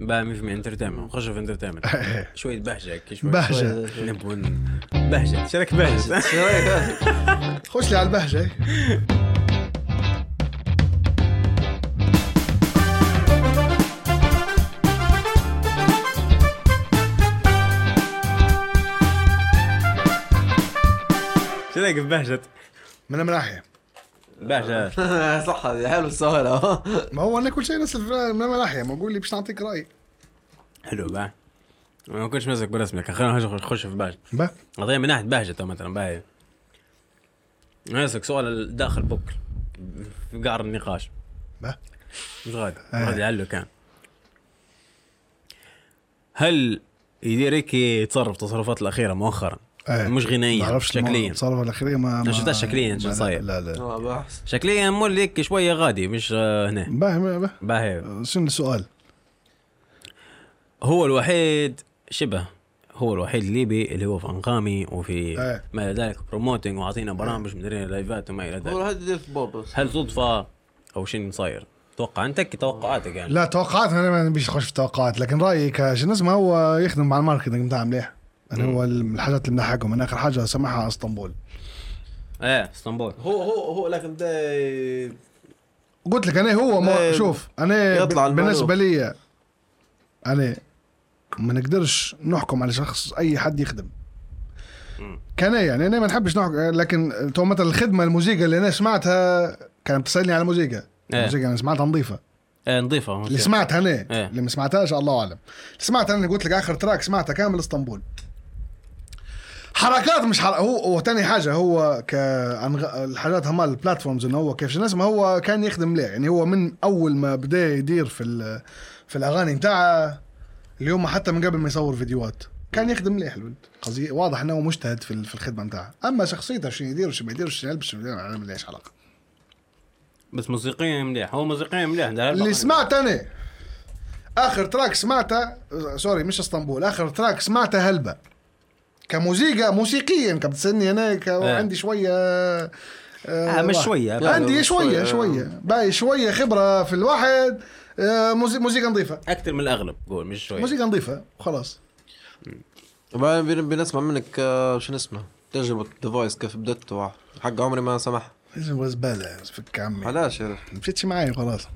بقى في انترتينمنت خش في انترتينمنت شوية بهجه هيك شوية نبون بهجه شارك بهجه شو رايك خش لي على البهجه شو رايك ببهجه من من ناحيه بهجه صح هذه حلو السؤال. ما هو أنا كل شيء نسال في- من ناحيه ما أقول لي باش نعطيك رأي. حلو بقى ما كنتش ماسك برسمك خلينا نخش في بهجه با. قضية من ناحية بهجة تو مثلا باهي. نسألك سؤال داخل بوك في قعر النقاش. با. مش غادي آه. غادي يعلو كان. هل يدير هيك يتصرف تصرفات الأخيرة مؤخرا؟ إيه. مش غنائيا شكليا التصرف الاخيره ما ما- شفتها شكلياً شو صاير. لا لا آه، شكليا مول هيك شوية غادي مش آه، هنا باهي باهي باهي شنو السؤال؟ هو الوحيد شبه هو الوحيد الليبي اللي هو في أنغامي وفي إيه. ما إلى ذلك promoting وأعطينا برامج مدرين لايفات وما إلى ذلك هو هذا هل صدفة أو شيء صاير؟ توقع أنت توقعاتك يعني لا توقعات أنا ما نبيش نخش في توقعات لكن رأيي كشنو اسمه هو يخدم مع ال marketing بتاعه مليح يعني هو من الحاجات اللي مضحكهم من آخر حاجة سمعها على إسطنبول. إيه إسطنبول. هو هو هو لكن ده قلت لك أنا هو ما شوف أنا يطلع. بالنسبة لي أنا ما نقدرش نحكم على شخص أي حد يخدم. كان يعني أنا ما نحبش نحكم لكن تو مثلا الخدمة الموسيقى اللي أنا سمعتها كانت تسالني على الموسيقى. إيه. الموسيقى أنا سمعتها نظيفة. إيه نظيفة اللي سمعتها أنا إيه. اللي ما سمعتهاش الله أعلم. سمعتها أنا قلت لك آخر تراك سمعتها كامل إسطنبول. حركات مش حر... هو وثاني حاجة هو ك الحاجات هم البلاتفورمز إنه هو كيف شنو اسمه هو كان يخدم ليه؟ يعني هو من أول ما بدأ يدير في. في الأغاني بتاعه اليوم حتى من قبل ما يصور فيديوهات. كان يخدم ليه الولد؟ قصدي واضح إنه هو مجتهد في في الخدمة بتاعه. أما شخصيته شنو يدير وشو ما يدير وشو يلبس أنا ما ليش علاقة. بس موسيقيا مليح هو موسيقيا مليح اللي سمعت أنا. آخر تراك سمعته سوري مش إسطنبول آخر تراك سمعته هلبة. كموسيقى موسيقيا. كنت تسالني أنا؟ ك... عندي شوية آه آه مش لا، عندي شوية شوية. شوية. باقي شوية خبرة في الواحد. آه موسيقى, نظيفة. أكثر من الأغلب. قول مش شوية. موسيقى نظيفة وخلاص وبعدين بن- بنسمع منك آه، شو اسمه؟ تجربة ديفايس كيف بدت حق عمري ما سمح زباله فك عمي. علاش يا؟ مشيتش معي وخلاص.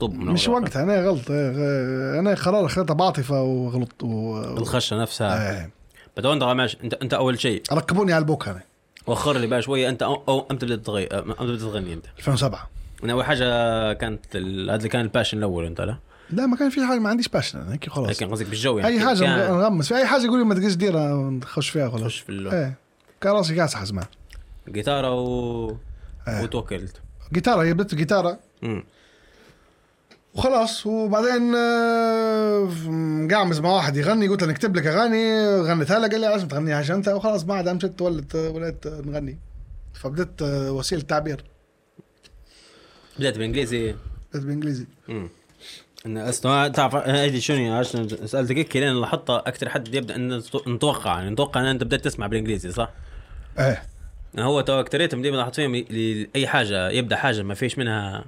طب مش. وقتها أنا غلط. آه، أنا قرار اخذته بعاطفة وغلط و... الخشة نفسها. آه. بدو انت ماشي. انت انت أول شيء. ركبوني على البوك أنا وخر لي بقى شوية. انت أو, أو انت بدأت تغني انت بدأت تغني أنت؟ 2007 أنا أول حاجة كانت ال- هذا كان ال passion الأول أنت لا؟ لا ما كان في حاجة ما عنديش passion أنا هيك خلاص. لكن قصدك بالجو يعني. أي حاجة كان نغمس. في أي حاجة يقول لي ما تقدرش ديرها نخش فيها خلاص. خش في ال- إيه. كان راسي قاعد زمان جيتارة و... إيه. وتوكلت. جيتارة هي بدت جيتارة امم وخلاص وبعدين آه، مقعمز مع واحد يغني قلت له نكتب لك أغاني غنيتها له قال لي لازم تغنيها أنت؟ وخلاص بعدها مشيت ولت وليت نغني. فبدت آه، وسيلة تعبير. بدأت بالانجليزي بدت بالانجليزي امم إن أصلاً تعرف هذه شنو؟ عشان سألتك هيك لين لاحظتها أكثر حد يبدأ إن نتوقع. يعني نتوقع إن أنت بدأت تسمع بالإنجليزي صح؟ إيه. هو تو اكثريتهم ديما لاحظت فيهم أي حاجة يبدأ حاجة ما فيش منها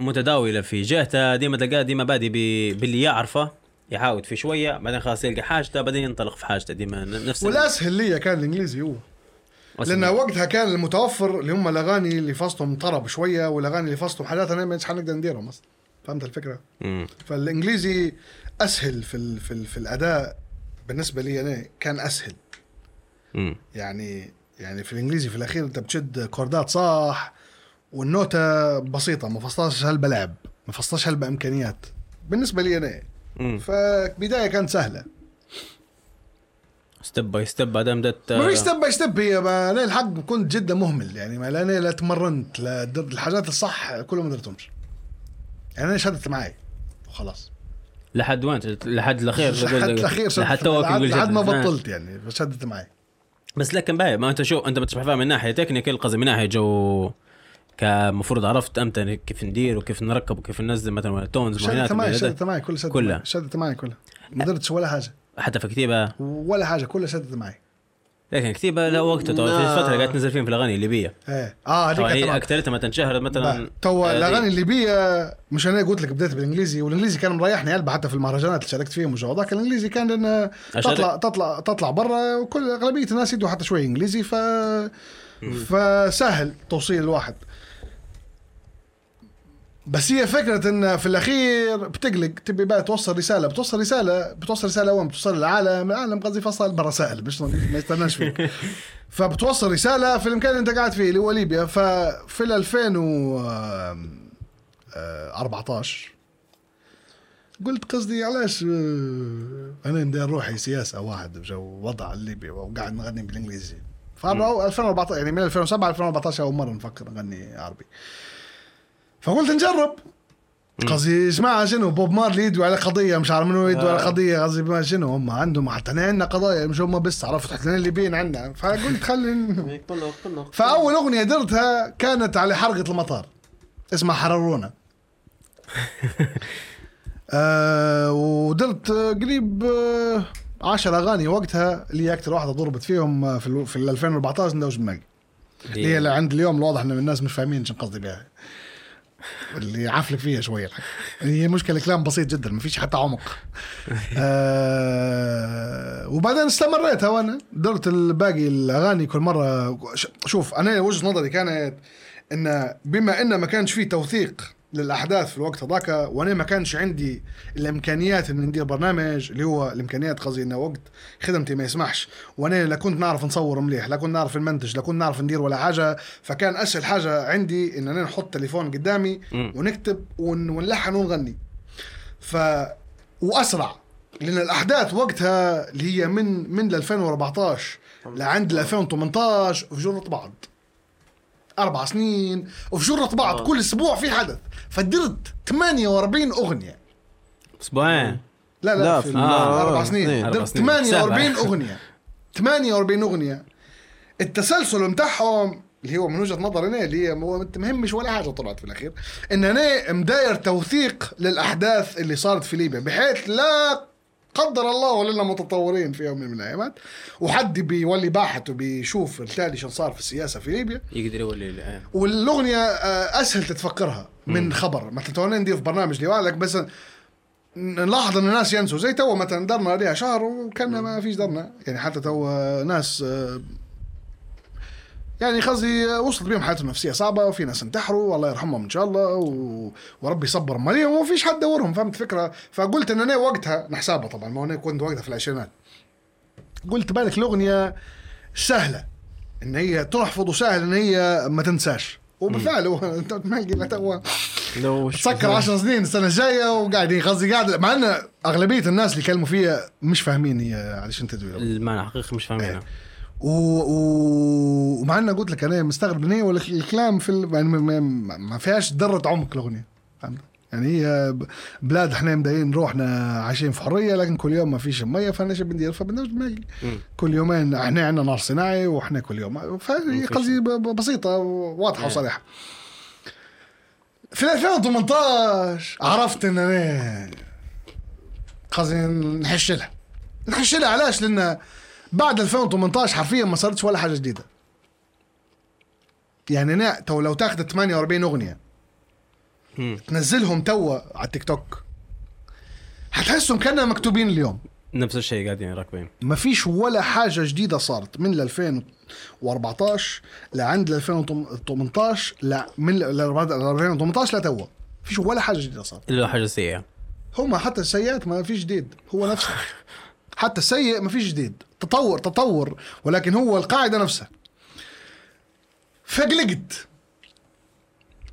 متداولة في جهته ديما تلقاه ديما بادي باللي يعرفه يحاول في شوية بعدين خلاص يلقى حاجته بعدين ينطلق في حاجته ديما نفس ال- والأسهل لي كان الإنجليزي هو لأن وقتها كان المتوفر اللي هم الأغاني اللي فصلهم طرب شوية والأغاني اللي فصلهم حاجات أنا مش حنقدر نديرهم أصلا فهمت الفكرة؟ مم. فالإنجليزي أسهل في ال في, ال في الأداء بالنسبة لي أنا كان أسهل مم. يعني يعني في الإنجليزي في الأخير أنت بتشد كوردات صح والنوتة بسيطة ما فصلتش هالبلعب ما فصلتش هالبإمكانيات. بالنسبة لي أنا مم. فبداية كانت سهلة. step by step بعدين بدأت ما فيش step by step هي ما أنا الحق كنت جدا مهمل يعني ما لا أنا لا تمرنت لا درت الحاجات الصح كلهم ما درتهمش. يعني أنا شدت معي وخلاص. لحد وين؟ لحد الأخير لحد الأخير لحد توك لحد, ما. بطلت يعني فشدت معي بس لكن باهي ما أنت شو أنت بتشرح فيها من ناحية technical قصدي من ناحية جو كمفروض عرفت أمتى كيف ندير وكيف نركب وكيف ننزل مثلا ولا tones شدت معي شدت معي كلها شدت كلها. معي شدت معي كلها. ما درتش ولا حاجة. حتى في كتيبة؟ ولا حاجة كلها شدت معي. لكن كثير بقى له وقته تو في لا. فترة قاعد تنزل فيهم في الأغاني الليبية. إيه. آه هذيك هي طبعاً. اكثرتها مثلا شهرت مثلا. تو آه، الأغاني. الليبية مش أنا قلت لك بديت بالإنجليزي والإنجليزي كان مريحني قلبه حتى في المهرجانات اللي شاركت فيهم وجو ذاك الإنجليزي كان لأن تطلع تطلع تطلع برا وكل أغلبية الناس يدوا حتى شوي إنجليزي ف فسهل توصيل الواحد. بس هي فكرة إن في الأخير بتقلق تبي بقى توصل رسالة بتوصل رسالة بتوصل رسالة وين؟ بتوصل للعالم العالم قصدي فصل برسائل مش ما يستناش فيك فبتوصل رسالة في المكان اللي أنت قاعد فيه اللي هو ليبيا. ففي ال 2014 قلت قصدي علاش آه، أنا ندير روحي سياسة واحد بجو وضع الليبي وقاعد نغني بالإنجليزي. ف 2014 يعني من 2007 2014 أول مرة نفكر نغني عربي. فقلت نجرب. قصدي يا جماعة شنو بوب مارلي يدوا على قضية مش عارف منو يدوا على آه. قضية قصدي شنو هم عندهم حتى عندنا قضايا مش هم بس عرفت حتى الليبيين عندنا. فقلت خلي كله فأول أغنية درتها كانت على حرقة المطار اسمها حررونا. آه ودرت قريب آه 10 أغاني وقتها اللي هي أكثر واحدة ضربت فيهم آه، في, ال- في ال 2014 ندوج دماغي اللي هي اللي عند اليوم الواضح إن الناس مش فاهمين شو قصدي بها. اللي عفلك فيها شوية. الحق. هي مشكلة كلام بسيط جدا ما فيش حتى عمق. آه وبعدين استمريت وأنا درت الباقي الأغاني كل مرة. شوف أنا وجهة نظري كانت إن بما إن ما كانش في توثيق للأحداث في الوقت هذاك وأنا ما كانش عندي الإمكانيات ان ندير برنامج اللي هو الإمكانيات قصدي إنه وقت خدمتي ما يسمحش. وأنا لا كنت نعرف نصور مليح لا كنت نعرف نمنتج لا كنت نعرف ندير ولا حاجة. فكان أسهل حاجة عندي إن أنا نحط تليفون قدامي. ونكتب ون- ونلحن ونغني. ف وأسرع لأن الأحداث وقتها اللي هي من من 2014 لعند 2018 في جرة بعض. أربع سنين وفي جرة بعض آه. كل أسبوع في حدث. فدرت 48 أغنية. أسبوعين. لا لا, لا، في في- آه أربع آه، سنين درت سنين. 48 سهلة. أغنية. 48 أغنية. التسلسل بتاعهم اللي هو من وجهة نظري أنا اللي هي مو- مهمش ولا حاجة طلعت في الأخير. إن أنا مداير توثيق للأحداث اللي صارت في ليبيا بحيث لا قدر الله ولنا متطورين في يوم من الأيام وحد بيولي باحث وبيشوف التالي شو صار في السياسة في ليبيا. يقدر يولي آه. والأغنية آه، أسهل تتفكرها من خبر. مثلا تو ندير في برنامج لوالك بس نلاحظ إن الناس ينسوا. زي تو مثلا درنا عليها شهر وكان ما فيش درنا. يعني حتى تو ناس آه، يعني قصدي وصلت بهم حالتهم النفسية صعبة وفي ناس انتحروا والله يرحمهم إن شاء الله و... وربي يصبر عليهم وما فيش حد دورهم فهمت الفكرة؟ فقلت إن أنا وقتها نحسابها طبعا ما أنا كنت وقتها في العشرينات. قلت بالك الأغنية سهلة إن هي تحفظ وسهل إن هي ما تنساش. وبالفعل هو أنت تملقي تو تسكر 10 سنين السنة الجاية وقاعدين قصدي قاعد مع إن أغلبية الناس اللي كلموا فيها مش فاهمين هي علشان تدوي المعنى حقيقي مش فاهمينه و... و... ومع ان قلت لك أنا مستغرب ان هي الكلام في ال... يعني ما- ما فيهاش ذرة عمق الأغنية فهمت يعني هي بلاد إحنا مدايين روحنا عايشين في حرية لكن كل يوم ما فيش مية فأنا شو بندير فبندوش دماغي. كل يومين إحنا عندنا نار صناعي وإحنا كل يوم فهي. قصدي بسيطة واضحه. وصريحة في 2018 عرفت إن أنا قصدي نحش لها نحش لها علاش لأن بعد 2018 حرفيا ما صارتش ولا حاجة جديدة. يعني أنا تو لو تاخذ 48 أغنية مم. تنزلهم توا على التيك توك حتحسهم كانهم مكتوبين اليوم. نفس الشيء قاعدين راكبين. ما فيش ولا حاجة جديدة صارت من ال 2014 لعند ال 2018 لا من ال 2018 لتوا فيش ولا حاجة جديدة صارت. إلا حاجة سيئة. هم حتى السيئات ما فيش جديد هو نفسه. حتى السيء ما فيش جديد. تطور تطور. ولكن هو القاعدة نفسها. فقلقت.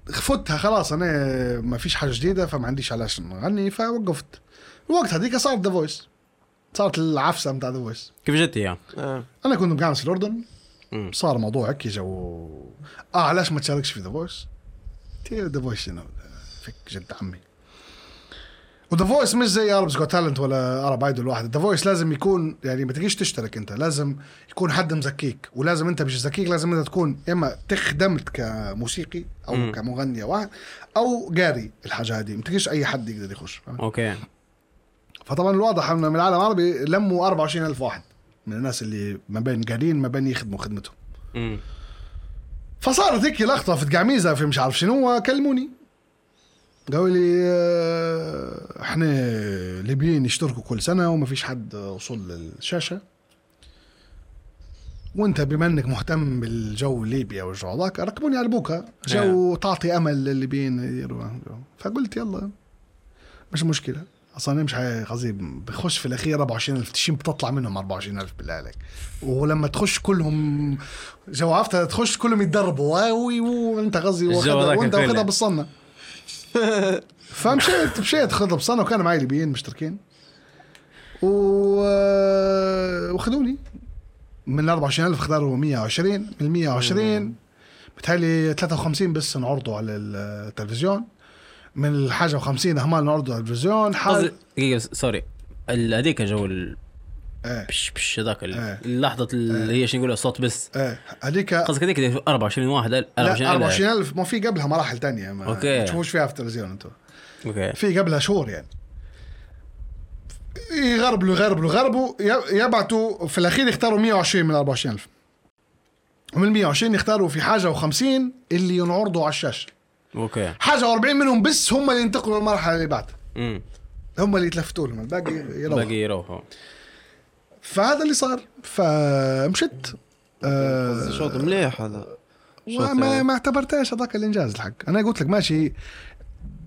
فتها خلاص أنا ما فيش حاجة جديدة فما عنديش علاش نغني فوقفت. الوقت هذيك صارت The Voice صارت العفسة بتاع The Voice كيف جت يا آه. أنا كنت مقامس في الاردن. صار موضوع هيك جو. آه علاش ما تشاركش في The Voice؟ The Voice فيك جد عمي. و The Voice مش زي Arabs Got Talent ولا Arab Idol واحد The Voice لازم يكون يعني ما تجيش تشترك انت لازم يكون حد مزكيك ولازم انت مش زكيك لازم انت تكون إما تخدمت كموسيقي أو مم. كمغني واحد أو قاري الحاجة هذه ما تجيش أي حد يقدر يخش؟ أوكي فطبعا الواضح ان من العالم العربي لموا 24000 واحد من الناس اللي ما بين قاعدين ما بين يخدموا خدمتهم. فصارت هيك لقطة في قعميزه في مش عارف شنو كلموني قالوا لي آه، إحنا ليبيين يشتركوا كل سنة وما فيش حد وصل للشاشة. وانت بما انك مهتم بالجو ليبيا والجو هذاك ركبوني على بوكا جو تعطي أمل للليبيين يديروا فقلت يلا مش مشكلة. أصلا مش قصدي بخش في الأخير 24000 تشيم بتطلع منهم 24000 بالله عليك. ولما تخش كلهم جو عرفت تخش كلهم يتدربوا. وانت قصدي الجو وانت. واخدها بالصنة. فمشيت مشيت خذها بالصنه وكان معي ليبيين مشتركين. و وخذوني. من ال 24000 اختاروا 120 من ال 120 بتهيألي 53 بس نعرضوا على التلفزيون. من الحاجة و50 اهمال نعرضوا على التلفزيون. حال دقيقة سوري. هذيك جو إيه. بش بش هذاك إيه. اللحظة اللي هي شو يقولوا صوت بس. إيه. هذيك قصدك هذيك 24 واحد لا 24 24000 ما في قبلها مراحل تانية ما تشوفوش فيها في التلفزيون أنتم أوكي. في قبلها شهور يعني. يغربلوا يغربلوا يغربوا يبعتوا في الأخير يختاروا 120 من 24000 ومن 120 يختاروا في حاجة و50 اللي ينعرضوا على الشاشة. أوكي. حاجة و40 منهم بس هم اللي ينتقلوا للمرحلة اللي بعدها. امم هم اللي يتلفتوا لهم. الباقي يروح باقي يروحوا. فهذا اللي صار. فمشت. آه شوط مليح هذا. يعني. ما اعتبرتهاش هذاك الإنجاز الحق. أنا قلت لك ماشي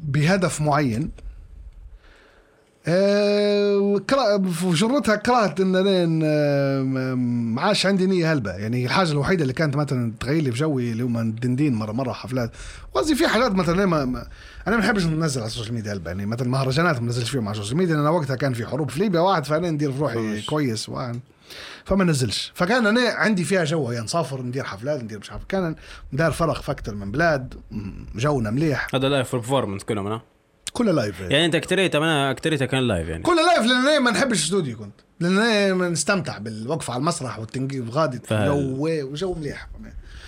بهدف معين. آه، في جرتها كرهت ان أنا ما عادش عندي نية هلبة. يعني الحاجة الوحيدة اللي كانت مثلا تغير لي في جوي اللي هم الدندين مره مرة حفلات. قصدي في حاجات مثلا ما ما أنا ما بحبش ننزل على ال social media هلبة يعني مثلا مهرجانات ما نزلش فيهم على ال social media لأن وقتها كان في حروب في ليبيا واحد فانا ندير في روحي كويس واحد فما نزلش. فكان أنا عندي فيها جو يعني نسافر ندير حفلات ندير مش عارف كان دار فرق في أكثر من بلاد جونا مليح. هذا live performance كلهم أنا كله live يعني. أنت اكتريتها أنا اكتريتها كان live يعني. كله live لأن أنا ما نحبش استوديو كنت لأن أنا نستمتع بالوقفه على المسرح والتنقيب غادي جو وجو مليح.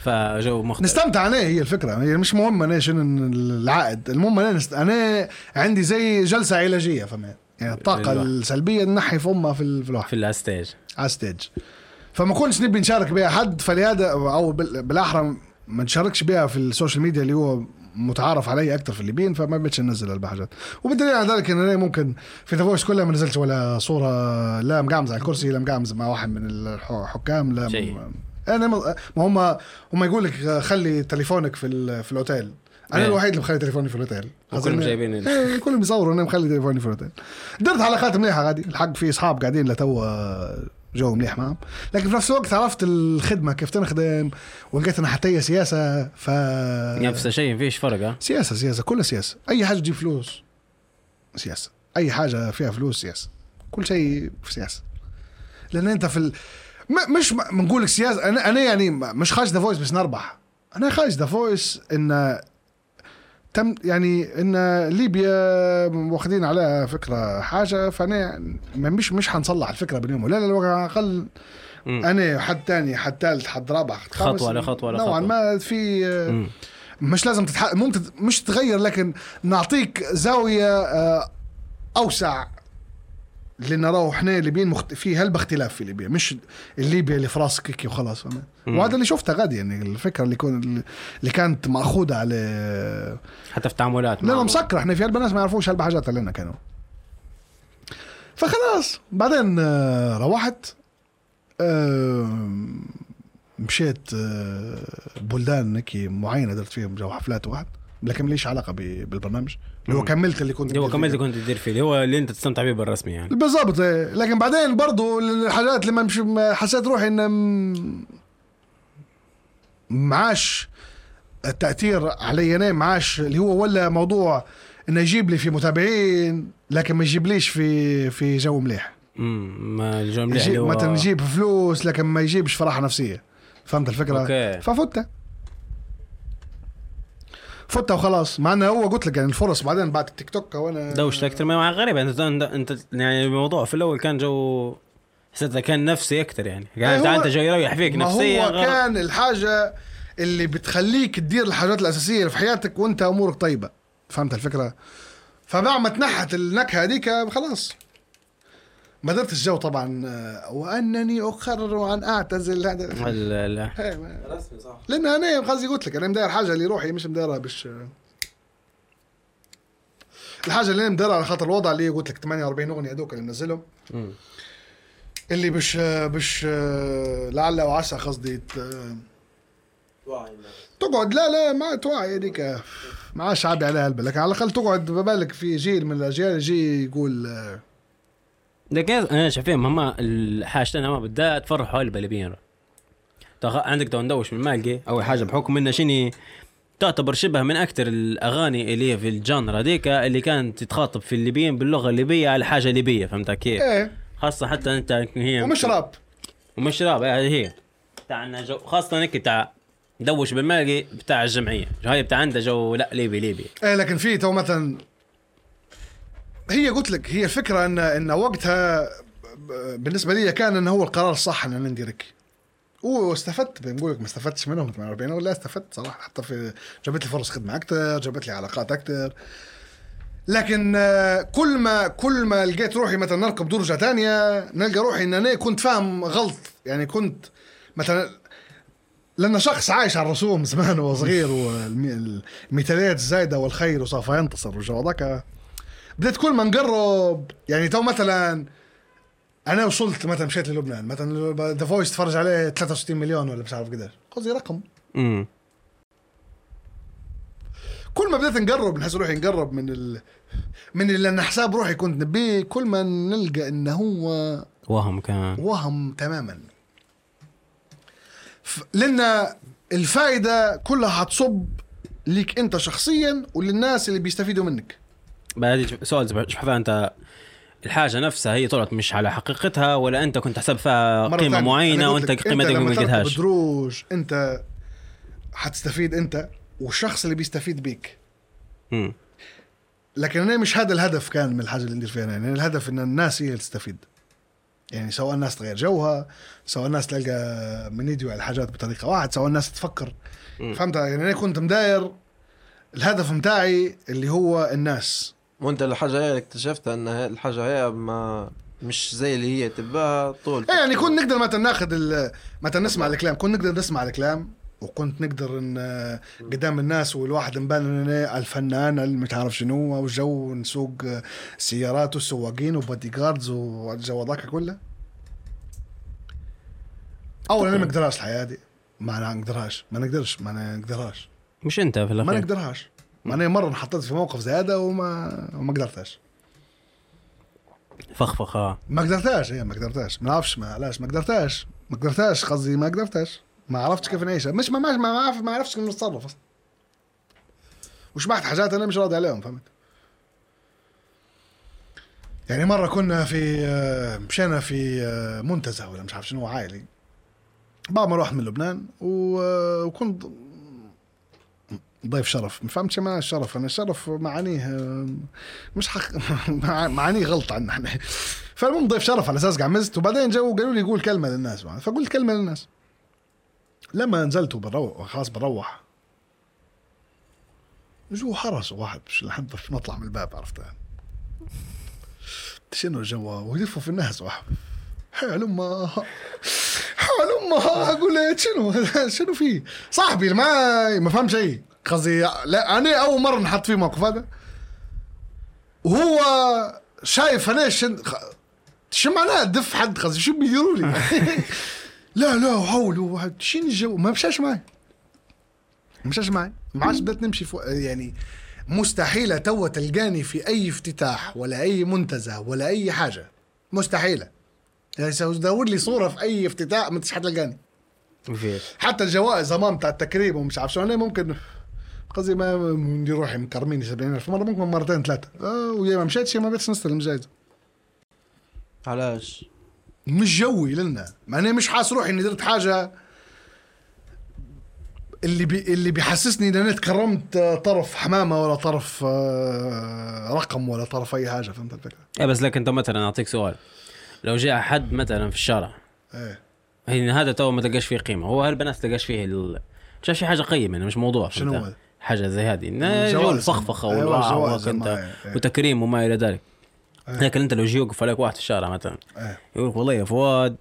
فجو مختلف. نستمتع أنا هي الفكرة. هي مش مهم أنا شنو العائد. المهم أنا نست... أنا عندي زي جلسة علاجية فهمت يعني الطاقة الواحد. السلبية نحي فمها في ال- في الواحد. في ال stage على stage فما كنتش نبي نشارك بها حد فلهذا أو بال- بالأحرى ما نشاركش بها في ال social media اللي هو متعارف علي أكثر في الليبيين فما بقتش ننزل الحاجات وبالدليل على ذلك إن أنا ممكن في The Voice كلها ما نزلتش ولا صورة لا مقعمز على الكرسي لا مقعمز مع واحد من الحكام لا شيء. أنا ما هم هم يقول لك خلي تليفونك في في الأوتيل. أنا إيه. الوحيد اللي مخلي تليفوني في الأوتيل. وكلهم جايبين ال- إيه، كلهم يصوروا اني مخلي تليفوني في الأوتيل. درت حلقات مليحة غادي الحق في أصحاب قاعدين لتو جو مليح معهم لكن في نفس الوقت عرفت الخدمة كيف تنخدم ولقيت إنها حتى هي سياسة ف نفس الشيء فيش فرق ها؟ سياسة سياسة كلها سياسة. أي حاجة تجيب فلوس سياسة. أي حاجة فيها فلوس سياسة. كل شيء في سياسة. لأن أنت في ال... مش ما نقول لك سياسه أنا أنا يعني مش خارج The Voice بس نربح أنا خارج The Voice إن تم يعني إن ليبيا واخدين عليها فكرة حاجة فأنا ما- مش مش حنصلح الفكرة باليوم لا لا على الاقل. أنا حد تاني حد ثالث حد رابع حد خامس خطوة على خطوة على نوعا خطوة. ما في مم. مش لازم تتح... ممكن مش تغير لكن نعطيك زاوية آه، أوسع لأن راهو إحنا ليبيين مخت... في هلبة اختلاف في ليبيا مش الليبيا اللي في راسك هيك وخلاص فاهم؟ مم. وهذا اللي شفته غادي يعني الفكرة اللي كون اللي كانت مأخوذة على حتى في تعاملات لا. مسكرة إحنا في هلبة ناس ما يعرفوش هلبة حاجات لنا كانوا فخلاص بعدين آه، روحت آه، مشيت آه، بلدان هيك معينة درت فيهم جو حفلات واحد لكن ليش علاقة بالبرنامج اللي هو. كملت اللي كنت اللي هو كملت فيه. كنت تدير فيه اللي هو اللي انت تستمتع به بالرسمي يعني بالضبط إيه. لكن بعدين برضو الحاجات اللي ما مش حسيت روحي إن معاش التأثير علي أنا معاش اللي هو ولا موضوع إنه يجيب لي في متابعين لكن ما يجيبليش في في جو مليح امم ما الجو مليح اللي هو مثلا يجيب فلوس لكن ما يجيبش فرحة نفسية فهمت الفكرة؟ أوكي ففوتها فوتها وخلاص. مع إنه هو قلت لك يعني الفرص بعدين بعد التيك توك وأنا دوشت أكثر ما غريب. انت انت, يعني الموضوع في الأول كان جو حسيت كان نفسي أكثر يعني. يعني هو- أنت جو يريح فيك نفسيا هو كان الحاجة اللي بتخليك تدير الحاجات الأساسية اللي في حياتك وأنت أمورك طيبة. فهمت الفكرة؟ فبعد ما تنحت النكهة هذيك خلاص. ما درتش جو طبعا آه، وأنني أقرر أن أعتزل. هذا هي ما- رسمي صح. لأن أنا قصدي قلت لك أنا مداير حاجة لروحي مش مدايرها باش الحاجة اللي أنا مدايرها على خاطر الوضع اللي قلت لك 48 أغنية هذوك اللي منزلهم. اللي باش باش لعل وعسى قصدي تقعد. لا لا ما توعي هذيك. ما عادش عابي عليها البال لكن على الأقل تقعد ببالك في جيل من الأجيال يجي يقول آه، لكن أنا شايفين هما الحاجتين هما بالذات فرحوا البلبين عندك تو ندوش من مالقي اول حاجة بحكم إنه شني تعتبر شبه من أكثر الأغاني اللي هي في ال genre هذيك اللي كانت تتخاطب في الليبيين باللغة الليبية على حاجة ليبية فهمت كيف؟ إيه. خاصة حتى أنت هي ومش راب. ومش راب هذه هي. تاعنا جو خاصة هيك تاع دوش بالمالقي بتاع الجمعية. هاي بتاع عنده جو لا ليبي ليبي. إيه لكن في تو مثلا هي قلت لك هي الفكرة إن إن وقتها بالنسبة لي كان إنه هو القرار الصح ان نديرك واستفدت بنقول لك ما استفدتش منهم 48 ولا استفدت صراحة. حتى في جابت لي فرص خدمة أكثر جابت لي علاقات أكثر لكن كل ما كل ما لقيت روحي مثلا نركب درجة ثانية نلقى روحي إن أنا كنت فاهم غلط. يعني كنت مثلا لأن شخص عايش على الرسوم زمان وهو صغير والمثاليات الزايدة والخير وسوف ينتصر والجو كل ما نقرب يعني تو مثلا أنا وصلت مثلا مشيت للبنان مثلا The Voice تفرج عليه 63 مليون ولا مش عارف قديش. قصدي رقم. امم كل ما بديت نقرب نحس روحي نقرب من ال... من اللي أنا حساب روحي كنت نبيه كل ما نلقى انه هو وهم كان. وهم تماما. ف... لأن الفائدة كلها حتصب ليك أنت شخصيا وللناس اللي بيستفيدوا منك. بعد سؤال شوف أنت الحاجة نفسها هي طلعت مش على حقيقتها ولا أنت كنت حسب فيها قيمة معينة وأنت قيمتك ما لقيتهاش دروج أنت حتستفيد أنت والشخص اللي بيستفيد بيك مم. لكن أنا مش هذا الهدف كان من الحاجة اللي ندير فيها. يعني الهدف إن الناس هي اللي تستفيد يعني سواء الناس تغير جوها سواء الناس تلقى من يديو على الحاجات بطريقة واحد سواء الناس تفكر مم. فهمت يعني أنا كنت مداير الهدف متاعي اللي هو الناس وانت الحاجة هي اللي اكتشفتها إن هي- الحاجة هي ما مش زي اللي هي تباها طول. إيه يعني كنت نقدر مثلا ناخذ ال- مثلا نسمع الكلام. كنت نقدر نسمع الكلام وكنت نقدر إن قدام الناس والواحد نبان إن أنا الفنان اللي مش عارف شنو والجو نسوق سيارات وسواقين وبادي جاردز والجو ذاك كله. اولا أنا ما نقدرهاش الحياة دي. ما نقدرهاش ما نقدرش ما نقدرهاش مش أنت في ما الاخير نقدرهاش ما أنا مره انحطيت في موقف زي هذا وما وما قدرتهاش. فخفخ آه. ما قدرتهاش هي ما قدرتهاش. ما أعرفش ما علاش؟ ما قدرتهاش. ما قدرتهاش قصدي ما قدرتهاش. ما عرفتش كيف نعيشها. مش ما ما ما عرف ما عرفتش كيف نتصرف أصلا. وشبعت حاجات أنا مش راضي عليهم فهمت؟ يعني مرة كنا في آه، مشينا في آه، منتزه ولا مش عارف شنو عائلي. بعد ما رحت من لبنان آه، وكنت ضيف شرف. ما فهمتش ما الشرف أنا الشرف معانيه مش حق مع- معانيه غلط عنا إحنا. فالمهم ضيف شرف على أساس قعمزت وبعدين جو قالوا لي قول كلمة للناس فقلت كلمة للناس. لما نزلت وبروح خلاص بروح. جو حرس واحد مش لحد نطلع من الباب عرفتها شنو الجو؟ ويلفوا في الناس واحد. حال امها حال امها أقول شنو؟ شنو فيه صاحبي ما ما فهم شيء قصدي لا أنا أول مرة نحط فيه موقف هذا وهو شايف أنا شن شو معناه دف حد قصدي؟ شو بيديروا لي؟ لا لا وحولوا شنو الجو ما مشاش معي. مشاش معي. ما عادش بدات نمشي فوق. يعني مستحيلة توا تلقاني في أي افتتاح ولا أي منتزه ولا أي حاجة. مستحيلة. يعني دور لي صورة في أي افتتاح ما حتلقاني فيش حتى الجوائز امام تاع التكريم ومش عارف شو أنا ممكن قصدي ما ندير روحي مكرميني 70000 مرة ممكن مرتين ثلاثة. آه ويا ما مشيتش يا ما بيتش نستلم جايزه علاش؟ مش جوي لنا. ما أنا مش حاس روحي إني درت حاجة اللي بي اللي بيحسسني إن أنا تكرمت آه، طرف حمامة ولا طرف آه، رقم ولا طرف أي حاجة فهمت الفكرة؟ إيه بس لكن انت مثلا أعطيك سؤال. لو جاء حد مثلا في الشارع إيه. هذا تو ما تلقاش فيه قيمة. هو هالبنات تلقاش فيه ال... شاف شي حاجة قيمة يعني مش موضوع شنو فهمت؟ هو؟ حاجة زي هذه. جو الفخفخه أيوة، والوعى ما- إيه. وتكريم وما إلى ذلك لكن أنت لو يجي يوقف عليك واحد في الشارع مثلا. يقول لك والله يا فؤاد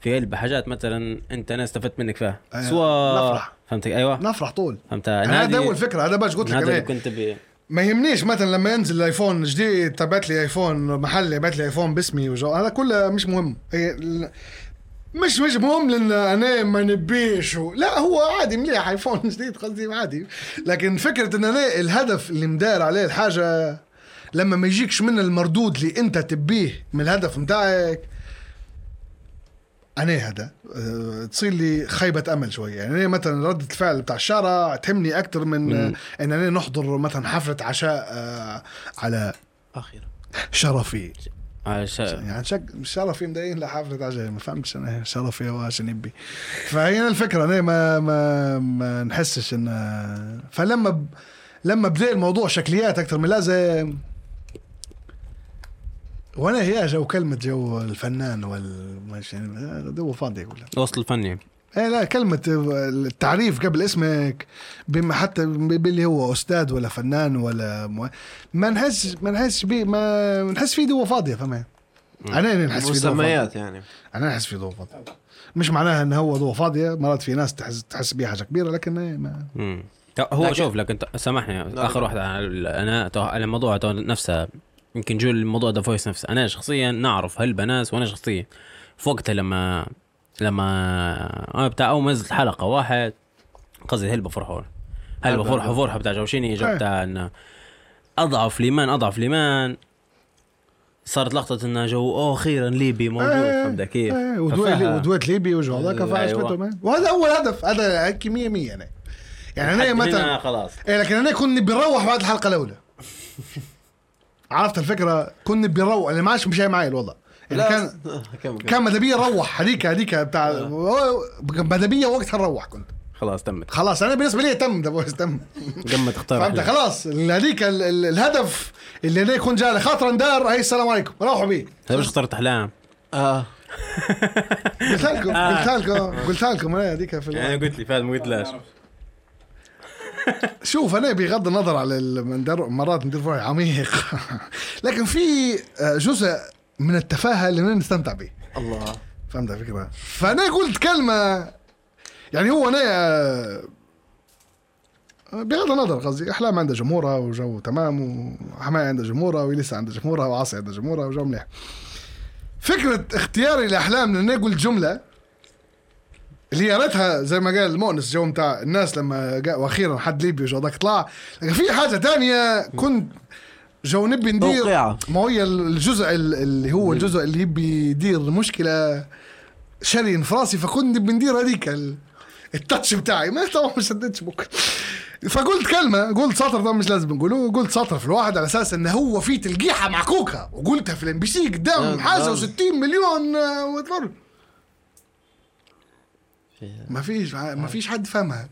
في علبة حاجات مثلا أنت أنا استفدت منك فيها أيوة. سواء نفرح. فهمت أيوه نفرح طول فهمت هذا هذه- أول فكرة هذا باش قلت لك هذا كنت بي ما يهمنيش مثلا لما ينزل الآيفون جديد تبعت لي آيفون محلي بعت لي آيفون باسمي وجو هذا كله مش مهم مش مش مهم لأن أنا ما نبيش. و... لا هو عادي مليح ايفون جديد قصدي عادي. لكن فكرة إن أنا الهدف اللي مدار عليه الحاجة لما ما يجيكش من المردود اللي أنت تبيه من الهدف متاعك أنا هذا أه، تصير لي خيبة أمل شوية. يعني أنا مثلا ردة الفعل بتاع الشارع تهمني أكثر من إن أنا نحضر مثلا حفلة عشاء أه، على أخيرا. شرفي. عش... يعني شك شرفي مدايين لحفله عشاء ما فهمتش أنا شرفي واش نبي فهي الفكرة أنا ما ما ما نحسش ان فلما ب... لما بدأ الموضوع شكليات أكثر من لازم. وأنا هي جو كلمة جو الفنان وال يعني دو فاضي كلها الوسط الفني إيه لا كلمة التعريف قبل اسمك بما حتى باللي هو أستاذ ولا فنان ولا مو... ما نحس ما نحس بيه ما نحس فيه دوا فاضية فما. أنا نحس فيه دوا فاضية. مسميات يعني. أنا نحس فيه دوا فاضية. مش معناها انه هو دوا فاضية مرات في ناس تحس تحس بيها حاجة كبيرة لكن إيه ما. مم. هو لكن- شوف لك انت سامحني آخر لا. واحد على ال- أنا الموضوع نفسه يمكن جو الموضوع The Voice نفسه. أنا شخصيا نعرف هالبناس وأنا شخصيا في وقتها لما لما أنا بتاع أول ما نزلت حلقة واحد قصدي هلبة فرحوا هلبة. فرحوا فرحة بتاع جوشيني جو إيه. بتاع إنه أضعف الايمان أضعف الايمان صارت لقطة إنه جو أوه أخيرا ليبي موجود إيه، فهمت كيف؟ إيه، ودويت ليبي وجو هذاك أيوة. فعجبته وهذا أول هدف هذا هيك 100 100 أنا يعني أنا مثلا خلاص إيه لكن أنا كنت نبي نروح بعد الحلقة الأولى عرفت الفكرة كنت نبي نروح أنا ما عادش مشي معي الوضع يعني كان كم كان ماذا بيا نروح هذيك هذيك بتاع ماذا بيا وقتها نروح كنت. خلاص تمت. خلاص أنا بالنسبة لي تم The Voice تم. قمة تختار فانت أحلام. خلاص هذيك ال- ال- الهدف اللي أنا كنت جاي خاطر ندار هي السلام عليكم. روحوا بيه مش اخترت احلام آه. قلت لكم قلت لكم قلت لكم أنا هذيك في أنا قلت لي فهد ما قلتلاش شوف أنا بغض النظر على مرات ندير عميق. لكن في آه، جزء من التفاهة اللي نستمتع به الله. فهمت الفكرة فأنا قلت كلمة يعني هو أنا آه، بغض النظر قصدي أحلام عندها جمهورها وجو تمام وحماية عندها جمهورها ولسه عندها جمهورها وعاصي عندها جمهورها وجو مليح. فكرة اختياري لأحلام لأن قلت جملة اللي ريتها زي ما قال المؤنس جو متاع الناس لما وأخيرا حد ليبي وجو طلع. لكن في حاجة تانية كنت جو نبي ندير. ما هي الجزء ال- اللي هو الجزء اللي يبي يدير مشكله شري في راسي فكنت نبي ندير هذيك ال- ال touch بتاعي. ما طبعا ما شدتش بك فقلت كلمة قلت سطر ده مش لازم نقوله. قلت سطر في الواحد على أساس إنه هو في تلقيحة معكوكه وقلتها في ال MBC قدام آه، حاجة آه. و60 مليون آه، وتفرج ما فيش ما فيش حد فهمها.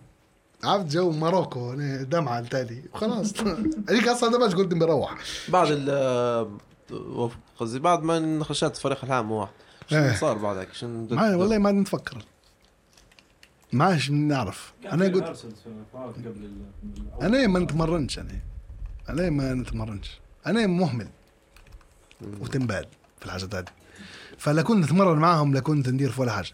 عرفت جو ماروكو أنا دمعة التالي. وخلاص هذيك أصلا بس قلت بروح بعد ال آه، قصدي بعد ما خشيت فريق العام واحد. شنو إيه. صار بعدك؟ شنو ما والله ما نتفكر. ما عادش نعرف. أنا قلت أنا ما نتمرنش أنا. أنا ما نتمرنش. أنا مهمل. وتنبال في الحاجات هذه. فلا كنت نتمرن معاهم لا كنت ندير في ولا حاجة.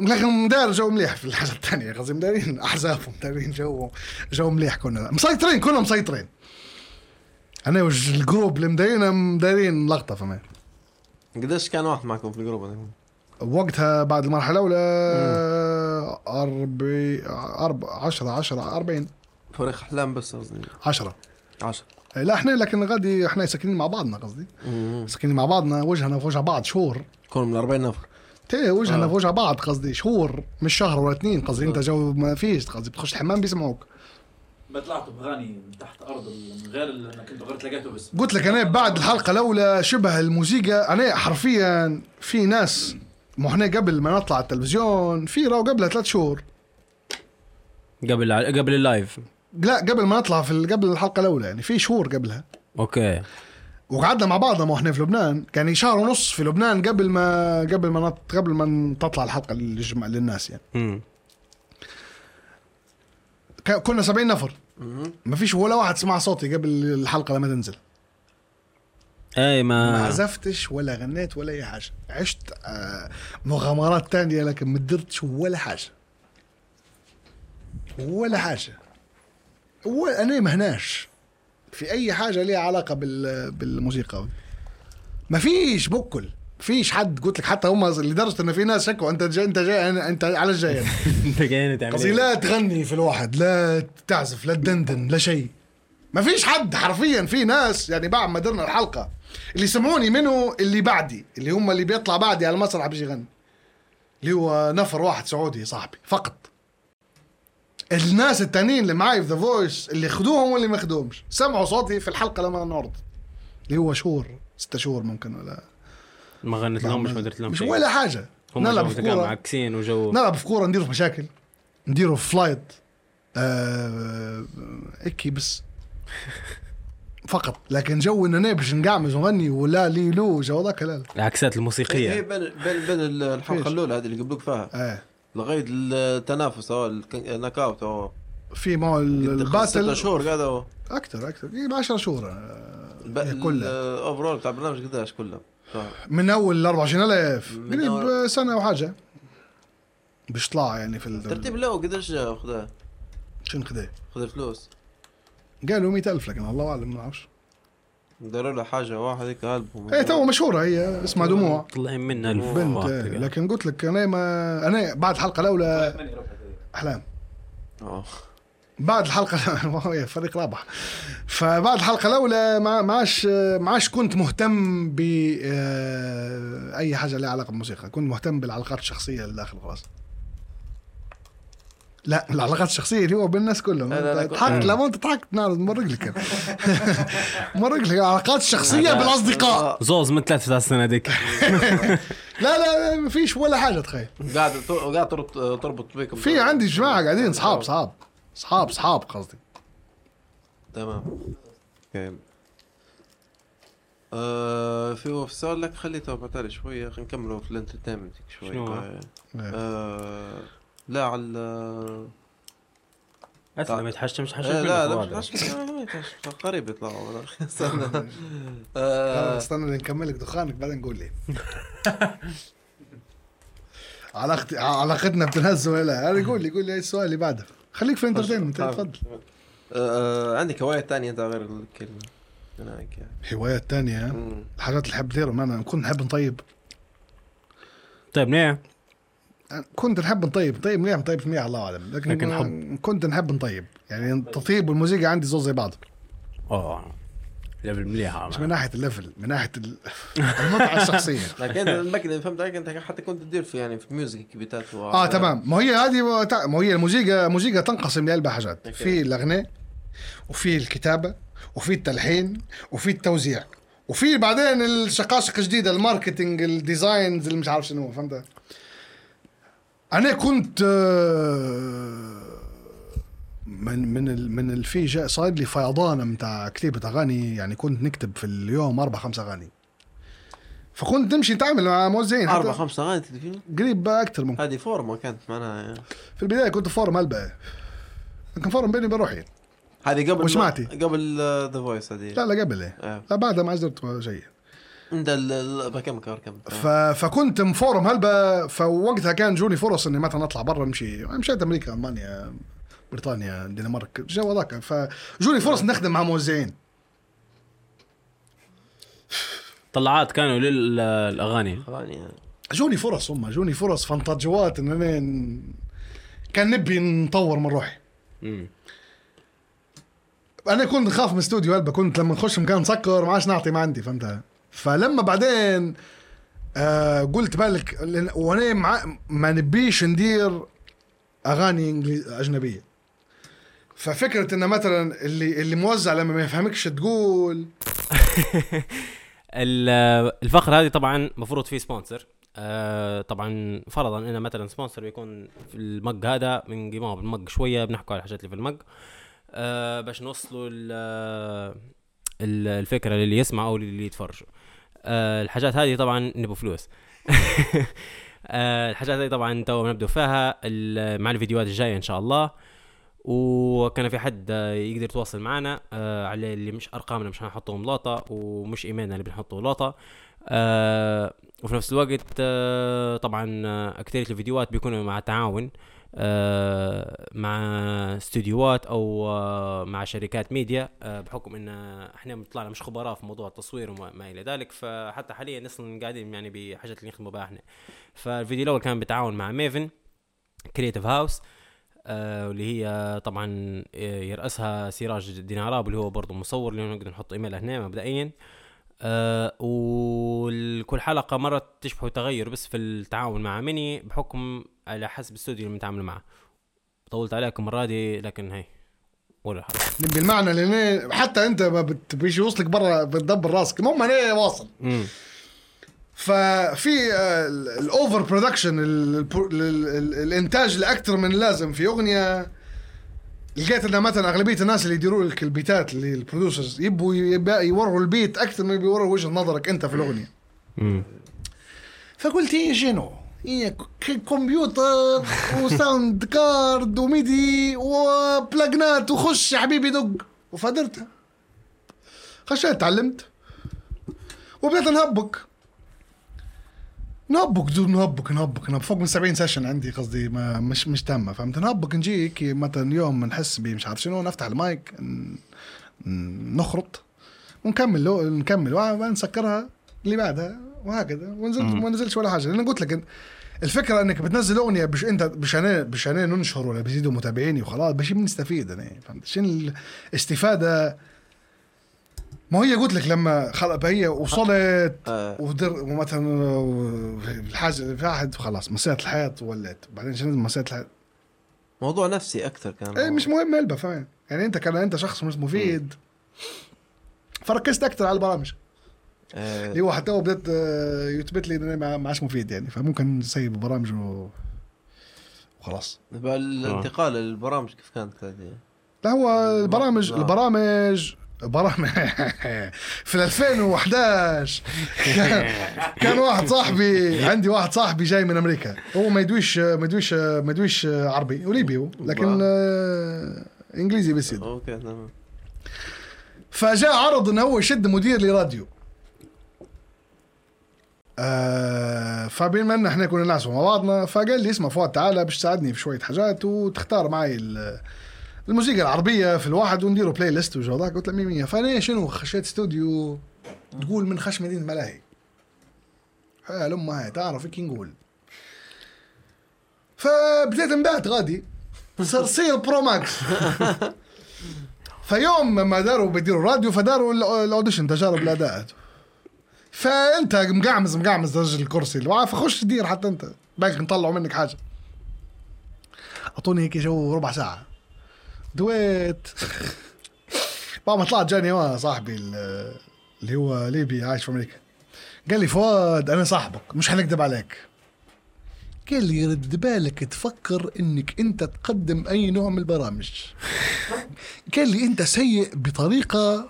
لكن مدار جو مليح في الحاجة الثانية قصدي مدارين احزاب ومدارين جو جو مليح كنا. مسيطرين كنا مسيطرين. أنا وج ال group اللي مدارين مدارين لقطة فما. قديش كان واحد معكم في ال group؟ أنا؟ وقتها بعد المرحلة الأولى أربي أرب عشرة عشرة أربعين. فريق احلام بس قصدي. عشرة. 10 لا إحنا لكن غادي إحنا ساكنين مع بعضنا قصدي. ساكنين مع بعضنا وجهنا في وجه بعض شهور. كون من 40 نفر. وجهنا آه. في وجه بعض قصدي شهور مش شهر ولا اثنين قصدي انت جو ما فيش قصدي بتخش الحمام بيسمعوك. ما طلعتوا بغاني من تحت أرض من غير انك أنتوا غير تلاقيته بس. قلت لك أنا بعد الحلقة الأولى شبه الموسيقى أنا حرفيا في ناس مو إحنا قبل ما نطلع التلفزيون في راو قبلها ثلاث شهور. قبل قبل ال live. لا قبل ما نطلع في ال- قبل الحلقة الأولى يعني في شهور قبلها. أوكي. وقعدنا مع بعضنا ما إحنا في لبنان. كان شهر ونص في لبنان قبل ما قبل ما نط... قبل ما تطلع الحلقة للجمع للناس يعني. ك... كنا 70 نفر. ما فيش ولا واحد سمع صوتي قبل الحلقة لما تنزل. أي ما ما عزفتش ولا غنيت ولا أي حاجة. عشت آه، مغامرات تانية لكن ما درتش ولا حاجة. ولا حاجة. أنا مهناش في أي حاجة ليها علاقة بال بالموسيقى. ما فيش بكل فيش حد قلت لك حتى هم لدرجة إن في ناس شكوا أنت جاي أنت جاي أنت على الجاي أنت جاي تعمل إيه؟ لا تغني في الواحد لا تعزف لا تدندن لا شيء. ما فيش حد حرفيا في ناس يعني بعد ما درنا الحلقة اللي سمعوني منه اللي بعدي اللي هم اللي بيطلع بعدي على المسرح بيجي يغني. اللي هو نفر واحد سعودي صاحبي فقط. الناس التانيين اللي معاي في The Voice اللي خدوهم واللي ما خدوهمش سمعوا صوتي في الحلقة لما أنا عرضت اللي هو شهور ستة شهور ممكن ولا ما غنت لهم مش ما درت لهم مش شيء. ولا حاجة. هم نلعب في كورة. معكسين وجو. نلعب في كورة نديروا في مشاكل. نديروا في fight آه هيك بس. فقط. لكن جو ان أنا باش نقعمز ونغني ولا لي لو جو ذاك لا لا. العكسات هي الموسيقيه بين بين بين الحلقة. الأولى هذه اللي قبلوك فيها. آه. لغاية التنافس أو ال knockout أو في ما هو ست ال battle شهور قاعد هو. أكثر أكثر. يجيب 10 شهور آه، كلها. ال overall بتاع البرنامج قداش كله؟ من أول ال 24000 من قريب أول- سنة أو حاجة. باش طلع يعني في ال- الترتيب الأول قداش جا خذها شنو خذا خذ الفلوس قالوا 100000 لكن الله أعلم ما نعرفش داروا له حاجة واحد هيك ألبوم إيه تو مشهورة هي اسمها دموع طلعين منا ألف بنت واحد إيه. تلقى. لكن قلت لك أنا ما أنا بعد الحلقة الاولى أحلام آه. بعد الحلقة فريق رابح فبعد الحلقة الأولى ما ما عادش ما عادش كنت مهتم ب آه، أي حاجة لها علاقة بالموسيقى كنت مهتم بالعلاقات الشخصية اللي داخل خلاص لا العلاقات الشخصية اللي هو كلهم. لا، لا، أنت ضحكت لا ما أنت ضحكت نعم مرق لك أنا. مرق لك العلاقات الشخصية بالأصدقاء. زوز من ثلاث سنه ديك لا لا لا ما فيش ولا حاجة تخيل. قاعد قاعد تربط بيكم في عندي جماعة قاعدين اصحاب اصحاب اصحاب اصحاب قصدي. تمام. آه في في سؤال لك. خليته بعتلي شوية. خلينا نكملوا في الانترتينمنت شوي. شنو؟ آه. إيه. آه لا على اسلم يتحشم مش حشم آه، منه لا لا. مش ما يتعش- قريب يطلعوا استنى. آه، آه، استنى نكمل لك دخانك بعدين قول لي. علاقتي علاقتنا بتنهز ولا أنا قول لي قول لي السؤال اللي بعده. خليك في ال entertainment تفضل. آه، عندك هوايات تانية أنت غير الكلمة هناك يعني. هوايات تانية. الحاجات اللي نحب نديرها أنا كنت نحب نطيب. طيب منيح كنت نحب نطيب طيب منيح طيب منيح الله أعلم. لكن, لكن لكن كنت نحب نطيب. يعني التطيب والموسيقى عندي زوز زي بعض. اوه level مليحه مش من ناحية ال level من ناحية ال- المتعة الشخصية. لكن المكنة فهمت عليك أنت حتى كنت تدير في يعني في music كبيتات آه تمام. ما هي هذه ما هي الموسيقى موسيقى تنقسم لأربع حاجات. في الأغنية وفي الكتابة وفي التلحين وفي التوزيع وفي بعدين الشقاشق الجديدة ال marketing ال designs اللي مش عارف شنو فهمت؟ أنا كنت آه، من من من ال- في جاء صاير لي فيضان متاع كتيبة أغاني يعني كنت نكتب في اليوم أربع خمس أغاني فكنت نمشي نتعامل مع موزعين أربع خمس أغاني تدفين قريب أكثر ممكن هذه فورمة كانت معناها يعني. في البداية كنت فورم هلبة لكن فورم بيني وبين روحي هذه قبل وسمعتي؟ قبل ذا فويس هذه لا لا قبل. آه. لا بعدها ما عزرت شيء عند كم كم ف... فكنت مفورم. هلبة فوقتها كان جوني فرص إني مثلا أطلع برا نمشي مشيت أمريكا ألمانيا بريطانيا الدنمارك جو ذاك فجوني فرص نخدم مع موزعين طلعات كانوا للأغاني. أغاني يعني. جوني فرص هم جوني فرص. فانتاجوات ان أنا كان نبي نطور من روحي. مم. أنا كنت نخاف من استوديو هلبة كنت لما نخش مكان مسكر ما عادش نعطي ما عندي فهمتها فلما بعدين آه قلت بالك وأنا مع ما نبيش ندير أغاني انجليز أجنبية. ففكرة إن مثلا اللي اللي موزع لما ما يفهمكش تقول. ال- الفقرة هذه طبعا مفروض فيه sponsor آه طبعا فرضا إن مثلا sponsor بيكون في ال mug هذا من قيمه بال mug شوية بنحكوا على الحاجات اللي في ال mug. آه باش نوصلوا ال- الفكرة للي يسمع أو للي يتفرجوا آه الحاجات هذه طبعا نبوا فلوس. آه الحاجات هذه طبعا تو بنبدو فيها مع الفيديوهات الجاية إن شاء الله. وكان في حد يقدر يتواصل معنا آه على اللي مش أرقامنا مش هنحطهم لوطة ومش إيميلنا اللي بنحطه لوطة آه وفي نفس الوقت آه طبعا آه، أكثرية الفيديوهات بيكونوا مع تعاون. مع استديوهات أو آه مع شركات ميديا آه بحكم إن إحنا طلعنا مش خبراء في موضوع التصوير وما ما إلى ذلك فحتى حاليا أصلا قاعدين يعني بحاجات اللي نخدموا بها إحنا. فالفيديو الأول كان بتعاون مع ميفن Creative House آه واللي هي طبعا آه، يرأسها سراج ديناراب اللي هو برضه مصور اللي نقدر نحط إيميل هنا مبدئيا. آه وكل حلقة مرة تشبه تغير بس في التعاون مع ميني بحكم على حسب الاستوديو اللي بنتعامل معه. طولت عليكم المرة دي لكن هي ولا حاجة. بالمعنى لأن حتى أنت ما بت- بيجي يوصلك برا بتدبر راسك. المهم أنا واصل. امم ففي ال over production الإنتاج الاكثر من اللازم في أغنية. لقيت ان مثلا أغلبية الناس اللي يديروا لك البيتات اللي ال producers يبوا يوروا ال beat أكثر من بيوروا وجهة نظرك أنت في الأغنية. امم فقلت هي شنو؟ ك- كمبيوتر وساوند كارد وميدي وبلاجنات وخش يا حبيبي دق. وفادرتها خشيت تعلمت. وبدأت نهبك. نهبك دو نهبك نهبك نهبك. فوق من 70 session عندي قصدي ما مش مش تامة فهمت؟ نهبك نجيك مثلا يوم نحس بمش عارف شنو نفتح المايك نخرط. ونكمل نكمل. ونسكرها اللي بعدها وهكذا. ونزلت. ما نزلتش ولا حاجة. لأن قلت لك الفكرة إنك بتنزل أغنية بش انت بشان بشان ننشر ولا بيزيدوا متابعيني وخلاص باش بنستفيد أنا فهمت؟ شنو الاستفاده ما هي قلت لك لما خلق هي وصلت آه. ودر ومثلا الحاجة في واحد خلاص مسيت الحيط وليت بعدين شنو مسيت الحيط موضوع نفسي أكثر كان. إيه مش مهم هلبة فاهم؟ يعني أنت كان أنت شخص مش مفيد. فركزت أكثر على البرامج. اللي هو حتى هو بدأت آه، يثبت لي انه ما عادش مفيد يعني. فممكن نسيب البرامج و... وخلاص بقى الانتقال للبرامج كيف كانت هذه؟ لا هو البرامج. البرامج برامج في 2011 كان, كان واحد صاحبي عندي واحد صاحبي جاي من أمريكا. هو ما يدويش ما يدويش ما يدويش عربي وليبي هو لكن آه، إنجليزي بس يدو. okay تمام. فجاء عرض انه هو يشد مدير لراديو. آه فبما إن إحنا كنا نعزف مع بعضنا فقال لي اسمع فؤاد تعالى باش تساعدني في شوية حاجات وتختار معي ال- الموسيقى العربية في الواحد ونديروا playlist وجو ذاك. قلت له 100 100 فأنا شنو خشيت استوديو تقول من خش مدينه ملاهي حال امها هاي تعرف كي نقول. فبديت نبات غادي. صرصير pro max فيوم ما داروا بيديروا راديو فداروا ال- ال audition تجارب الاداء فأنت مقعمز مقعمز رجل الكرسي. فخش دير حتى أنت. باقي نطلعوا منك حاجة. أعطوني هيك جو ربع ساعة. دويت. بعد ما طلعت جاني صاحبي ال- اللي هو ليبي عايش في أمريكا. قال لي فؤاد أنا صاحبك. مش حنكذب عليك. قال لي رد بالك تفكر إنك أنت تقدم أي نوع من البرامج. قال لي أنت سيء بطريقة.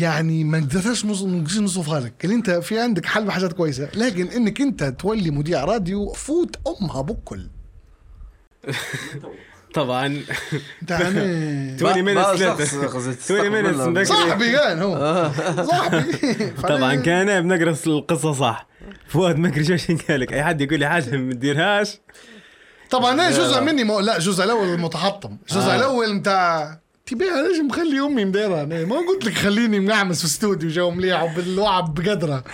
يعني ما نقدرش نوصفها لك. قال لي انت في عندك حل بحاجات كويسة لكن انك انت تولي مذيع راديو فوت أمها بكل طبعا. انت يعني 20 ما- minutes ما later. شخص قصدي 20 minutes تستقبل من صاحبي كان هو. صاحبي. طبعا كان بنقرا القصة صح. فؤاد مكري شو قال لك. أي حد يقول لي حاجة ما تديرهاش. طبعا أنا جزء مني مو... لا الجزء الأول المتحطم الجزء آه. الأول بتاع تبيها ليش مخلي أمي مديرها أنا ما قلت لك خليني منعمس في استوديو جو مليح وبالوعب بقدرة.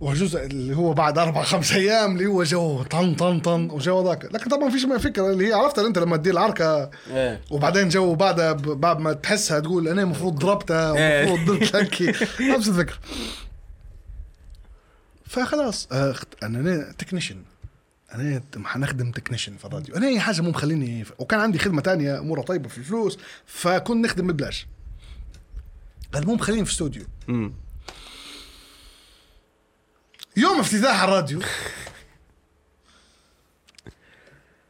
والجزء اللي هو بعد أربع خمس أيام اللي هو جو طن طن طن وجو ذاك. لكن طبعا فيش ما فكرة اللي هي عرفت أنت لما تدير العركة إيه. وبعدين جو بعدها ب- بعد ما تحسها تقول أنا المفروض ضربتها إيه. المفروض درت لك. نفس الفكرة. فخلاص أنا technician أنا حنخدم technician في الراديو. أنا أي حاجة مو مخليني وكان عندي خدمة تانية امورها طيبة في الفلوس فكنت نخدم ببلاش. قال مو مخليني في استوديو يوم افتتاح الراديو.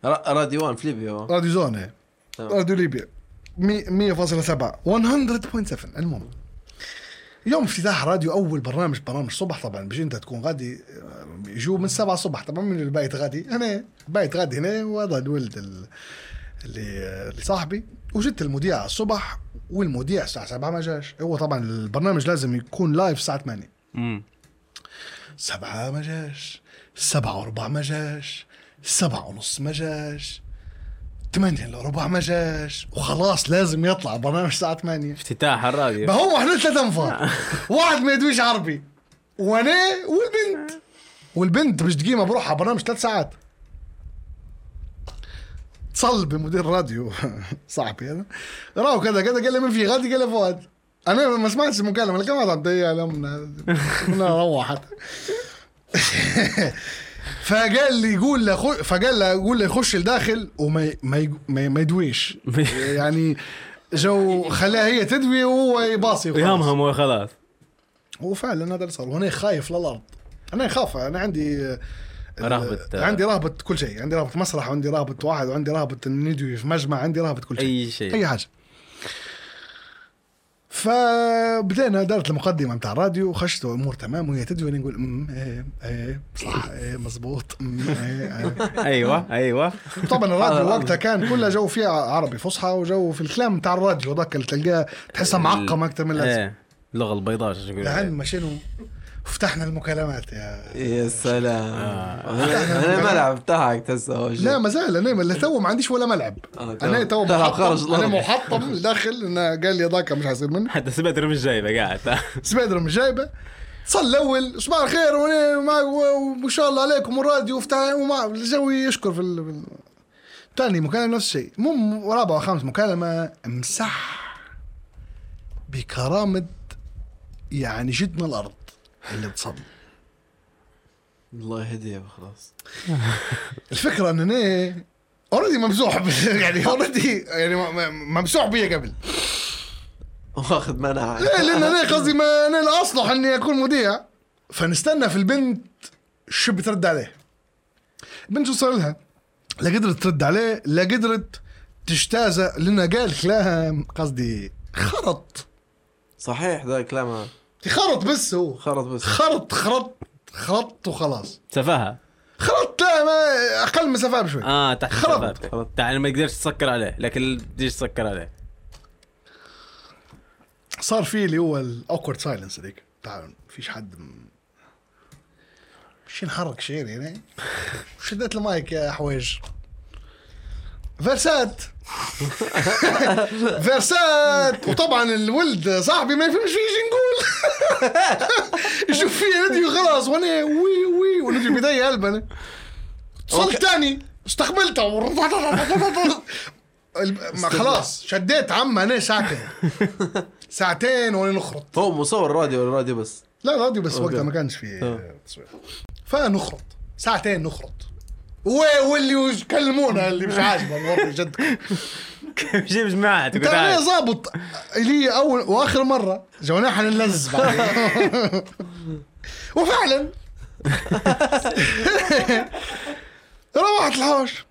را- راديو 1 في ليبيا. راديو زون إيه. راديو ليبيا. مي- 100.7 100.7 المهم. يوم افتتاح راديو أول برنامج برامج صبح طبعا بيجي أنت تكون غادي آه، يجوا من 7 الصبح طبعا من البيت غادي أنا بيت غادي هنا وهذا الولد اللي آه، اللي صاحبي. وجدت المذيع الصبح والمذيع الساعة 7 ما جاش. هو طبعا البرنامج لازم يكون live الساعة 8 امم سبعة ما جاش سبعة وربع ما جاش سبعة ونص ما جاش. ثمانية الا ربع ما جاش. وخلاص لازم يطلع برنامج الساعة 8 افتتاح الراديو. ما هو إحنا ثلاث انفار واحد ما يدويش عربي. وأنا والبنت. والبنت مش دقيقة بروحها برنامج ثلاث ساعات. اتصل بمدير الراديو. صاحبي هذا. راهو كذا كذا قال لي من في. غادي قال لي فؤاد. أنا ما سمعتش المكالمة لكن ما من من روحت. فقال لي يقول له خو... فقال له يقول له يخش لداخل وما ما ما, ما يدويش. يعني جو خلاها هي تدوي وهو يباصي. يهمهم وخلاص. هو فعلا هذا اللي صار. وأنا خايف للأرض. أنا خاف أنا عندي آه، رهبة- عندي رهبة كل شيء. عندي رهبة مسرح وعندي رهبة واحد وعندي رهبة ندوي في مجمع عندي رهبة كل شيء. أي شيء. أي حاجة. فبدينا دارت المقدمة بتاع الراديو وخشت أمور تمام وهي تدوي نقول امم إيه إيه صح إيه مزبوط إيه إيه أيوه أيوه. طبعا الراديو وقتها كان كله جو فيه عربي فصحى وجو في الكلام بتاع الراديو ذاك اللي تلقاه تحسها معقم أكثر من اللازم إيه اللغة البيضاء شو يقولوا لعلم. فتحنا المكالمات يا يا سلام. آه. أنا أنا الملعب تاعك تهسه لا ما زال أنا اللي تو ما عنديش ولا ملعب. آه،. أنا تو محطم أنا. محطم داخل انه قال لي ذاك مش حيصير منه حتى سبتر مش جايبه قاعد. سبيدر مش جايبه صل الأول صباح الخير وأنا ما وما شاء الله عليكم والراديو وفتح وما الجو يشكر في ال... تاني مكالمة نفس الشيء. مو رابع وخامس مكالمة مسح بكرامة يعني جدنا الأرض. اللي اتصل الله يهديه خلاص. الفكرة إن أنا already ممسوح يعني already يعني ممسوح بي قبل. واخذ منع. ليه لأن أنا قصدي ما أنا اصلح إني أكون مذيع. فنستنى في البنت شو بترد عليه. البنت شو صار لها؟ لا قدرت ترد عليه لا قدرت تجتازه لأنه قال كلام قصدي خرط. صحيح ذا كلامه خرط بس هو. خرط بس. خرط خرط خرط وخلاص. سفاهة. خرط لا ما أقل من سفاه بشوي. آه تحت خرب. السفاهة. يعني ما تقدرش تسكر عليه لكن تجيش تسكر عليه. صار في اللي هو ال awkward silence هذيك. تعال فيش حد م... مش نحرك شيء يعني. شديت المايك يا حويج. verse ات. verse ات. وطبعا الولد صاحبي ما يفهمش فيه إيش نقول. يشوف فيه ندي خلاص وأنا وي وي وندي بداية قلب أنا. صلت تاني. استقبلته. ما خلاص شديت عم أنا ساعتين ساعتين وأنا نخرط. هو مصور راديو ولا راديو بس؟ لا راديو بس. وقتها ما كانش في آه. تصوير. فنخرط. ساعتين نخرط. واللي يكلمونا اللي مش عاجبه الوضع جد جيب جماعة تقول أنا ظابط لي أول وآخر مرة جونا حنلز بعدين وفعلا. روحت الحوش.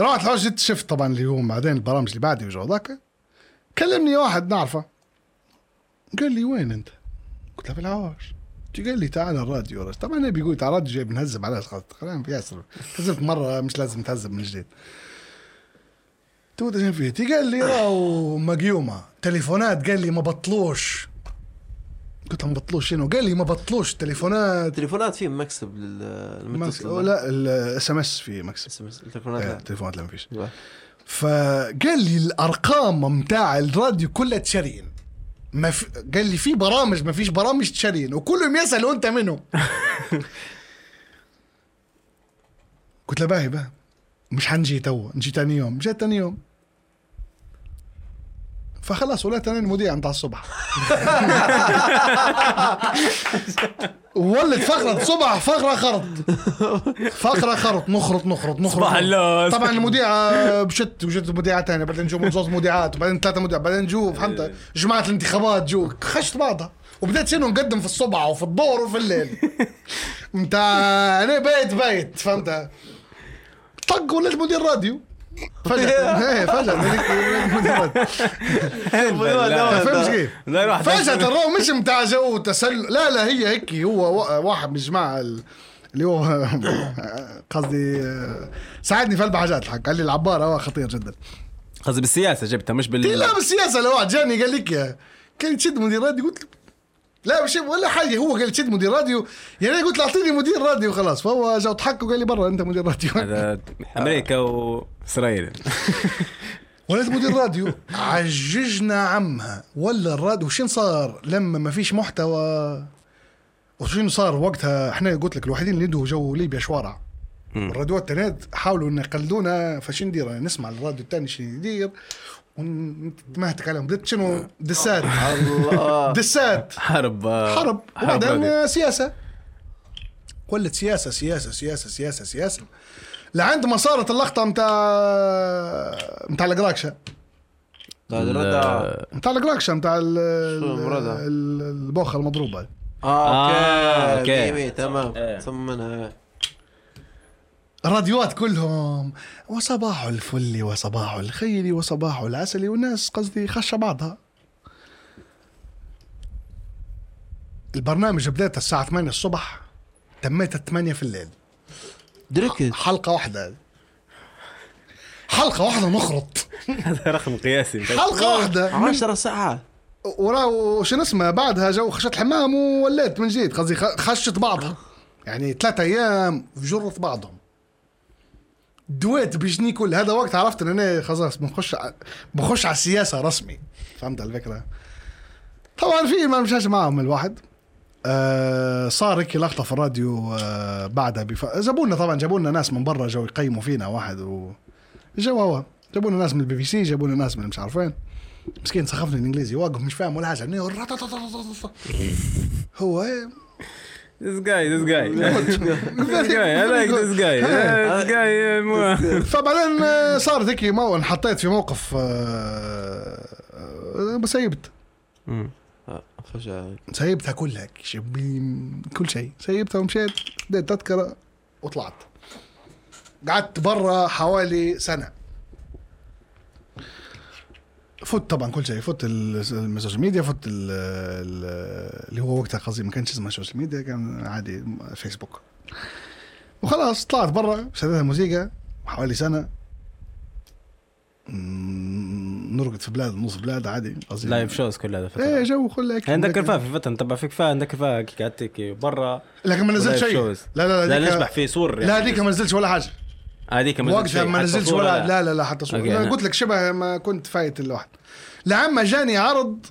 روحت الحوش جيت شفت طبعا اللي هو بعدين البرامج اللي بعدي وجو ذاك. كلمني واحد نعرفه. قال لي وين أنت؟ قلت له في الحوش. قال لي تعال الراديو رش. طبعا أنا بيقول تعال الراديو جاي بنهزم عليه خلاص خلينا في ياسر هزمت مرة مش لازم تهزم من جديد. تو فيه؟ تي قال لي راهو مقيومة. تليفونات قال لي ما بطلوش. قلت له ما بطلوش شنو؟ قال لي ما بطلوش تليفونات. التليفونات فيه مكسب لل- مكس... للمتصل لا ال SMS في مكسب. SMS التليفونات إيه، لا. التليفونات لا ما فيش. فقال لي الأرقام متاع الراديو كلها تشرين. ما في... قال لي في برامج ما فيش برامج تشرين وكلهم يسالوا انت منهم قلت له باهي باهي. مش حنجي تو نجي تاني يوم. جيت تاني يوم. فخلاص ولات أنا المذيع بتاع الصبح. ولد فقرة صبح فقرة خرط. فقرة خرط نخرط نخرط نخرط. صباح اللوز. طبعا المذيعة بشت وجت مذيعة ثانية بعدين نجوا زوز مذيعات وبعدين ثلاثة مذيعات بعدين نجوا فهمت؟ جماعة الانتخابات جو خشت بعضها. وبدأت شنو؟ نقدم في الصبح وفي الظهر وفي الليل. انت أنا بايت بايت فهمت؟ طق وليت مدير راديو فجأة. إيه فجأة. فهمت كيف؟ فجأة الرو مش متاع جو تسلل. لا لا هي هيك هو وا- واحد من الجماعة ال- اللي هو قصدي ساعدني في أربع حاجات الحق. قال لي العبارة هو خطير جدا. قصدي بالسياسة جبتها مش بال لا بالسياسة. لو واحد جاني قال لك لي تشد مدير قلت له لا مش ولا حاجة. هو قال تشد مدير راديو. يعني قلت له أعطيني مدير راديو خلاص فهو جا ضحك وقال لي برا أنت مدير راديو. هذا أمريكا وإسرائيل. ولد مدير راديو. عججنا عمها. ولا الراديو وشين صار؟ لما ما فيش محتوى. وشين صار وقتها؟ إحنا قلت لك الوحيدين اللي عنده جو ليبيا شوارع. الراديوات التانية حاولوا إن يقلدونا فشو ندير نسمع الراديو الثاني شو يدير. ونتمهتك عليهم بدت شنو؟ diss ات. الله. diss ات. حرب. حرب. وبعدين سياسة. ولت سياسة سياسة سياسة سياسة سياسة. لعند ما صارت اللقطة متاع متاع القراكشه متاع القراكشه متاع البوخة المضروبة. آه آه، okay. okay. ميمي تمام. إيه. ثمنها الراديوات كلهم. وصباح الفل وصباح الخير وصباح العسل. والناس قصدي خشة بعضها. البرنامج بدايته الساعة 8 الصبح. تميت 8 في الليل. دركت. حلقة واحدة. حلقة واحدة نخرط. هذا رقم قياسي. حلقة واحدة. من 10 ساعات ورا وشو اسمه بعدها جو خشت الحمام ووليت من جديد. قصدي خشت بعضها. يعني ثلاثة أيام في جرة بعضهم. دويت بجني كل هذا وقت عرفت؟ ان أنا خلاص بنخش ع- بخش على السياسة رسمي. فهمت الفكرة؟ طبعا في ما مشاش معهم الواحد. آه صار هيك لقطة في الراديو آه بعدها بف... جابوا لنا طبعا جابوا لنا ناس من برا جو يقيموا فينا واحد و جو هو. جابوا لنا ناس من البي بي سي جابوا لنا ناس من مش عارف وين مسكين سخفني الإنجليزي واقف مش فاهم ولا حاجة. هو إيه؟ This guy, this guy. this guy, I like this guy. This guy. فبعدين آه، صارت هيك مو انحطيت في موقف آه، آه، سيبت. سيبتها كلها شبين كل شيء. سيبتها ومشيت بديت تذكره وطلعت. قعدت برا حوالي سنة. فوت طبعا كل شيء فوت ال- السوشيال ميديا فوت ال- ال- اللي هو وقتها قصدي ما كانش اسمه سوشيال ميديا كان عادي فيسبوك وخلاص طلعت برا شديتها موسيقى حوالي سنة. نرقد في بلاد نص بلاد عادي قصدي. لايف شوز كل هذا إيه جو كله عندك كرفاه في فترة نتبع فيك فيها عندك كي قعدت هيك برا. لكن ما نزلت شيء. لا لا لا لا نشبح في صور لا هذيك ما نزلتش ولا حاجة. هذيك ما وقتها. ما نزلتش ولا لا. لا لا حتى صورة. okay، أنا أنا- قلت لك شبه ما كنت فايت الواحد لعما جاني عرض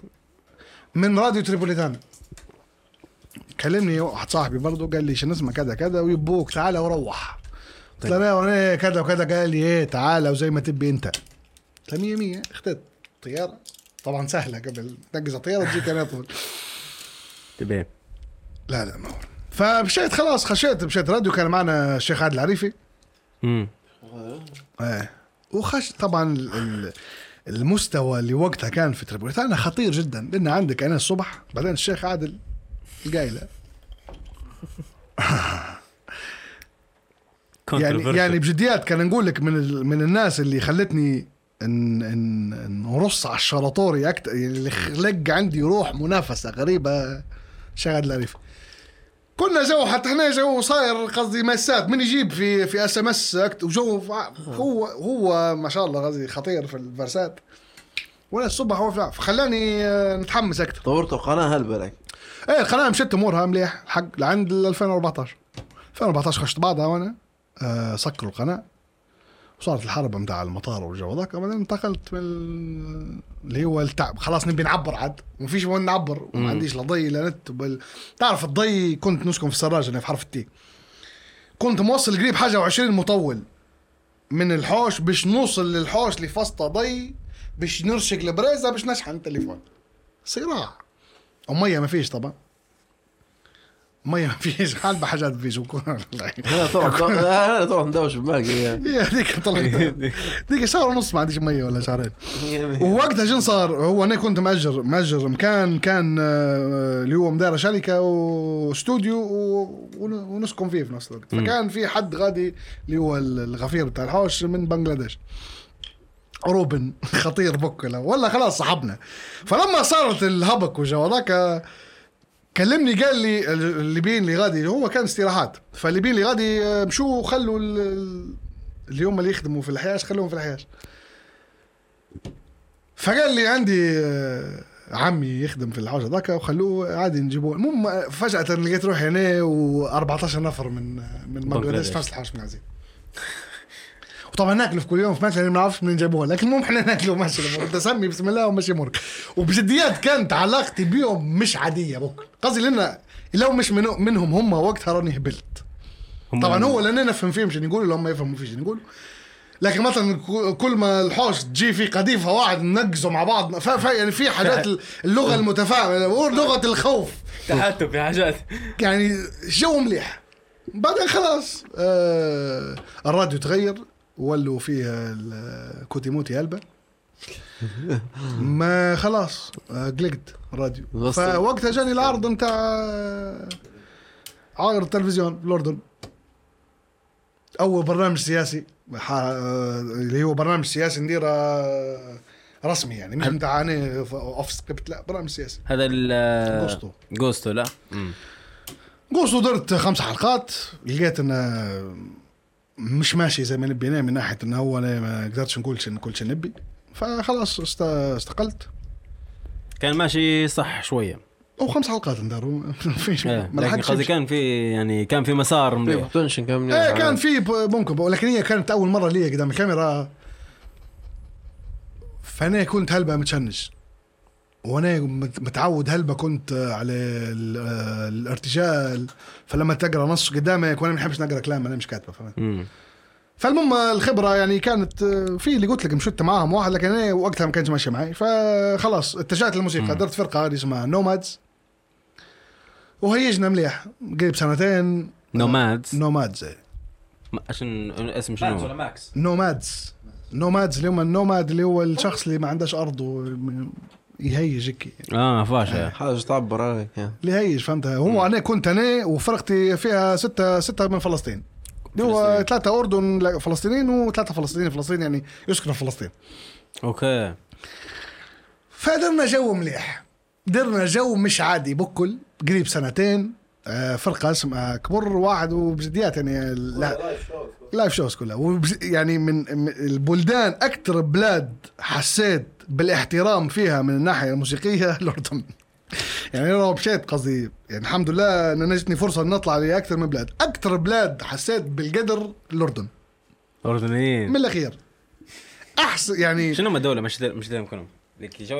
من راديو تريبوليتان. كلمني واحد صاحبي برضه قال لي شنو اسمه كذا كذا ويبوك تعال وروح. قلت له أنا وأنا كذا وكذا. قال لي إيه تعال وزي ما تبي أنت. قلت له 100 100 اخترت طيارة. طبعا سهلة قبل تنقز الطيارة تجيك أنا طول تبين لا لا ما هو. فمشيت خلاص خشيت مشيت راديو كان معنا الشيخ عادل العريفي. إيه. وخش طبعا ال- ال- المستوى اللي وقتها كان في تريبوليتانا خطير جدا. لأن عندك أنا الصبح بعدين الشيخ عادل القايله يعني. يعني بجديات كان نقول لك من من الناس اللي خلتني ان ان نرص على الشراطوري أكثر اللي خلق عندي روح منافسة غريبة. الشيخ عادل العريفي كنا جو حتى إحنا جو صاير قصدي مسات. من يجيب في في اس ام اس وجو فع- هو هو ما شاء الله قصدي خطير في الفرسات. وأنا الصبح هو فخلاني آه، نتحمس أكثر طورتوا قناة هلبلك إيه القناة مشت أمورها مليح. الحق لعند ال 2014 2014 خشت بعضها وأنا آه سكروا القناة. وصارت الحرب متاع المطار والجو ذاك بعدين انتقلت من ال- اللي هو التعب. خلاص نبي نعبر عاد. ما فيش وين نعبر وما عنديش لا ضي لا نت. بل... تعرف الضي كنت نسكن في السراج أنا في حرف التي. كنت موصل قريب حاجة و20 مطول. من الحوش باش نوصل للحوش اللي فسطه ضي باش نرشق البريزة باش نشحن التليفون. صراع. ومية ما فيش طبعا. ما فيش حلبة حاجات ما فيش هذا طبعا هذا طبعا مدوش بباقي هي هذيك طلعت. ديك. شهر ونص ما عنديش مية ولا شهرين. ووقتها شنو صار؟ هو أنا كنت مأجر مأجر مكان كان آه، اللي هو مدار شركه واستوديو ونسكن فيه في نفس الوقت. فكان في حد غادي اللي هو الغفير بتاع الحوش من بنغلاديش. روبن خطير بوكلا ولا خلاص صاحبنا. فلما صارت الهبك وجو هذاك كلمني قال لي الليبيين اللي غادي هو كان استراحات. فالليبيين اللي غادي آه، مشوا خلوا ال- ال- اللي هم اللي يخدموا في الحياش خلوهم في الحياش فقال لي عندي آه، عمي يخدم في الحوش ذاك وخلوه عادي نجيبوه. المهم آه، فجأة لقيت روحي أنا و14 نفر من من بنغلاديش. في نفس الحوش من عزيز وطبعا ناكله في كل يوم في مثلا ما نعرفش منين جابوها لكن المهم إحنا ناكله ماشي الأمور تسمي بسم الله وماشي أمورك. وبجديات كانت علاقتي بيهم مش عادية بكرة. قصدي لأن لو مش من منهم هم وقتها راني هبلت. هم- طبعا هو لأن أنا نفهم فيهم شنو يقولوا لو هم يفهموا فيه شنو يقولوا. لكن مثلا كل ما الحوش تجي في قذيفة واحد ننقزوا مع بعض ف... ف... يعني في حاجات اللغة المتفاهمه لغة الخوف. تحتم في حاجات. يعني جو مليح. بعدين خلاص آه الراديو تغير. ولوا فيه ال- كوتي موتي هلبة ما خلاص آه، قلقت الراديو. بس- فوقتها جاني العرض نتاع عارض التلفزيون في الأردن. أول برنامج سياسي آه، اللي هو برنامج سياسي نديره آه، رسمي يعني مش نتاع أنا off script لا برنامج سياسي. هذا ال جوستو. جوستو لا. قوس درت خمس حلقات لقيت انه مش ماشي زي ما نبي من ناحية إنه هو أنا ما قدرتش نقول نقول شيء نبي. فخلاص است- استقلت. كان ماشي صح شوية. أو خمس حلقات نداروا فيش إيه، ما لكن لحقتش. قصدي. كان في يعني كان في مسار مليح. كان إيه كان في ممكن ولكن هي كانت أول مرة لي قدام الكاميرا. فأنا كنت هلبة متشنج. وأنا مت- متعود هلبة كنت على ال- الارتجال فلما تقرأ نص قدامك وأنا ما بحبش نقرأ كلام أنا مش كاتبه فهمت. فالمهم الخبرة يعني كانت في اللي قلت لك مشيت معاهم واحد لكن أنا وقتها ما كانش ماشي معي. فخلاص اتجهت للموسيقى. درت فرقة هذه اسمها نومادز وهيجنا مليح قريب سنتين. نومادز نومادز إيه. ما- عشان اسم ماكس ولا شنو ماكس نومادز نومادز اللي هم النوماد اللي هو الشخص اللي ما عندهش أرض ويهيج هيك آه فاشا. حاجة تعبر عليك يعني اللي يهيج فهمتها هو أنا كنت أنا وفرقتي فيها ستة ستة من فلسطين. اللي هو أردن لا، فلسطينيين وثلاثة فلسطينيين فلسطين يعني يسكنوا في فلسطين. أوكي. فدرنا جو مليح. درنا جو مش عادي بكل قريب سنتين. آه، فرقة اسمها كبر واحد وبجديات يعني لا. live shows كلها. وبج- يعني من من البلدان أكثر بلاد حسيت بالاحترام فيها من الناحية الموسيقية الأردن يعني أنا لو مشيت قصدي يعني الحمد لله أن أنا جتني فرصة أن نطلع لأكثر من بلاد. أكثر بلاد حسيت بالقدر الأردن اردنيين من الأخير. أحسن يعني شنو هم الدولة؟ مش دل- مش دائما كلهم. لك جو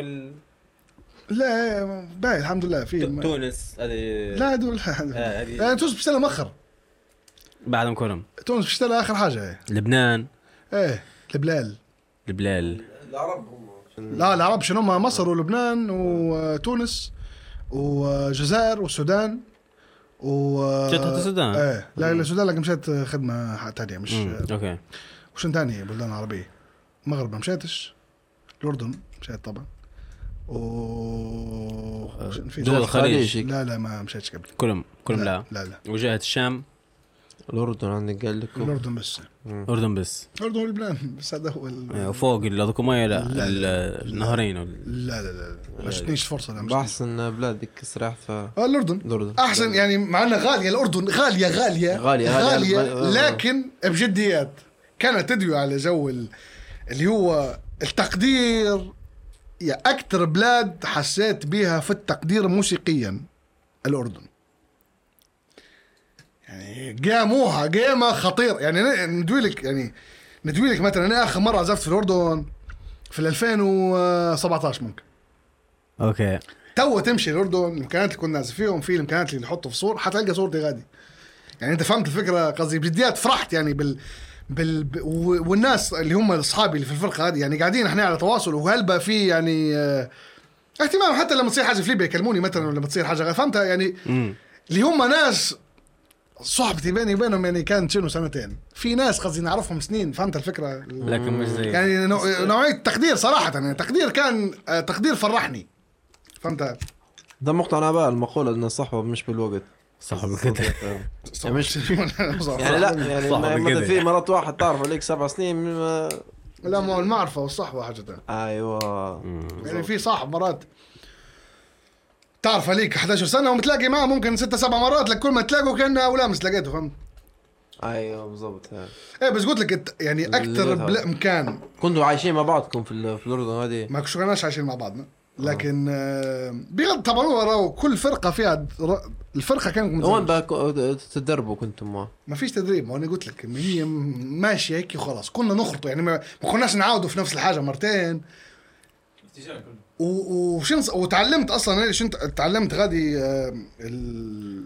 لا باهي الحمد لله في تونس هذه لا دول آه، لا يعني تونس بتشتغل مؤخر. بعدهم كلهم تونس بتشتغل آخر حاجة إيه. لبنان. إيه البلال البلال العرب هم. لا العرب شنو هم؟ مصر ولبنان وتونس والجزائر والسودان و جت السودان؟ إيه لا لا السودان لكن مشيت خدمة ثانية مش مم، okay. وشن ثاني بلدان عربية. المغرب ما مشيتش. الأردن مشيت طبعا. و في دول الخليج. خليج. لا لا ما مشيتش قبل. كلهم كلهم لا لا. لا وجهة الشام؟ الأردن عندك قال لك الأردن بس. اردن بس. الأردن ولبنان بس هذا هو ال- آه، وفوق اللي هذوك ميه لا لا، ال- النهرين وال- لا لا لا ما جتنيش فرصة لا باحسن بلادك استريحت في آه، الأردن. الأردن. أحسن يعني مع إنها غالية الأردن غالية. غالية غالية، غالية. غالية غالية. لكن بجديات كانت تدوي على جو ال- اللي هو التقدير يا أكثر بلاد حسيت بها في التقدير موسيقيا الأردن. يعني قاموها قيمه خطير يعني أنا ندوي لك يعني ندوي لك مثلا أنا آخر مرة عزفت في الأردن في ال 2017 ممكن. okay. تو تمشي الأردن الإمكانيات اللي كنا نازل فيهم في الإمكانيات اللي نحطه في صور حتلقى صورتي غادي. يعني أنت فهمت الفكرة قصدي بجديات فرحت يعني بال بال ب- و- والناس اللي هم أصحابي اللي في الفرقة هذه يعني قاعدين إحنا على تواصل وهلبة في يعني آه، اهتمام حتى لما تصير حاجة في ليبيا يكلموني مثلا لما تصير حاجة فهمتها يعني اللي هم ناس صحبتي بيني وبينهم يعني كانت شنو سنتين. في ناس قصدي نعرفهم سنين فهمت الفكرة؟ لكن مش زي يعني نوع- نوعية تقدير صراحة يعني تقدير كان آه، تقدير فرحني. فهمت؟ ده مقتنع بقى المقولة ان الصحبة مش بالوقت. صح بالكده يعني مش يعني لا يعني صح. مثلا في مرات واحد تعرف عليك سبع سنين ما- لا ما هو المعرفة والصحبه حاجة. أيوه. يعني في صاحب مرات تعرف عليك 11 سنة ومتلاقي معه ممكن ستة سبع مرات لك كل ما تلاقوا كأنه اولامس لقيته فهمت؟ أيوه بالضبط. إيه بس قلت لك يعني أكثر بالامكان كنتوا عايشين مع بعضكم في ال- في الأردن هذه؟ ما كناش عايشين مع بعضنا. لكن آه، بغض طبعا هو كل فرقة فيها الفرقة كانت وين تتدربوا كنتوا ما ما فيش تدريب ما أنا قلت لك ما هي ماشية هيك وخلاص. كنا نخرطوا يعني ما, ما كناش نعاودوا في نفس الحاجة مرتين. اتجاه كله. و- وشنص وتعلمت أصلا أنا شنت تعلمت غادي آه، ال-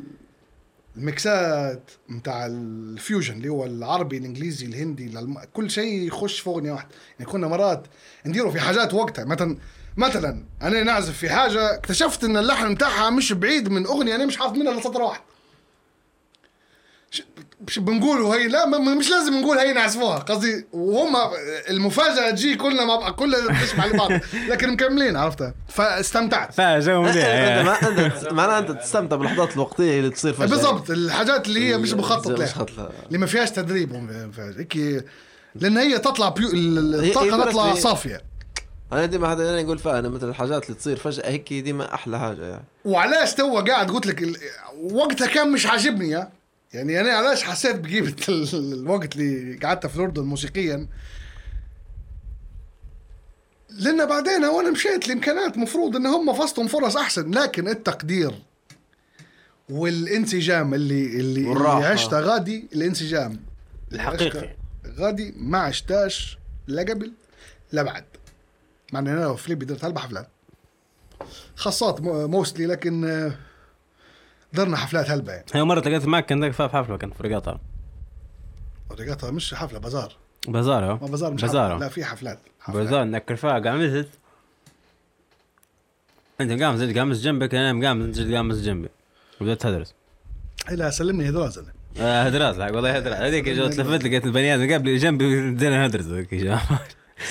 الميكسات نتاع الفيوجن اللي هو العربي الإنجليزي الهندي. كل شيء يخش في اغنيه واحدة يعني كنا مرات نديروا في حاجات وقتها مثلا مثلا أنا نعزف في حاجة اكتشفت إن اللحن بتاعها مش بعيد من أغنية أنا مش حافظ منها إلا سطر واحد ش- مش بنقولوا هي لا ما- مش لازم نقول هي نعزفوها. قصدي وهم المفاجأة تجي كلنا مع بعض كلنا نسمع لبعض لكن مكملين عرفتها فاستمتعت. فجو معناها أنت تستمتع باللحظات الوقتية اللي تصير فجأة. بالضبط الحاجات اللي هي مش مخطط لها اللي ما فيهاش تدريب هيك لأن هي تطلع بيو... الطاقة تطلع صافية. أنا ديما هذا أنا نقول فيها أنا مثل الحاجات اللي تصير فجأة هيك ديما أحلى حاجة يعني. وعلاش تو قاعد قلت لك ال... وقتها كان مش عاجبني يا يعني أنا علاش حسيت بقيمة ال- الوقت اللي قعدت في الأردن موسيقيا؟ لأن بعدين وأنا مشيت الامكانيات مفروض إن هم فصلهم فرص أحسن لكن التقدير والانسجام اللي اللي, اللي والراحة. عشته غادي الانسجام. اللي الحقيقي. غادي ما عشتاش لا قبل لا بعد. مع ان أنا وفليبي درت هلبة حفلات. خاصات موستلي لكن آه، درنا حفلات هلبة يعني. هي مرة تلاقيت معك كان في حفلة كان في رقاطة. رقاتها مش حفلة بازار. بازار ما هو بازار مش بازار. حفلة. لا. في حفلات. حفلات. بازار نكر فيها قامست أنت قام زلت قامس جنبك أنا قام زلت قامس جنبي. وبدأت تدرس لا سلمني هدراز أنا. آه، هدرات لا والله هدرات هذيك جو تلفت لقيت البني آدم قبل جنبي بدينا ندرس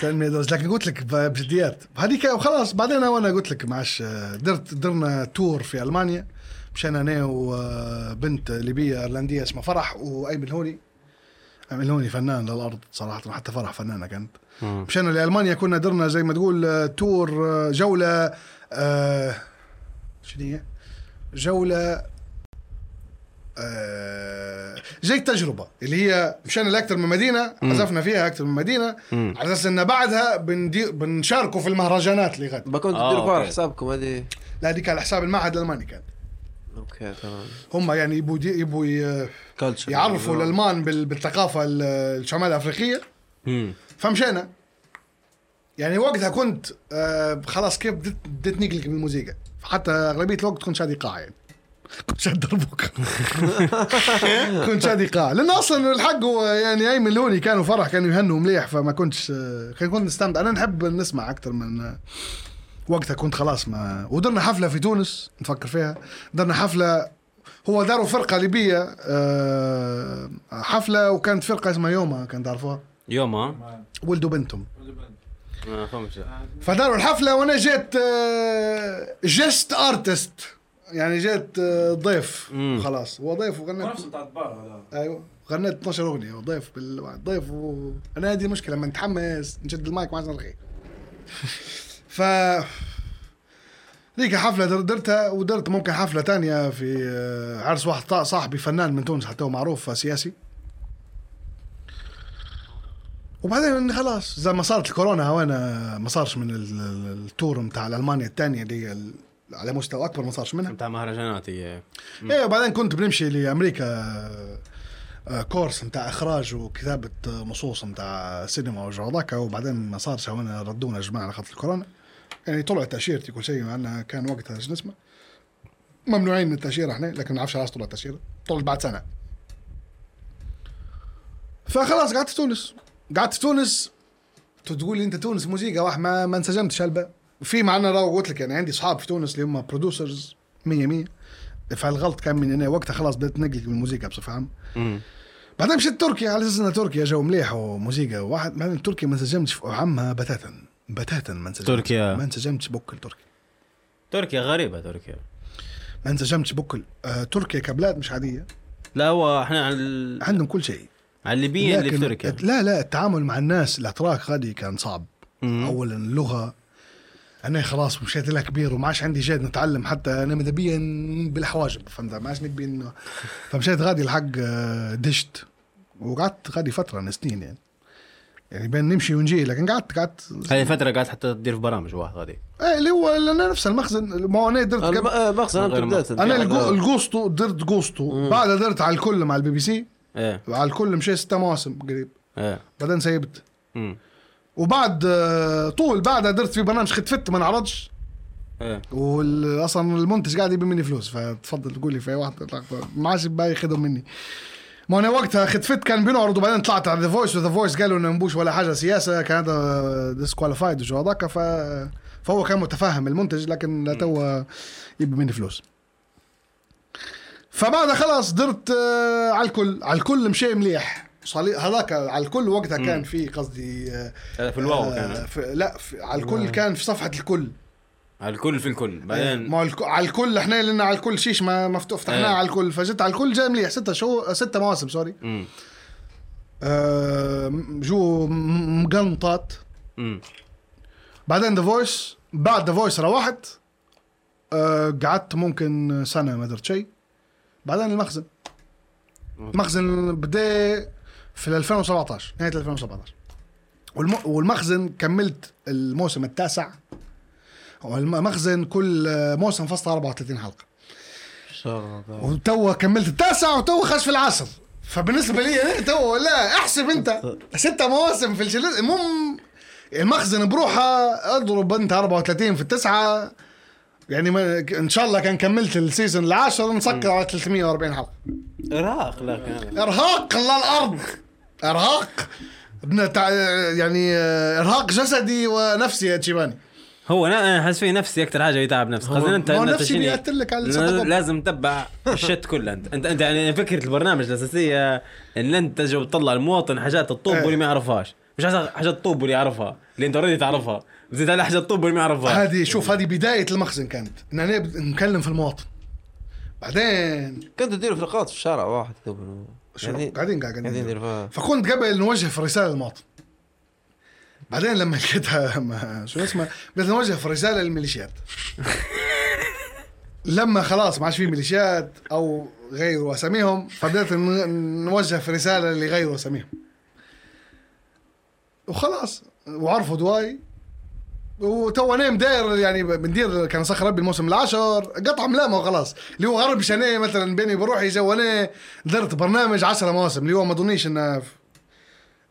سلمني هدراز لكن قلت لك بجديات هذيك وخلاص بعدين وأنا قلت لك معش آه، درت درنا تور في ألمانيا. مشينا أنا وبنت ليبية إيرلندية اسمها فرح وايمن الهوني ايمن الهوني فنان للأرض صراحة حتى فرح فنانة كانت. مشينا لألمانيا كنا درنا زي ما تقول آه، tour آه، جولة آه شنو هي؟ جولة آه زي تجربه اللي هي مشينا لاكثر من مدينة عزفنا فيها أكثر من مدينة مم. على أساس إن بعدها بندير بنشاركوا في المهرجانات اللي غد. بكون آه، تديروا فيها okay. حسابكم هذه. لا ديك على حساب المعهد الألماني كان. okay تمام. هم يعني يبوا يبوا يعرفوا الألمان بال- بالثقافة ال- الشمال الأفريقية. فمشينا. يعني وقتها كنت آه خلاص كيف بديت بديت نقلق من الموسيقى. حتى أغلبية الوقت كنت شادي قاع يعني كنت شاد دربوك كنت شادي قاع لأن أصلا الحق هو يعني ايمن لوني كانوا فرح كانوا يهنوا مليح فما كنتش آه، كان كنت نستمتع أنا نحب نسمع أكثر من آه، وقتها كنت خلاص ما ودرنا حفلة في تونس نفكر فيها. درنا حفلة هو داروا فرقة ليبية آه، حفلة وكانت فرقة اسمها يوما كان تعرفوها؟ يوم ها ما- ولدوا بنتهم. فهمتش فداروا الحفلة وأنا جيت آه، guest artist. يعني جيت آه، ضيف. خلاص. هو ضيف وغنيت نفس بتاع البار هذا. أيوه. غنيت 12 أغنية. وضيف بال... ضيف و... أنا هذه المشكلة لما نتحمس نشد المايك ما عاد نلغي. ف. ذيك حفلة در- درتها ودرت ممكن حفلة تانية في آه، عرس واحد صاحبي فنان من تونس حتى هو معروف سياسي. وبعدين خلاص زي ما صارت الكورونا وأنا ما صارش من ال- ال- ال tour بتاع المانيا الثانية اللي هي على مستوى أكبر ما صارش منها. بتاع مهرجانات هي إيه وبعدين كنت بنمشي لأمريكا آه، course نتاع إخراج وكتابة آه، نصوص نتاع سينما وجو هذاك وبعدين ما صارش ردونا يا جماعة على خاطر الكورونا. يعني طلعت تأشيرتي كل شيء مع انها كان وقتها شو اسمه ممنوعين من التأشيرة إحنا لكن ما نعرفش علاش طلعت تاشيره طلعت بعد سنة. فخلاص قعدت في تونس. قعدت في تونس. تقول لي أنت تونس موسيقى واحد ما ما انسجمتش هلبة في معنا راهو قلت لك يعني عندي اصحاب في تونس اللي هم producers 100 100 فالغلط كان من أنا وقتها خلاص بدأت نقلق من الموسيقى بصفة عامة. بعدين مشيت تركيا على أساس إن تركيا جو مليح وموسيقى واحد بعدين تركيا ما انسجمتش في عمها بتاتا. بتاتا ما انسجمتش. تركيا. ما انسجمتش بكل تركيا. تركيا غريبة تركيا. ما انسجمتش بكل. آه تركيا كبلاد مش عادية. لا هو إحنا على ال- عندهم كل شيء. على الليبيين اللي في تركيا. لا لا التعامل مع الناس الأتراك غادي كان صعب. مم. اولا اللغة أنا خلاص مشيت لها كبير وما عادش عندي جهد نتعلم حتى أنا ماذا بيا بالحواجب فهمت؟ ما عادش نبي إنه- فمشيت غادي الحق آه، دشت. وقعدت غادي فترة من سنين يعني. يعني بين نمشي ونجي لكن قعدت قعدت هذه فترة قاعد حتى تدير في برامج واحد هذه إيه اللي هو أنا نفس المخزن ما هو أنا درت الم-. آه، مخزن أنت غير بدأت أنا الجوستو درت جوستو بعدها درت على الكل مع البي بي سي. إيه. على الكل مشي ستة مواسم قريب. إيه. بعدين سيبت. مم. وبعد آه، طول بعدها درت في برنامج ختفت ما نعرضش. إيه. واصلا المنتج قاعد يبي مني فلوس فتفضل تقول لي في أي واحد. ما عادش باقي ياخذهم مني. ما أنا وقتها ختفت كان بينعرض وبعدين طلعت على ذا فويس وذا فويس قالوا إنه مبوش ولا حاجة سياسة كان هذا ديسكواليفايد وشو هذاك ف فهو كان متفهم المنتج لكن لا تو يبي مني فلوس. فبعدها خلاص درت آه، على الكل على الكل مشي مليح. صلي- هذاك على الكل وقتها كان في قصدي في الواو آه، كان. في لا في على الكل كان في صفحة الكل. على الكل في الكل. بعدين ما الك- على الكل إحنا لنا على الكل شيش ما مفتوح فتحناه إيه. على الكل. فجيت على الكل جاي مليح. ستة شهور ستة مواسم سوري. مم. آه جو مقنطات. بعدين ذا فويس بعد ذا فويس روحت. آه قعدت ممكن سنة ما درت شيء بعدين المخزن. المخزن بدأ في 2017 نهاية 2017 والم... والمخزن كملت الموسم التاسع. والمخزن كل موسم فصل 34 حلقة. شغل. وتو كملت التاسع وتو خش في العشر فبالنسبة لي أنا تو لا احسب أنت. ستة مواسم في الجلد المهم المخزن بروحه أضرب أنت 34 في التسعة. يعني ما إن شاء الله كان كملت ال season العاشر نسكر على 340 حلقة. إرهاق لكن إرهاق للأرض. إرهاق. يعني آه، إرهاق جسدي ونفسي يا تشيباني. هو أنا أنا احس فيه نفسي أكثر حاجة يتعب نفسك خاصة انت هو نفسي بيقتل لك على. لازم تتبع الشت كله أنت. انت أنت يعني فكرة البرنامج الأساسية إن انت جو تطلع المواطن حاجات الطب إيه. واللي ما يعرفهاش. مش حاجات حاجات الطب واللي يعرفها اللي أنت اوريدي تعرفها. زيد على حاجات الطب واللي ما يعرفها. هذه شوف هذه بداية المخزن كانت. ان أنا نكلم في المواطن. بعدين كنت تدير في لقاءات في الشارع واحد. قبل يعني قاعدين قاعدين ندير فكنت قبل نوجه في رساله للمواطن بعدين لما لقيتها شو اسمه؟ بدنا نوجه في رساله للميليشيات. لما خلاص ما عادش في ميليشيات أو غيروا اساميهم فبدأت نوجه في رسالة اللي غيروا اساميهم وخلاص وعرفوا دواي. وتو أنا مداير يعني بندير كان صخر ربي الموسم العاشر قطعه ملامه وخلاص اللي هو غرب شنيه مثلا بيني بروحي جو أنا درت برنامج 10 مواسم اللي هو ما اظنيش إنه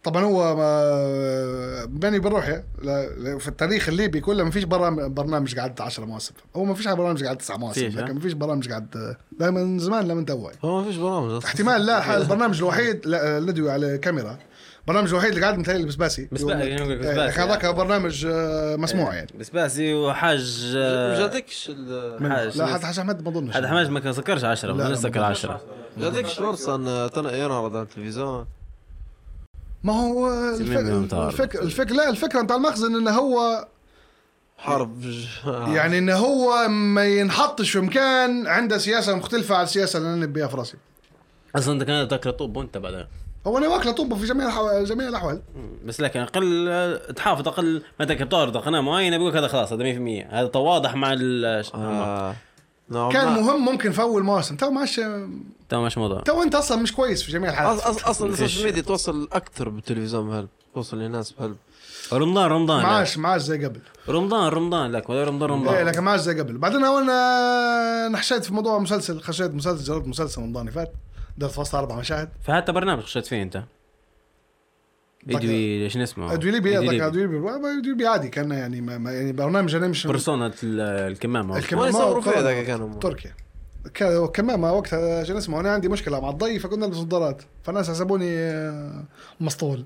طبعا هو ما بيني بروحي لا- لا- في التاريخ الليبي كله ما فيش برنامج قعد 10 مواسم هو ما فيش برنامج قعد 9 مواسم؟ لكن ما فيش برامج قعد دائما من زمان لما تو هو ما فيش برامج. احتمال لا البرنامج الوحيد لا الذي على كاميرا البرنامج الوحيد اللي قاعد مثالي البسباسي بس بقى يعني إيه، بسباسي. هذاك برنامج آه، مسموع يعني. بس باسي وحاج من- حاج. لا حتى حاج أحمد ما أظنش. هذا حماج ما كان سكرش 10 لا، ما سكر ما 10 مش هذيكش فرصة ان ينعرض على التلفزيون. ما هو. الفكرة, الفكرة لا الفكرة بتاع المخزن إنه هو حرب. يعني انه هو ما ينحطش في مكان عنده سياسة مختلفة عن السياسة اللي أنا نبيها في راسي. أصلا أنت كانت تاكل طوب وانت بعدين. هو أنا واكله طوبه في جميع الحو... جميع الأحوال. بس لكن أقل تحافظ أقل متى تعرض قناه معينة بيقول هذا خلاص هذا 100% هذا تواضح مع ال آه. نوعاً كان ما. مهم ممكن في أول مواسم تو ماش تو مش موضوع. تو أنت أصلا مش كويس في جميع الحالات. أص- أصلا فيش. السوشيال ميديا توصل أكثر بالتلفزيون بهل توصل للناس بهل رمضان رمضان. معاش معاش زي قبل. رمضان رمضان. لك ولا رمضان إيه رمضان لكن معاش زي قبل. بعدين أنا نحشيت في موضوع مسلسل خشيت مسلسل جربت مسلسل رمضان اللي فات. درت فصل أربع مشاهد فحتى برنامج خشيت فيه أنت. إدوي إيش اسمه؟ ادوي ليبي إدوي ذاك ليبي. ادوي ليبي ادوي ليبي عادي كان يعني ما ما- يعني برنامج أنا مش بيرسونا ال- الكمامة. الكمامة وين يصوروا فيها ذاك كانوا تركيا. كمامة وقتها شو اسمه أنا عندي مشكلة مع الضي فكنا نلبس نظارات فالناس حسبوني آه، مسطول.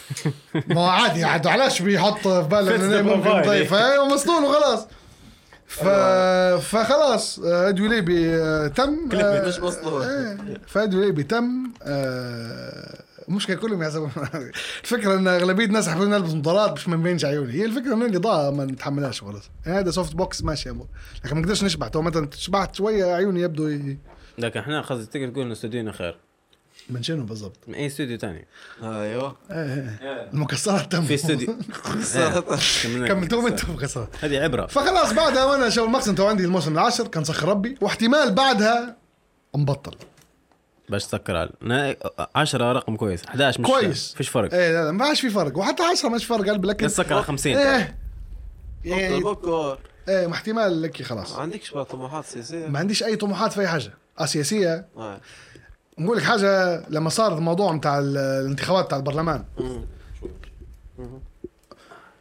ما هو عادي عاد علاش بيحط في باله إنه. ضيف؟ أيوه مسطول وخلاص. ف... فخلاص آه، أدوي ليبي آه، تم مش مصلوب. آه، فأدوي ليبي تم آه، المشكلة كلهم يحسبون الفكرة إن أغلبية الناس يحبون نلبس نظارات مش من بينش عيوني. هي الفكرة إن الاضاءه ما نتحملهاش خلاص. يعني هذا softbox ماشي يا. لكن ما نقدرش نشبع. تو مثلا شبعت شوية عيوني يبدو ي... لكن إحنا قصدي تقدر تقول إن استوديونا خير. من شنو بالضبط؟ من أي استوديو ثاني أيوه. إيه. المكسرات تم. في استوديو. كملنا. كملتوهم أنتم مكسرات. هذه عبرة. فخلاص بعدها وأنا شو المقسم تو عندي الموسم العاشر كان سخر ربي. واحتمال بعدها نبطل باش تسكر على 10 رقم كويس. 11 مش كويس. فيش فرق. إيه لا لا ما عادش في فرق. وحتى 10 مش فرق قلب لكن بس سكر على 50 إيه. إيه إيه ما احتمال لك خلاص. ما عندكش طموحات سياسية؟ ما عنديش أي طموحات في أي حاجة. آه سياسية. آه. نقول لك حاجة لما صار الموضوع بتاع ال- الانتخابات بتاع البرلمان.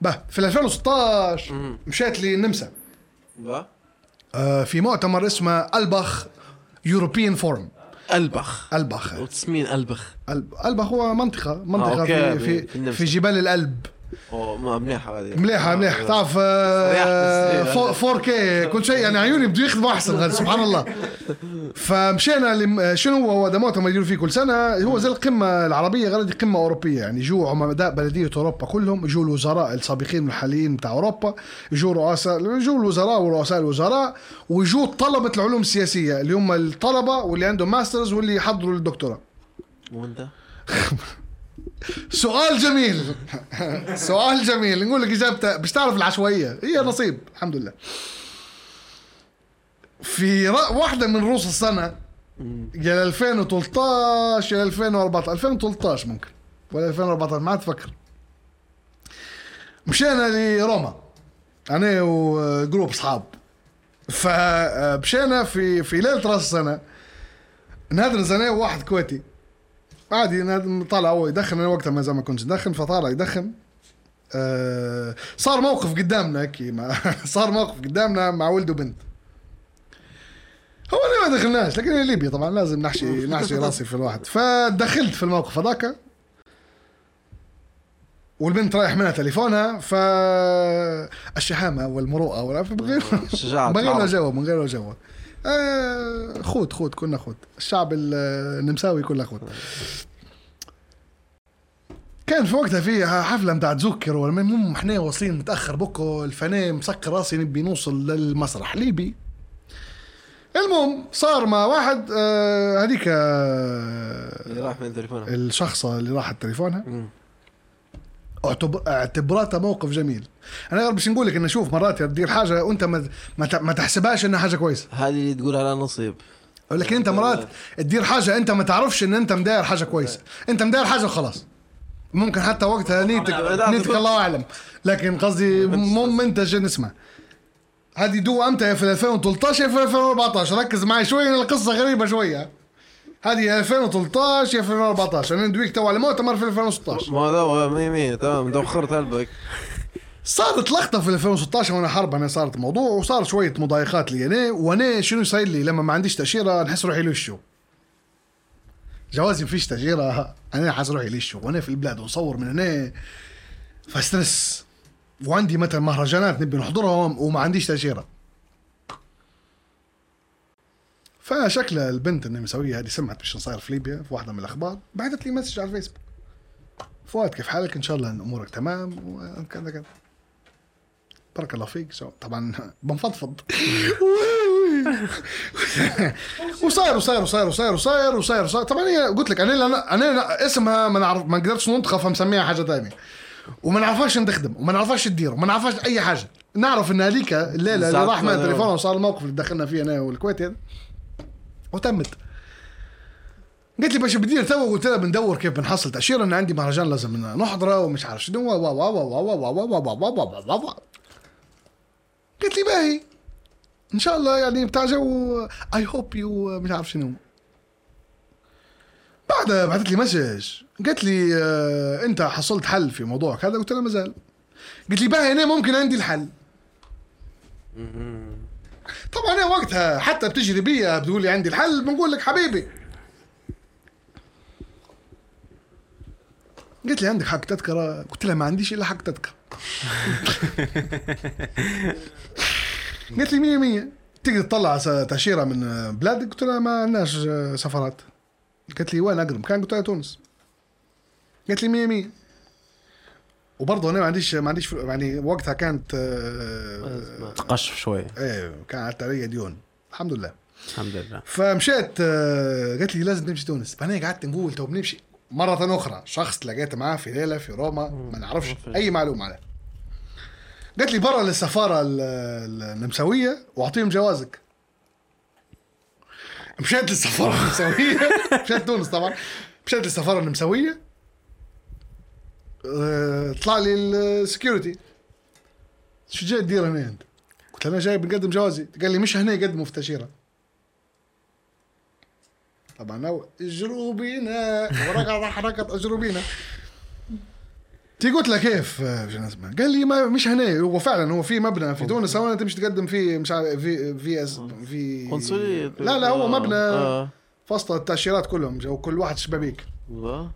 به في 2016 مم. مشيت للنمسا آه في مؤتمر اسمه Alpbach European Forum Alpbach. Alpbach. وتسمين Alpbach؟ ألب- Alpbach هو منطقه منطقة أوكي، في في- في, في جبال الألب. مليحه هذه. مليحه مليحه تعرف آه، ريحة 4 كي كل شيء يعني عيوني بده يخدموا أحسن سبحان الله. فمشينا. شنو هو؟ هو ده مؤتمر يديروا فيه كل سنة. هو زي القمة العربية غير دي قمة أوروبية. يعني يجوا عمداء بلدية أوروبا كلهم. يجوا الوزراء السابقين والحاليين بتاع أوروبا. يجوا رؤساء يجوا الوزراء ورؤساء الوزراء. ويجوا طلبة العلوم السياسية اللي هم الطلبة واللي عندهم ماسترز واللي يحضروا للدكتوراه. وانت؟ سؤال جميل. سؤال جميل. نقول لك اجابته باش تعرف العشوائية. هي نصيب الحمد لله. في واحدة من رؤوس السنة يا 2013 يا 2014 2013 ممكن. ولا 2014 ما أتفكر. مشينا لروما. أنا وجروب أصحاب. فمشينا في في ليلة رأس السنة. نادرز أنا وواحد كويتي. عادي طالع هو يدخن أنا وقتها ما زال ما كنتش ندخن فطالع يدخن. آه صار موقف قدامنا ما صار موقف قدامنا مع ولد وبنت. هو أنا ما دخلناش لكن ليبيا طبعا لازم نحشي نحشي راسي في الواحد. فدخلت في الموقف هذاك. والبنت رايح منها تليفونها ف الشهامه والمروءة ولا بغير شجاعة من غير العرب. آه خود خود كنا خود الشعب ال- النمساوي كله خود كان في وقتها في حفله بتاعت زوكر والمهم إحنا واصلين متاخر بكو الفنان مسكر راسي نبي نوصل للمسرح ليبي المهم صار مع واحد آه، هذيك آه، اللي راح من تليفونه الشخصة اللي راحت تليفونها مم. اعتبر اعتبرتها موقف جميل. أنا باش نقول لك ان شوف مرات تدير حاجة وأنت ما ما تحسبهاش إنها حاجة كويسة. هذه اللي تقول على نصيب. لكن أنت مرات تدير حاجة أنت ما تعرفش إن أنت مداير حاجة كويسة. أنت مداير حاجة وخلاص. ممكن حتى وقتها نيتك نيتك الله أعلم. لكن قصدي مو شو نسمع. هذه دو أمتى في 2013 يا في 2014 ركز معي شوي لأن القصة غريبة شوية. هذه يا 2013 يا في 2014 أنا ندويك تو على مؤتمر في 2016 ما هذا هو مية مية تمام دوخرت قلبك. صارت لقطة في 2016 وأنا حرب أنا صارت موضوع وصار شوية مضايقات لي أنا وأنا شنو صاير لي؟ لما ما عنديش تأشيرة نحس روحي للشو جوازي فيش تأشيرة أنا حاسس روحي للشو وأنا في البلاد ونصور من هنا ف stress وعندي مثلا مهرجانات نبي نحضرهم وما عنديش تأشيرة. فشكل البنت اللي مسوية هذه سمعت بشو صاير في ليبيا في واحدة من الأخبار بعثت لي message على الفيسبوك. فؤاد كيف حالك؟ إن شاء الله إن أمورك تمام وكذا كذا. بارك الله فيك. طبعا بنفضفض. وصاير وصاير وصاير وصاير وصاير وصاير وصاير. طبعا هي قلت لك أنا أنا أنا اسمها ما نعرف ما قدرتش ننطقها فمسميها حاجة ثانية وما نعرفهاش نخدم وما نعرفهاش ندير وما نعرفهاش أي حاجة. نعرف إن هذيك الليلة اللي راح من ما- تليفونها وصار الموقف اللي دخلنا فيه أنا والكويت هذا. وتمت قلت لي باش بدير تو قلت لها بندور كيف بنحصل تاشيره ان عندي مهرجان لازم نحضره ومش عارف شنو و- و- و- و- و- و- و- و- و- و- و- و- و- قلت لي باهي ان شاء الله يعني بتاع جو I hope you مش عارف شنو بعدها بعثت لي message قالت لي آه، انت حصلت حل في موضوعك هذا قلت لها ما زال قلت لي باهي أنا ممكن عندي الحل طبعا أنا وقتها حتى بتجري بيا بتقول لي عندي الحل بنقول لك حبيبي. قلت لي عندك حق تذكرة؟ قلت لها ما عنديش إلا حق تذكرة. قالت لي 100 100 تقدر تطلع تأشيرة من آه، بلادك قلت لها ما عندناش آه، سفرات. قالت لي وين أقرب؟ كان قلت لها تونس. قالت لي 100 100 وبرضه أنا ما عنديش ما عنديش يعني وقتها كانت تقشف شوي إيه كان على ديون الحمد لله. الحمد لله. فمشيت آه، قالت لي لازم نمشي تونس. فانا قعدت نقول تو بنمشي مرة أخرى شخص تلاقيت معاه في ليلة في روما ما نعرفش أي معلومة عليه. قالت لي برا للسفارة ال- ال- النمساوية وأعطيهم جوازك. مشيت للسفارة النمساوية. مشيت تونس طبعا. مشيت للسفارة النمساوية. آه، طلع لي ال security شو جاي تدير هنا أنت؟ قلت له أنا جاي بنقدم جوازي. قال لي مش هنا يقدموا في تأشيرة. طبعا هو اجروا بينا حركة اجروا بينا تي قلت له كيف؟ آه، قال لي ما مش هنا. هو فعلا هو في مبنى في تونس. هون تمشي تقدم فيه مش عارف في في في قنصلية لا لا هو مبنى آه. فصل التأشيرات كلهم. وكل واحد شبابيك. آه.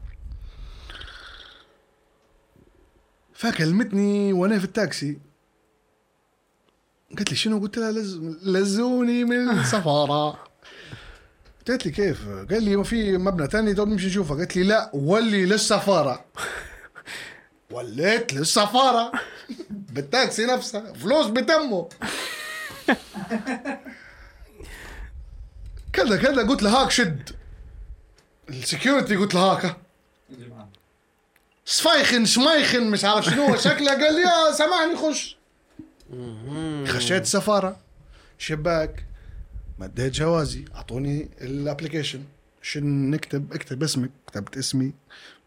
فكلمتني وأنا في التاكسي. قالت لي شنو؟ قلت لها لز... لزوني من السفاره قلت لي كيف؟ قال لي ما في مبنى تاني تو نمشي نشوفه. قالت لي لا ولي للسفارة. وليت للسفارة. بالتاكسي نفسها فلوس بتمه. كذا كذا. قلت له هاك شد. ال security قلت له هاك. سفايخن شمايخن مش عارف شنو. شكله قال لي يا سامحني خش. خشيت السفارة شباك مديت جوازي اعطوني ال application شن نكتب؟ اكتب اسمك. كتبت اسمي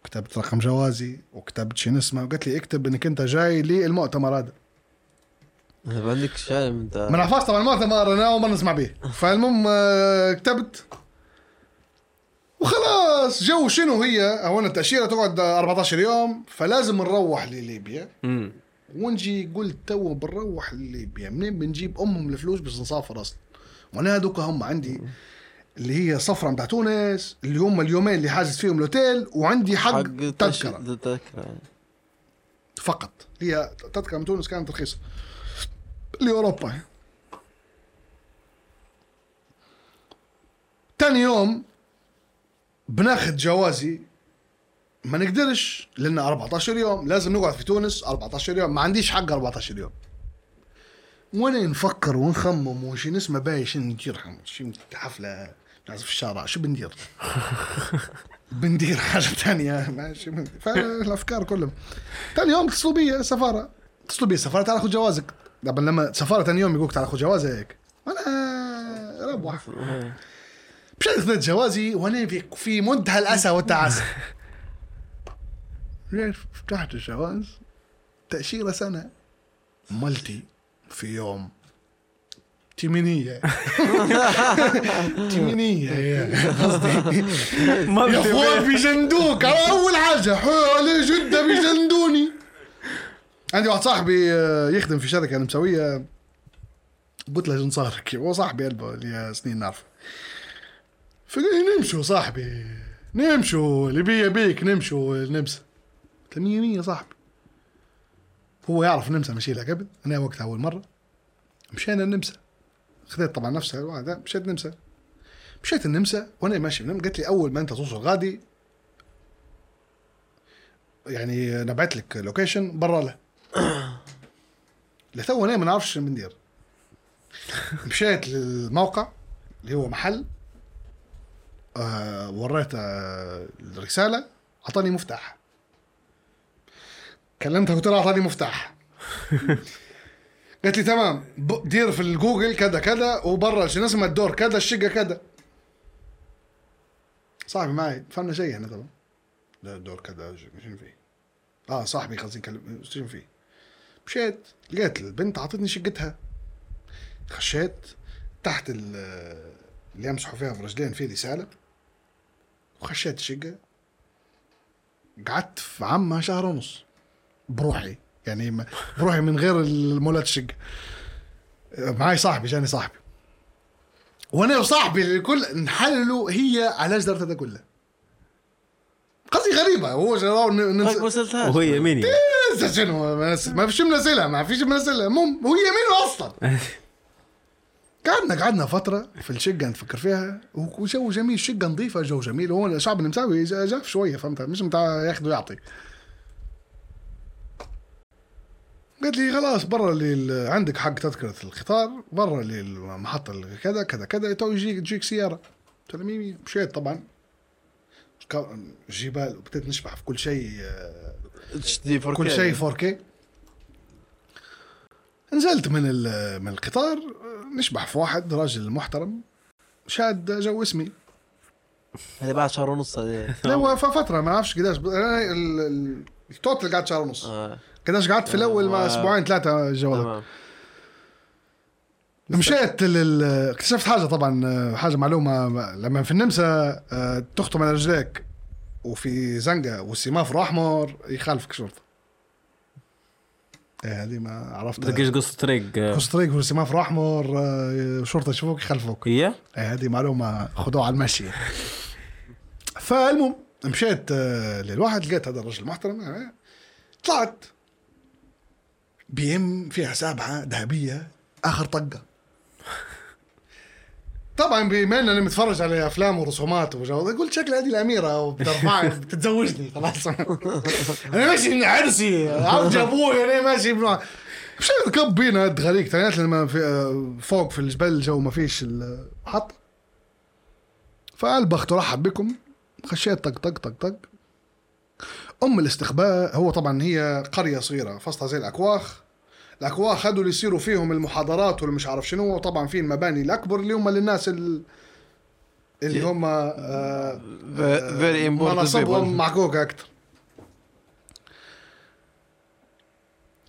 كتبت رقم جوازي وكتبت شنو اسمه وقالت لي اكتب انك انت جاي للمؤتمر هذا. ما عندك شعلم انت ما نعرفش طبعا المؤتمر أنا أول مرة نسمع به. فالمهم آه، كتبت. وخلاص جو شنو هي؟ هون التاشيره تقعد 14 يوم فلازم نروح لليبيا. امم ونجي قلت تو بنروح لليبيا منين بنجيب أمهم الفلوس باش نسافر أصلا. وأنا هذوك هم عندي اللي هي صفرة بتاع تونس اللي هم اليومين اللي حاجز فيهم الأوتيل وعندي حق, حق تذكرة. فقط. هي تذكرة من تونس كانت رخيصة. لأوروبا. تاني يوم بناخذ جوازي ما نقدرش لأن 14 يوم لازم نقعد في تونس 14 يوم. ما عنديش حق 14 يوم. وأنا نفكر ونخمم وش نسمع باي شو ندير؟ شو حفله نعزف في الشارع؟ شو بندير؟ بندير حاجة ثانية ماشي فالافكار كلهم. ثاني يوم اتصلوا بي سفارة. اتصلوا بي السفاره تعال خذ جوازك. طبعا لما سفارة ثاني يوم يقولك تعال خذ جوازك. أنا ربح مشيت خذيت جوازي وأنا في, في منتهى الأسى والتعاسة. ليش فتحت الجواز تأشيرة سنة ملتي في يوم. تيمينية تيمينية قصدي. يا أخوان بيجندوك على أول حاجة حوالي جدة بيجندوني عندي واحد صاحبي آه، يخدم في شركة نمساويه قلت له شنو صار لك؟ هو صاحبي قلبه اللي سنين نعرفه. فقال لي نمشوا صاحبي. نمشوا اللي بيا بيك نمشوا له مية مية صاحبي. هو يعرف النمسا مشي لها قبل أنا وقتها أول مرة. مشينا النمسا. خذيت طبعا الواحد ده، مشيت النمسا. مشيت النمسا وأنا ماشي من قالت لي أول ما أنت توصل غادي يعني نبعت لك location برا له. لتو أنا ما نعرفش شو بندير مشيت للموقع اللي هو محل. آه وريته الرسالة أعطاني مفتاح. كلمتها قلت لها اعطاني مفتاح. قالت لي تمام دير في الجوجل كذا كذا وبرا شنو اسمه الدور كذا الشقة كذا. صاحبي معي فهمنا شيء إحنا طبعا لا الدور كذا شنو فيه؟ آه صاحبي قصدي يكلم شنو فيه؟ مشيت لقيت البنت أعطتني شقتها. خشيت تحت ال- اللي يمسحوا فيها برجلين في رسالة. وخشيت الشقة. قعدت في عمها شهر ونص. بروحي. يعني بروحي من غير المولات الشقه معي صاحبي جاني صاحبي. وأنا وصاحبي الكل نحللوا هي علاش درت هذا كله قصدي غريبة. هو جراو ما ننسى سالتهاش وهي مين هي؟ شنو؟ ما فيش منزلها ما فيش منزلها. المهم وهي مين أصلا. قعدنا قعدنا فترة في الشقة نفكر فيها. وجو جميل شقة نظيفة جو جميل. هو الشعب النمساوي جاف شوية فهمت؟ مش متاع ياخذ ويعطي قالت لي خلاص برا اللي ال- عندك حق تذكرة القطار برا اللي كذا كذا كذا تو يجيك تجيك سيارة. قلت له ميمي مشيت طبعا. جبال وبديت نشبح في كل شيء آه، HD 4 كل شيء 4K نزلت من من القطار آه، نشبح في واحد راجل محترم شاد جو اسمي. هذه بعد شهر ونص هذه لا هو ف- فترة ما أعرفش قداش أنا ال- ال- total قعدت شهر ونص. آه، قداش قعدت في الأول مع آه. أسبوعين هذا. تمام. مشيت لل... اكتشفت حاجة طبعا حاجة معلومة لما في النمسا آه، تخطم على رجليك وفي زنقة والسمافر احمر يخالفك شرطة. إيه هذه ما عرفتها. تلقيش قصة طريق خص طريق والسمافر احمر آه، شرطة يشوفوك يخلفوك هي؟ إيه هذه معلومة خذوها على المشي. فالمهم مشيت للواحد لقيت هذا الرجل المحترم آه، طلعت. بي ام فيها سابعة ذهبية آخر طقة. طبعا بما انني متفرج على أفلام ورسومات وجو قلت شكل هذه الأميرة وبترفعني بتتزوجني خلاص. أنا ماشي من عرسي عرض أبوي أنا ماشي من مش ركب بينا قد غريق لما في فوق في الجبل الجو ما فيش المحطة فالبخت رحب بكم خشيت طق طق طق طق. أم الاستقبال هو طبعا هي قرية صغيرة فصلها زي الأكواخ. الأكواخ هذول اللي يصيروا فيهم المحاضرات واللي مش عارف شنو وطبعا في المباني الأكبر اللي هم للناس ال- اللي هم آه very important مناصبهم معكوكه أكثر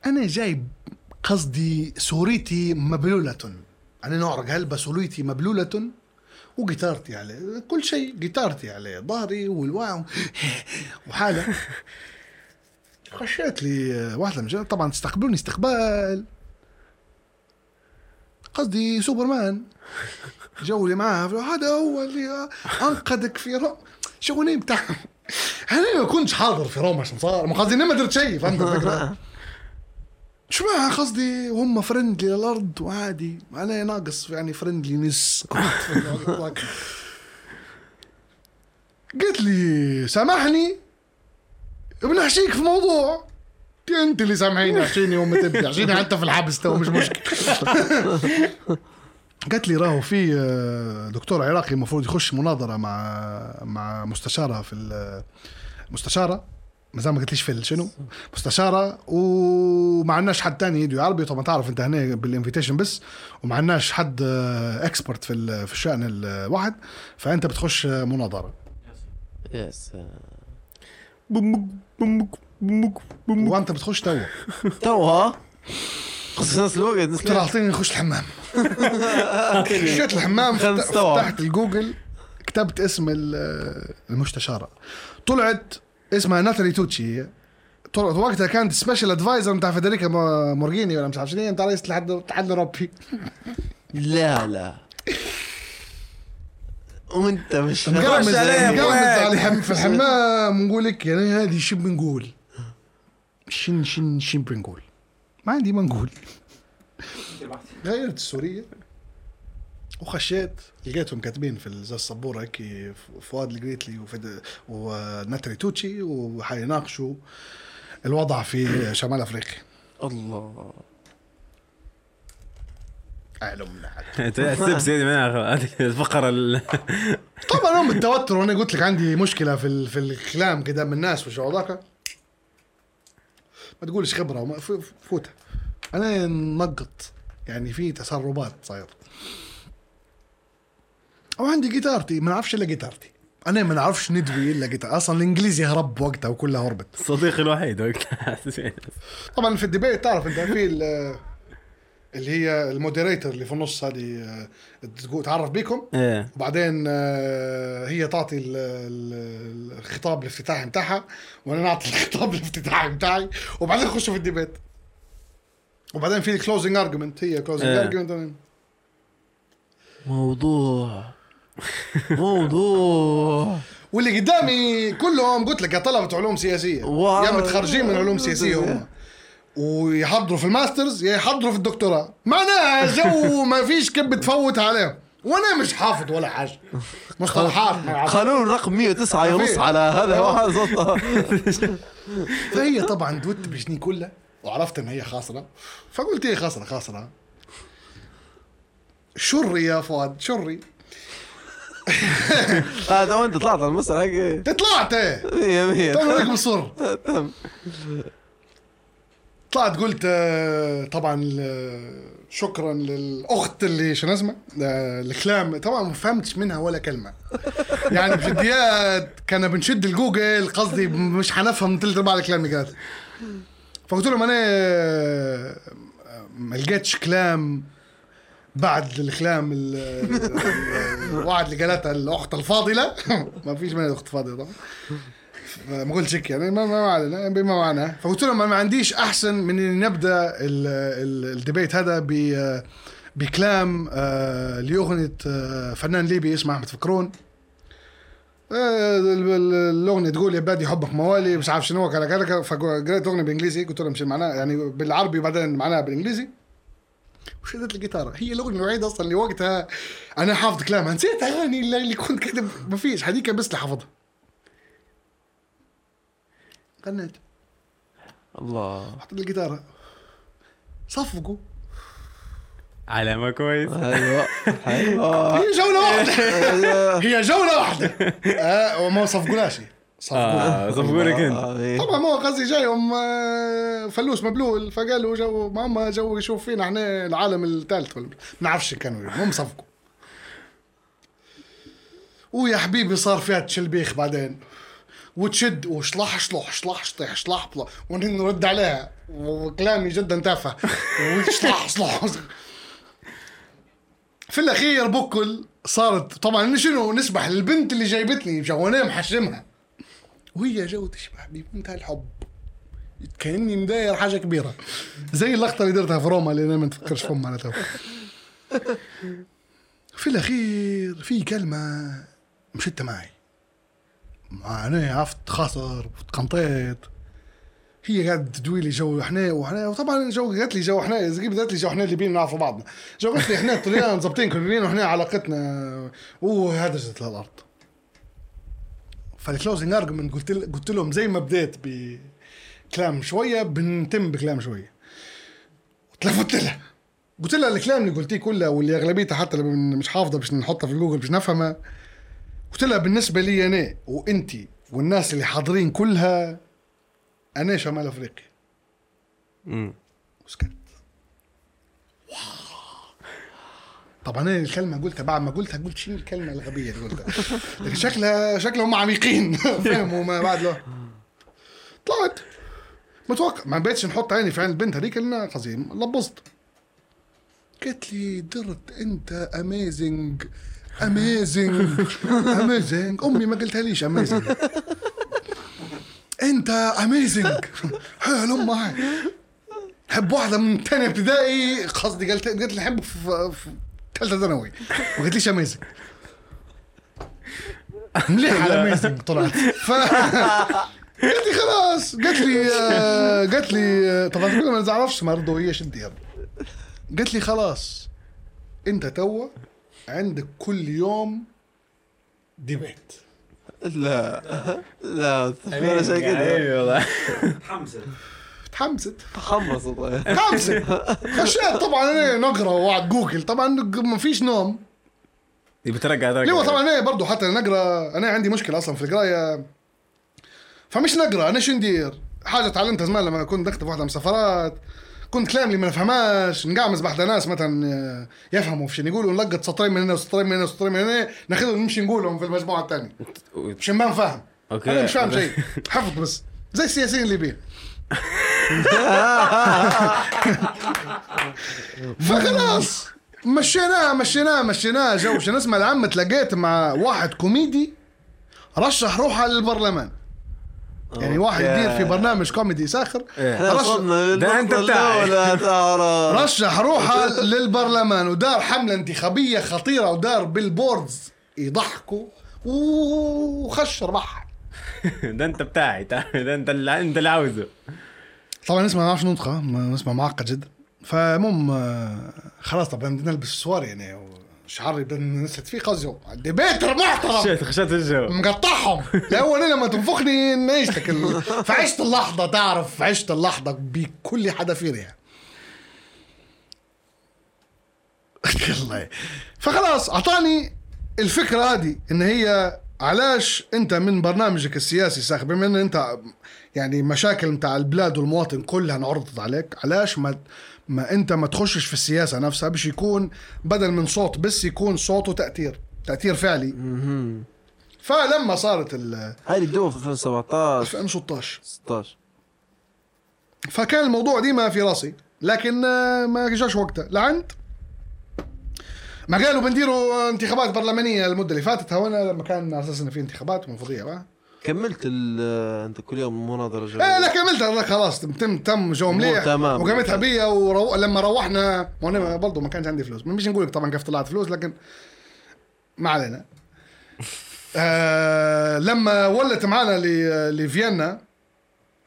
أنا جايب قصدي صورتي مبلولة. أنا نوع هلبة صورتي مبلولة؟ وجيتارتي عليه كل شيء جيتارتي عليه ظهري والواو. وحالة. خشيت لي واحدة من طبعا استقبلوني استقبال. قصدي سوبرمان. جو اللي معاه. هذا هو اللي أنقذك في روما شغلي بتاع أنا ما كنتش حاضر في روما عشان صار. ما قصدي ما درت شيء فهمت الفكرة؟ شو معنى قصدي هم فرندلي للأرض وعادي. أنا ناقص يعني فرندلي نس. قلت لي سامحني؟ بنحشيك في موضوع. أنت اللي سامحيني احشيني وما تبي احشيني انت في الحبس تو مش مشكلة. قالت لي راهو في آه، دكتور عراقي المفروض يخش مناظرة مع مع مستشارة في ال- مستشاره مازال ما قلتليش في شنو؟ مستشارة وما عندناش حد تاني يدوي عربي طبعا تعرف انت هنا بال invitation بس وما عندناش حد expert في ال- في الشأن الواحد فأنت بتخش آه، مناظرة. yes بومك بومك بومك وأنت بتخش تو توها خص نفس الوقت قلت له اعطيني نخش الحمام. خشيت الحمام. فتحت الجوجل كتبت اسم ال- المستشارة. طلعت اسمها ناتالي توتشي. هي وقتها كانت special advisor بتاع فيدريكا مو- موغيريني ولا مش عارف شنو انت رئيس الاتحاد الاتحاد الأوروبي. لا لا. وانت مش مقامز عليه في الحمام نقول لك يعني هذه شو بنقول؟ شن شن شن بنقول؟ ما عندي ما نقول. غيرت السورية. وخشيت. لقيتهم كاتبين في زي السبورة هيك فؤاد القريتلي وفد- وناتري توتشي وحيناقشوا الوضع في شمال أفريقيا. الله. اعلم السبسي هذه منها هذه الفقرة ال- طبعا هم التوتر وأنا قلت لك عندي مشكلة في ال- في الكلام كده من الناس والشغل ذاك ما تقولش خبرة وما ف- ف- فوتها. أنا نقط. يعني في تسربات صاير. وعندي جيتارتي ما نعرفش إلا جيتارتي أنا ما نعرفش ندوي إلا جيتار أصلا الانجليزي هرب وقتها وكلها هربت. صديقي الوحيد وقتها طبعا في الديبيت تعرف أنت في ال- اللي هي ال moderator اللي في النص هذه آه، تعرف بيكم؟ إيه. وبعدين آه، هي تعطي ال- ال- الخطاب الافتتاحي بتاعها وأنا نعطي الخطاب الافتتاحي بتاعي وبعدين نخشوا في ال debate. وبعدين في ال closing argument هي closing إيه. argument موضوع. موضوع. واللي قدامي كلهم قلت لك يا طلبة علوم سياسية. يا متخرجين من علوم سياسية هم. ويحضروا في ال masters يا يحضروا في الدكتوراه. معناها جو ما فيش كيف بتفوت عليهم. وأنا مش حافظ ولا حاجة. مصطلحات. قانون رقم 109 ينص على هذا واحد فهي طبعا دوت بجني كلها وعرفت إن هي خاسرة. فقلت هي خاسرة خاسرة. شري يا فؤاد شري. هذا وانت طلعت على المسرح هيك طلعت إيه. 100 طلع 100 لك بالصر طلعت قلت آه، طبعا ل- شكرا للأخت اللي شو اسمها؟ آه، الكلام. طبعا ما فهمتش منها ولا كلمة. يعني بجديات كان بنشد الجوجل قصدي مش حنفهم ثلث أرباع الكلام اللي قالته فقلت لهم أنا آه، ما لقيتش كلام. بعد الكلام ال- ال- الوعد اللي قالتها الأخت الفاضلة. ما فيش منها أخت فاضلة طبعا. ما قلتش هيك يعني ما ما علينا بما معناه فقلت لهم ما عنديش أحسن من إني نبدأ ال- ال- الديبيت هذا ب بكلام آه، لأغنية آه، فنان ليبي اسمه أحمد فكرون. آه، ال- ال- الأغنية تقول يا بلادي حبك موالي مش عارف شنو كذا كذا فقريت أغنية بالانجليزي قلت لهم شو معناها يعني بالعربي وبعدين معناها بالإنجليزي. وشدت الجيتار؟ هي الأغنية الوحيدة أصلا اللي وقتها أنا حافظ كلامها نسيت اغاني اللي كنت كاتب ما فيش. هذيك بس اللي حافظها. غنيت. الله. حط لي الجيتار. صفقوا. علامه كويس. أيوه. أيوه. هي جولة واحدة. أيوة. هي جولة واحدة. آه وما صفقوناش صفقوا آه صفقوا لك انت. آه، طبعا هو قصدي جايهم آه، فلوس مبلول. فقالوا جو ماما جو يشوف فينا إحنا العالم الثالث ولا ما نعرفش كانوا. هم صفقوا. ويا حبيبي صار فيها تشلبيخ بعدين. وتشد وشلح شلح شلح شطيح شلح بلا. ونرد عليها. وكلامي جدا تافه. وشلح شلح. في الأخير بكل صارت طبعا شنو؟ نسبح للبنت اللي جايبتني وأنا محشمها. وهي جو تشبه بمنتهى الحب. كأني مداير حاجة كبيرة. زي اللقطة اللي درتها في روما اللي أنا ما نفكرش فيهم معناتها. في الأخير في كلمة مشيت معي مع أنا عرفت خاطر وتقنطيت هي قاعدة تدوي لي جو إحنا وإحنا وطبعا جو قالت لي جو إحنا بدات لي جو إحنا الليبيين نعرفوا بعضنا. جو قالت لي إحنا الطليان ظابطين كلين وإحنا علاقتنا. وهدجت للأرض. فالكلوزنج ارجمنت قلت قلت لهم زي ما بديت بكلام شوية بنتم بكلام شوية. وتلفت لها. قلت لها الكلام اللي قلتيه كله واللي أغلبيته حتى مش حافظة باش نحطها في جوجل باش نفهمها. قلت لها بالنسبة لي أنا وأنتي والناس اللي حاضرين كلها أنا شمال أفريقيا. مم. وسكت. طبعا أنا الكلمة قلتها بعد ما قلتها قلت شنو الكلمة الغبية اللي قلتها؟ لكن شكلها شكلهم عميقين. فهموا ما بعد له طلعت متوقع ما بقيتش نحط عيني في عين البنت هذيك لأن قصدي لبصت قالت لي درت أنت اميزنج اميزنج اميزنج أمي ما قلتها ليش اميزنج أنت اميزنج حلو معي حب واحدة من تانية ابتدائي. قصدي قالت قالت لي حب في في ثالثة ثانوي. ما قالت ليش اميزنج مليح على اميزنج طلعت. ف قالت لي خلاص. قالت لي آه، قالت لي آه، طبعا ما نعرفش ما رضوا هي شد يلا قالت لي خلاص. انت توا عندك كل يوم ديبيت. لا. لا ولا شيء كذا والله حمزة. تحمست تحمس والله. خمسة. خشيت طبعا أنا نقرأ وقعد جوجل. طبعا ما فيش نوم. بترقع ليه هو طبعا أنا برضه حتى نقرأ. أنا عندي مشكلة أصلا في القراية. فمش نقرأ. أنا شو ندير؟ حاجة تعلمتها زمان لما كنت نكتب واحدة من السفرات. كنت كلام اللي ما نفهمهاش. نقعمز بحد ناس مثلا يفهموا في شنو يقولوا. نلقط سطرين من هنا وسطرين من هنا وسطرين من هنا. ناخذهم نمشي نقولهم في المجموعة الثانية مش ما فاهم أوكي. أنا مش فاهم شيء. حفظ بس. زي السياسيين الليبيين فخلاص. مشيناها مشيناها مشيناها جو شنو اسمه العم تلاقيت مع واحد كوميدي رشح روحه للبرلمان. يعني واحد. يدير في برنامج كوميدي ساخر. إحنا رشح, ده تعرف رشح روحه للبرلمان ودار حملة انتخابية خطيرة ودار بال boards يضحكوا وخش ربح ده انت بتاعي ده انت اللي انت اللي عاوزه. طبعا اسمه ما نعرفش ننطقه ما- اسمه معقد جدا فالمهم آه، خلاص طبعا بدنا نلبس السوار يعني شعري بدنا نسد فيه. قصدي ديبيتر محترم خشيت خشيت الجو؟ مقطعهم. أنا لما تنفخني نعيشتك ال... فعشت اللحظة تعرف عشت اللحظة بكل حذافيرها الله فخلاص أعطاني الفكرة هذه إن هي علاش انت من برنامجك السياسي ساخ بما ان انت يعني مشاكل متاع البلاد والمواطن كلها انعرضت عليك علاش ما ما انت ما تخشش في السياسة نفسها باش يكون بدل من صوت بس يكون صوت وتأثير تأثير فعلي. فلما صارت ال هاي الدول في 2017 2016 16 فكان الموضوع ديما في راسي لكن آه، ما جاش وقتها. لعند ما قالوا بنديروا انتخابات برلمانية المدة اللي فاتت وأنا لما كان على أساس إنه في انتخابات منفضيه بقى. كملت ال أنت كل يوم مناظرة جو إيه لا كملتها لا خلاص تم تم جو مليح تمام. وقامتها بيا ورو... لما روحنا وأنا برضه ما كانش عندي فلوس. مش نقول لك طبعا كيف طلعت فلوس لكن ما علينا. آه لما ولت معانا ل- لفيينا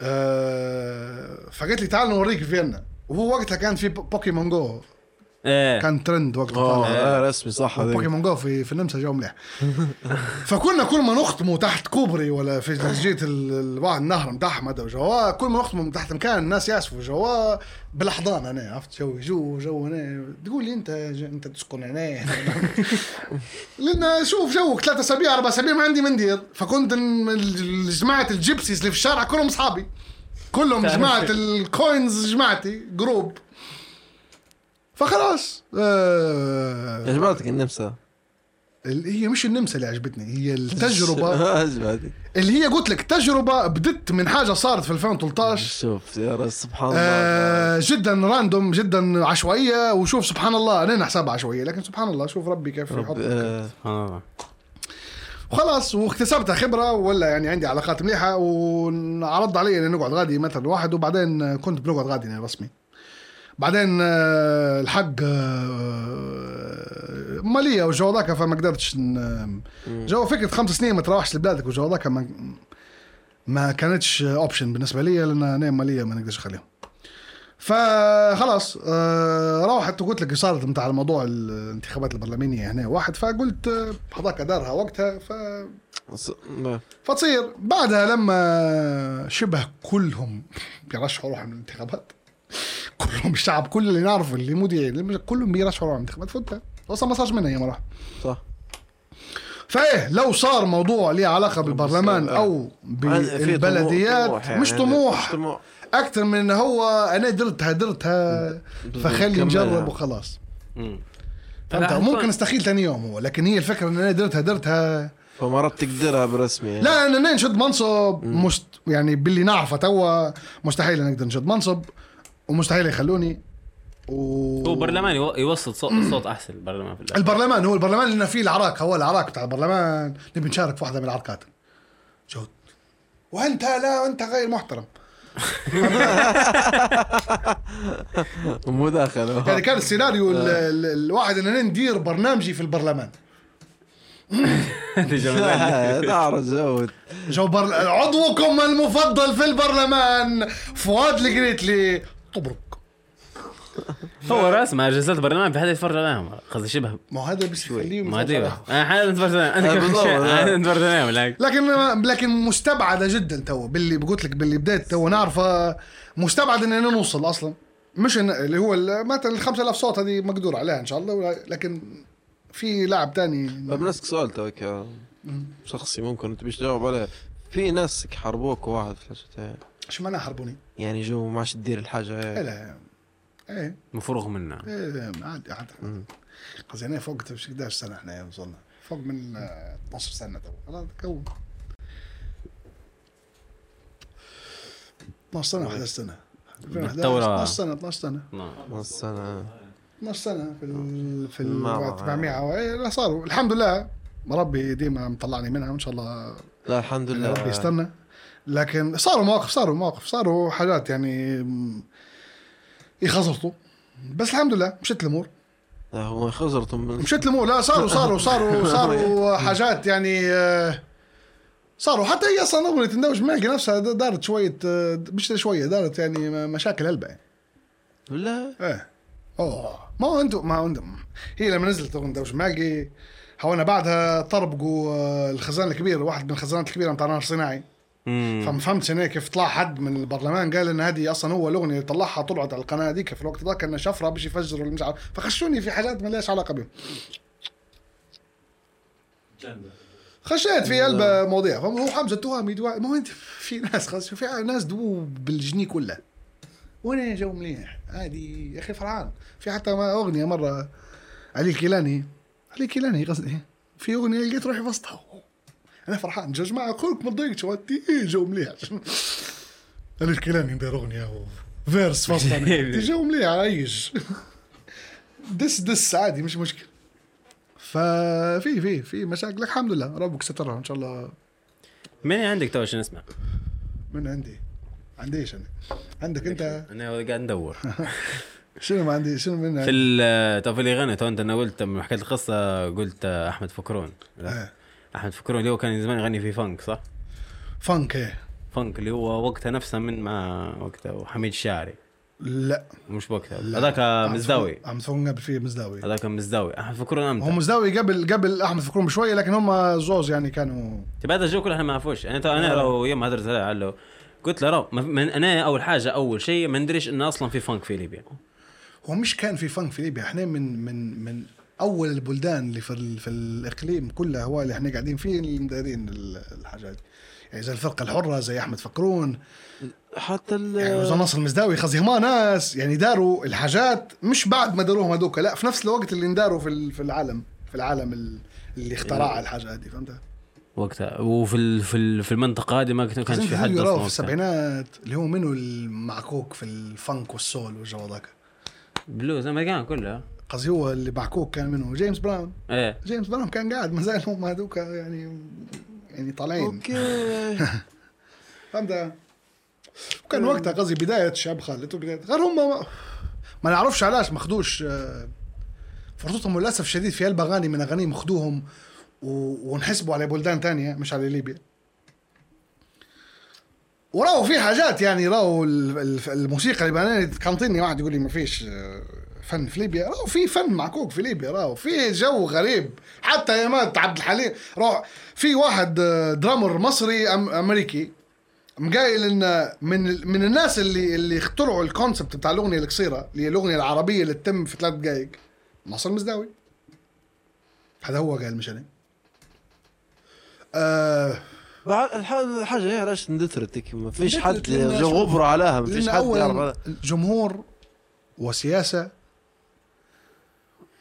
آه فقالت لي تعال نوريك فيينا. وهو وقتها كان في Pokemon Go إيه. كان ترند وقتها آه. آه، رسمي صح Pokemon Go في في النمسا جو مليح. فكنا كل ما نختموا تحت كوبري ولا في جيت ال- الواحد النهر متاعهم هذا جوا كل ما نختموا تحت مكان الناس ياسفوا جوا بالأحضان أنا عرفت؟ جو جو جو هنا. تقول لي أنت أنت تسكن هنا. لأن شوف جوك ثلاثة أسابيع أربع أسابيع ما عندي من ندير فكنت جماعة الجيبسيز اللي في الشارع كلهم أصحابي. كلهم جماعة الكوينز جماعتي جروب. فخلاص آه عجبتك النمسا. ال- هي مش النمسا اللي عجبتني هي التجربة. عجبتك اللي هي قلت لك تجربة بدت من حاجة صارت في 2013 شوف يا سبحان الله. آه جدا راندوم جدا عشوائية وشوف سبحان الله أنا نحسبها عشوائية لكن سبحان الله شوف ربي كيف يحط. رب- آه، سبحان الله. وخلاص واكتسبتها خبرة ولا يعني عندي علاقات مليحة وعرض علي إني نقعد غادي مثلا واحد وبعدين كنت بنقعد غادي يعني رسمي. بعدين آه، الحق آه، مالية والجو ذاك فما قدرتش جو فكرة خمس سنين ما تروحش لبلادك والجو ذاك ما ما كانتش option بالنسبة لي لأن أنا مالية ما نقدرش اخليهم فخلاص آه روحت وقلت لك صارت متاع الموضوع الانتخابات البرلمانية هنا واحد فقلت هذاك دارها وقتها ف. فتصير. بعدها لما شبه كلهم بيرشحوا روحهم للانتخابات كلهم الشعب كل اللي نعرفه اللي اللي- كلهم بيرشحوا روحهم للانتخابات فوتها أصلا ما صارش منها هي مرة. صح. فإيه لو صار موضوع ليه علاقة بالبرلمان آه. أو بالبلديات طموح يعني. مش مش طموح. طموح. أكثر من انه هو أنا درتها درتها فخلي. نجرب وخلاص. فهمت؟ ممكن استخيل ثاني يوم هو لكن هي الفكرة إن أنا درتها درتها. فمرات تقدرها برسمي يعني. لا أنا نشد منصب مست يعني باللي نعرفه توا مستحيل نقدر نشد منصب. ومستحيل يخلوني. و... هو برلمان يو- يوصل صوت, صوت أحسن البرلمان في. البرلمان هو البرلمان لأن فيه العراك هو العراك بتاع البرلمان. نبي نشارك في واحدة من العركات جود. وأنت لا أنت غير محترم. مداخلة يعني كان السيناريو ال- ال- الواحد ان أنا ندير برنامجي في البرلمان. جو جو بر... عضوكم المفضل في البرلمان فؤاد القريتلي. طبرق هو رسم جلسات برلمان في حدا يتفرج عليهم. قصدي شبه. ما هو هذا بس يخليهم ما ادري يتفرجوا. أنا نتفرج عليهم. أنا آه، آه. أنا نتفرج عليهم لكن لكن لكن مستبعدة جدا تو باللي قلت لك باللي بديت تو نعرفه مستبعد إننا نوصل أصلا. مش إن اللي هو مثلا ال 5000 صوت هذه مقدور عليها إن شاء الله لكن في لاعب تاني. بنسألك سؤال توك شخصي ممكن تبي تجاوب عليه. في ناس حاربوك واحد في إيش معناها حربوني؟ يعني جو ما عادش تدير الحاجة إيه هاي لا. إيه. مفروغ منه إيه عادي عادي. قصدي أنا فوق 11 سنة إحنا وصلنا. فوق من آه، 12 سنة تو. خلاص كون. 12 سنة 11 سنة. 2011 الثورة. 12 سنة 12 سنة. نعم. بس أنا 12 سنة في ال في التجميع إيه، لا صاروا. الحمد لله. ربي ديما مطلعني منها وإن شاء الله لا الحمد لله. ربي يستنى لكن صاروا مواقف صاروا مواقف صاروا حاجات يعني يخزرطوا. بس الحمد لله مشيت الأمور. لا، هو خزرتم من مشيت الأمور. لا صاروا صاروا صاروا صاروا حاجات يعني آه، صاروا. حتى هي أصلا أغنية ندوش معي نفسها دارت شوية آه، مش شوية دارت يعني مشاكل هلبة يعني. لا. إيه. أوه. ما هو أنتم ما هو أنتم. هي لما نزلت أغنية ندوش معي هو أنا بعدها طربقوا آه، الخزان الكبير واحد من الخزانات الكبيرة بتاع نهر صناعي. فما فهمتش أنا كيف طلع حد من البرلمان قال إن هذه أصلا هو الأغنية اللي طلعها طلعت على القناة هذيك في الوقت ذاك انه شفرة باش يفجروا مش عارف فخشوني في حاجات ما لهاش علاقة بهم. خشيت في قلب مواضيع. هو حمزة التهامي دوا... ما هو انت في ناس خلاص في ناس دو بالجني كلها وأنا جو مليح؟ عادي. يا أخي فرحان. في حتى ما أغنية مرة علي الكيلاني علي الكيلاني قصدي. في أغنية لقيت روحي وسطها. أنا فرحان يا جماعة أخوك ما تضايقش ودي؟ جو مليح. علي الكيلاني ندير أغنية و... فيرس فصل. جو مليح عايش. دس دس عادي مش مشكله ففي في في مشاكل. الحمد لله ربك سترها إن شاء الله. مين عندك تو عشان نسمع من عندي. عنديش أنا؟ عندك أنت؟ أنا قاعد ندور شنو ما عندي؟ شنو من في تو في اللي غنى تو أنت أنا قلت لما حكيت القصة قلت أحمد فكرون لا. آه. احمد فكرون اللي هو كان زمان يغني في funk صح؟ funk إيه. funk اللي هو وقتها نفسه من مع وقتها وحميد الشاعري. لا. مش وقتها. هذاك مزداوي. أحمد فكرون قبل فيه مزداوي. هذاك مزداوي. أحمد فكرون هو إمتى مزداوي قبل قبل أحمد فكرون بشويه لكن هم زوز يعني كانوا. تبع هذا الجو كله إحنا ما نعرفوش. يعني تو أنا لو يوم هدرت له قلت له رو ما- من أنا أول حاجة أول شيء ما ندريش انه أصلا في فانك في ليبيا. هو مش كان في فانك في ليبيا إحنا من من من أول البلدان اللي في ال- في الإقليم كلها هو اللي إحنا قاعدين فيه اللي مدايرين ال- الحاجات يعني زي الفرقة الحرة زي أحمد فكرون حتى ال يعني زي ناصر المزداوي قصدي هما ناس. يعني داروا الحاجات مش بعد ما داروهم هذوك لا في نفس الوقت اللي نداروا في في العالم في العالم ال- اللي اخترع الحاجات دي فهمت؟ وقتها. وفي في في المنطقة هذه ما كان- كانش في حد في. السبعينات اللي هو منو المعكوك في ال funk وال soul والجو ذاك blues American كلها قصدي هو اللي معكوك كان منو جيمس براون. إيه. جيمس براون كان قاعد ما زال هم هذوك يعني يعني طالعين. أوكي. فهمت؟ وكان وقتها قصدي بداية شعب خالد وبدايه غير هم ما, ما نعرفش علاش ما خدوش آه، فرصتهم للأسف الشديد في هلبة أغاني من أغانيهم خدوهم و- ونحسبوا على بلدان تانية مش على ليبيا. وراوا في حاجات يعني ال- الموسيقى اللبنانية تقنطني واحد يقول لي ما فيش آه، فن في ليبيا. راوا في فن معكوك في ليبيا راوا في جو غريب. حتى يا مات عبد الحليم راوا في واحد آه، درامر مصري أم أمريكي مقايل إن من من الناس اللي اللي اخترعوا الكونسبت بتاع الأغنية القصيرة اللي هي الأغنية العربية اللي تتم في ثلاث دقائق ناصر المزداوي هذا هو قال مش أنا آه الحاجة هي علاش اندثرت هيك؟ ما فيش حد غبره عليها ما فيش حد يعرف. جمهور وسياسة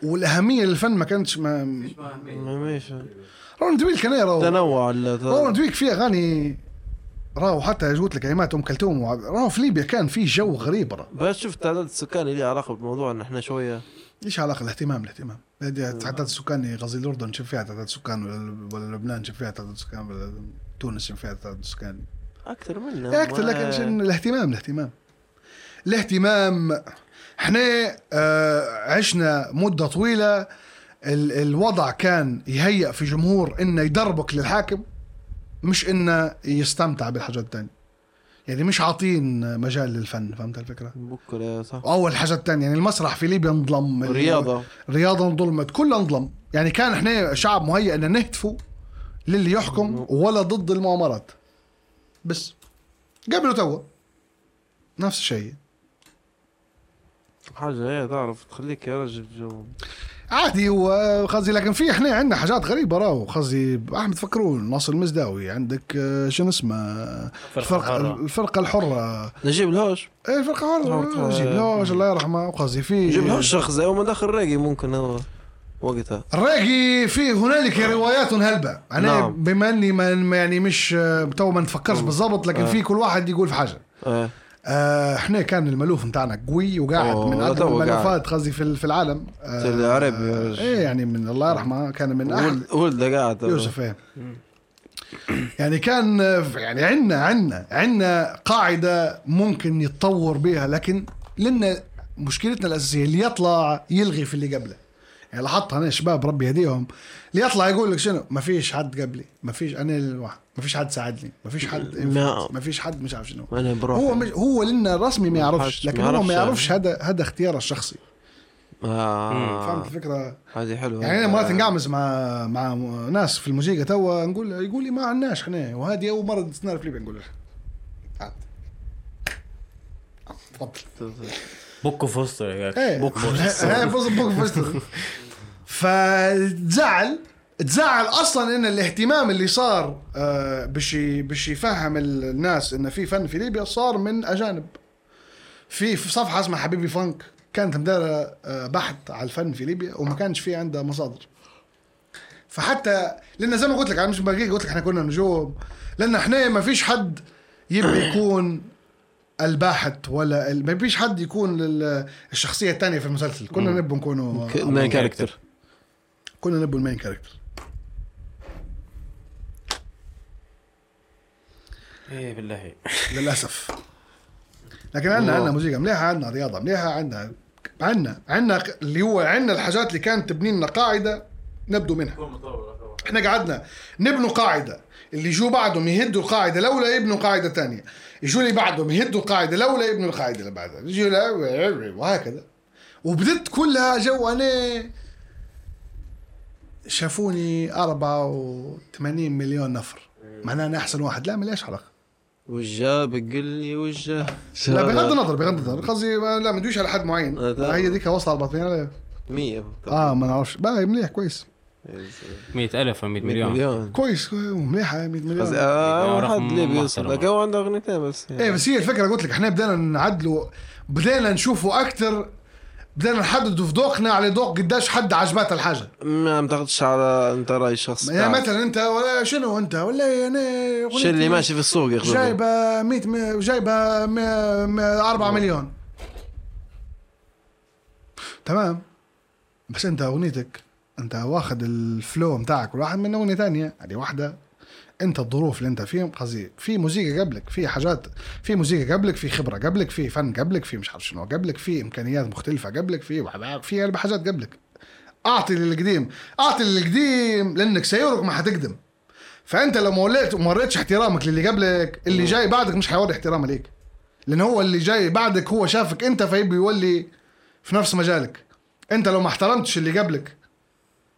والأهمية للفن ما كانتش ما. ما رون دويل كان يرى تنوع ال- رون دويل في أغاني راهو حتى قلت لك كلمات أم كلثوم. راهو في ليبيا كان في جو غريب راه بس شفت التعداد السكاني له علاقة بالموضوع إن إحنا شوية إيش علاقة؟ الاهتمام الاهتمام. التعداد السكاني قصدي الأردن شوف فيها تعداد سكان ولا- لبنان شوف فيها تعداد سكان ولا تونس شوف فيها تعداد سكاني أكثر منا أكثر لكن الاهتمام الاهتمام. الاهتمام إحنا آه عشنا مدة طويلة. ال الوضع كان يهيأ في جمهور إنه يدربك للحاكم مش إنه يستمتع بالحاجات الثانية يعني مش عاطين مجال للفن فهمت الفكرة؟ بكره صح. واول حاجة الثانية يعني المسرح في ليبيا انظلم. الرياضه الرياضه انظلمت كلها انظلم. يعني كان إحنا شعب مهيئ ان نهتفوا للي يحكم ولا ضد المؤامرات. بس قبل توا نفس الشيء. حاجة؟ هي تعرف تخليك يا رجل جو. عادي وخزي لكن في إحنا عندنا حاجات غريبة راهو. خزي أحمد فكرون ناصر المزداوي عندك آه، شنو اسمه؟ الفرقة. الفرقة الحرة. نجيب الهوش. إيه الفرقة الحرة. الفرقة- جيب لوش الله يرحمه. وخزي في نجيب الهوش شخص زي ما داخل راقي ممكن هو وقتها. الراقي في هنالك روايات هلبة. أنا نعم. بما إني ما يعني مش آه، تو ما نتفكرش بالضبط لكن آه. في كل واحد يقول في حاجة. إيه آه إحنا كان الملوف نتاعنا قوي وقاعد من اقدم. الملوفات قصدي في في العالم. في العربي رجل. إيه يعني من الله يرحمه كان من أحد. ولد ولده قاعد. يوسف إيه. يعني كان آه، يعني عندنا عندنا عندنا قاعدة ممكن يتطور بها لكن لأن مشكلتنا الأساسية اللي يطلع يلغي في اللي قبله. يعني لاحظت أنا شباب ربي يهديهم اللي يطلع يقول لك شنو؟ ما فيش حد قبلي ما فيش أنا الواحد ما فيش حد ساعدني. ما فيش حد ما- ما فيش حد مش عارف شنو. أنا بروح. هو مش هو لنا الرسمي ما يعرفش. لكن هو ما يعرفش. هذا هذا اختياره الشخصي. آه. فهمت الفكرة؟ هذه حلوة. يعني أنا مرات نقعمز مع مع ناس في الموسيقى توا نقول يقول لي ما عندناش إحنا وهذه أول مرة نعرف في ليبيا نقول له. تفضل. بوكو فوستر بوكو إيه. بص بوك فستر فتزعل تزعل أصلا إن الاهتمام اللي صار آه، باش ي- باش يفهم الناس إن في فن في ليبيا صار من أجانب. في صفحة اسمها حبيبي فانك كانت مدارة آه، بحث على الفن في ليبيا وما كانش في عندها مصادر. فحتى لأن زي ما قلت لك أنا مش باقي قلت لك إحنا كنا نجوم. لأن إحنا ما فيش حد يبي يكون الباحث ولا ال- ما فيش حد يكون ال- الشخصية الثانية في المسلسل. كنا نبوا نكونوا main character كنا نبوا ال main character إيه بالله. للأسف. لكن عندنا عندنا موسيقى. مليحة عندنا رياضة مليحة عندنا عندنا عندنا اللي هو عندنا الحاجات اللي كانت تبني لنا قاعدة نبدو منها. إحنا قعدنا نبنوا قاعدة. اللي يجوا بعدهم يهدوا القاعدة لولا يبنوا قاعدة ثانية يجوا اللي بعدهم يهدوا القاعدة لولا يبنوا القاعدة اللي بعدها. يجوا وهكذا. وبدت كلها جو أنا شافوني 84 مليون نفر. معناه أنا أحسن واحد. لا مليش علاقة. وجه بقول لي وجه لا بغض النظر بغض النظر. قصدي لا ما ندويش على حد معين. هي ديك وصل 400 100 آه ما نعرفش. بقى مليح كويس. 100000 100 مليون. كويس مليحة 100 بس مليون حد ليبي يوصل. محترم. لك هو عنده أغنيتين بس. إيه بس هي الفكرة قلت لك إحنا بدينا نعدلوا بدينا نشوفوا أكثر بدينا نحددوا في ذوقنا على ذوق قداش حد عجبات الحاجة. ما بتاخدش على انت رأي الشخص يعني. مثلا انت ولا شنو انت؟ ولا أنا أغنيتي شو اللي ماشي في السوق ياخذ جايبة 100 م- جايبة 4 مليون. تمام. بس انت أغنيتك انت واخد الفلو بتاعك واحد من أغنية ثانية هذه واحدة. انت الظروف اللي انت فيهم قصدي في موسيقى قبلك في حاجات في موسيقى قبلك في خبرة قبلك في فن قبلك في مش عارف شنو قبلك في إمكانيات مختلفة قبلك في في حاجات قبلك. أعطي للقديم أعطي للقديم لأنك سيورك ما حتقدم. فأنت لو ما وليت وما وريتش احترامك للي قبلك اللي جاي بعدك مش حيوري احترامه ليك. لأن هو اللي جاي بعدك هو شافك أنت فيبي يولي في نفس مجالك. أنت لو ما احترمتش اللي قبلك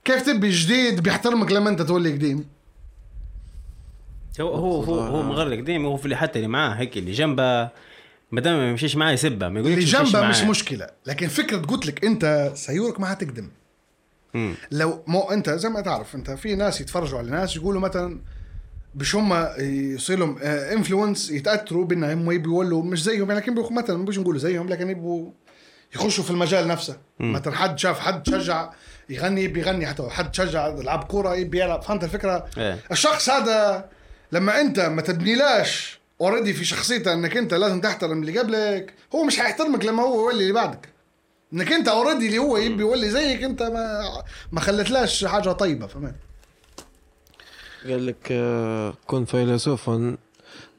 كيف تبي جديد بيحترمك لما أنت تولي قديم؟ هو هو هو, هو مغرق ديما هو في حتى اللي معاه هيك اللي جنبه. ما دام ما يمشيش معاه يسبه ما يقولكش اللي جنبه مش. مشكلة. لكن فكرة قلت لك أنت سيورك ما حتقدم. مم. لو مو أنت زي ما تعرف أنت في ناس يتفرجوا على ناس يقولوا مثلا مش هم يصير لهم influence يتأثروا بان هم يبوا يولوا مش زيهم. يعني لكن بيخ- مثلا مش نقولوا زيهم لكن يبوا يخشوا في المجال نفسه. مثلا حد شاف حد شجع يغني يبي يغني حتى حد شجع يلعب كورة يبي يلعب. فهمت الفكرة؟ إيه. الشخص هذا لما انت ما تبنيلاش already في شخصيته انك انت لازم تحترم اللي قبلك هو مش حيحترمك لما هو يولي اللي بعدك. انك انت already اللي هو يبي يولي زيك انت ما ما خلتلاش حاجة طيبة فهمت قال لك آه، كن فيلسوفا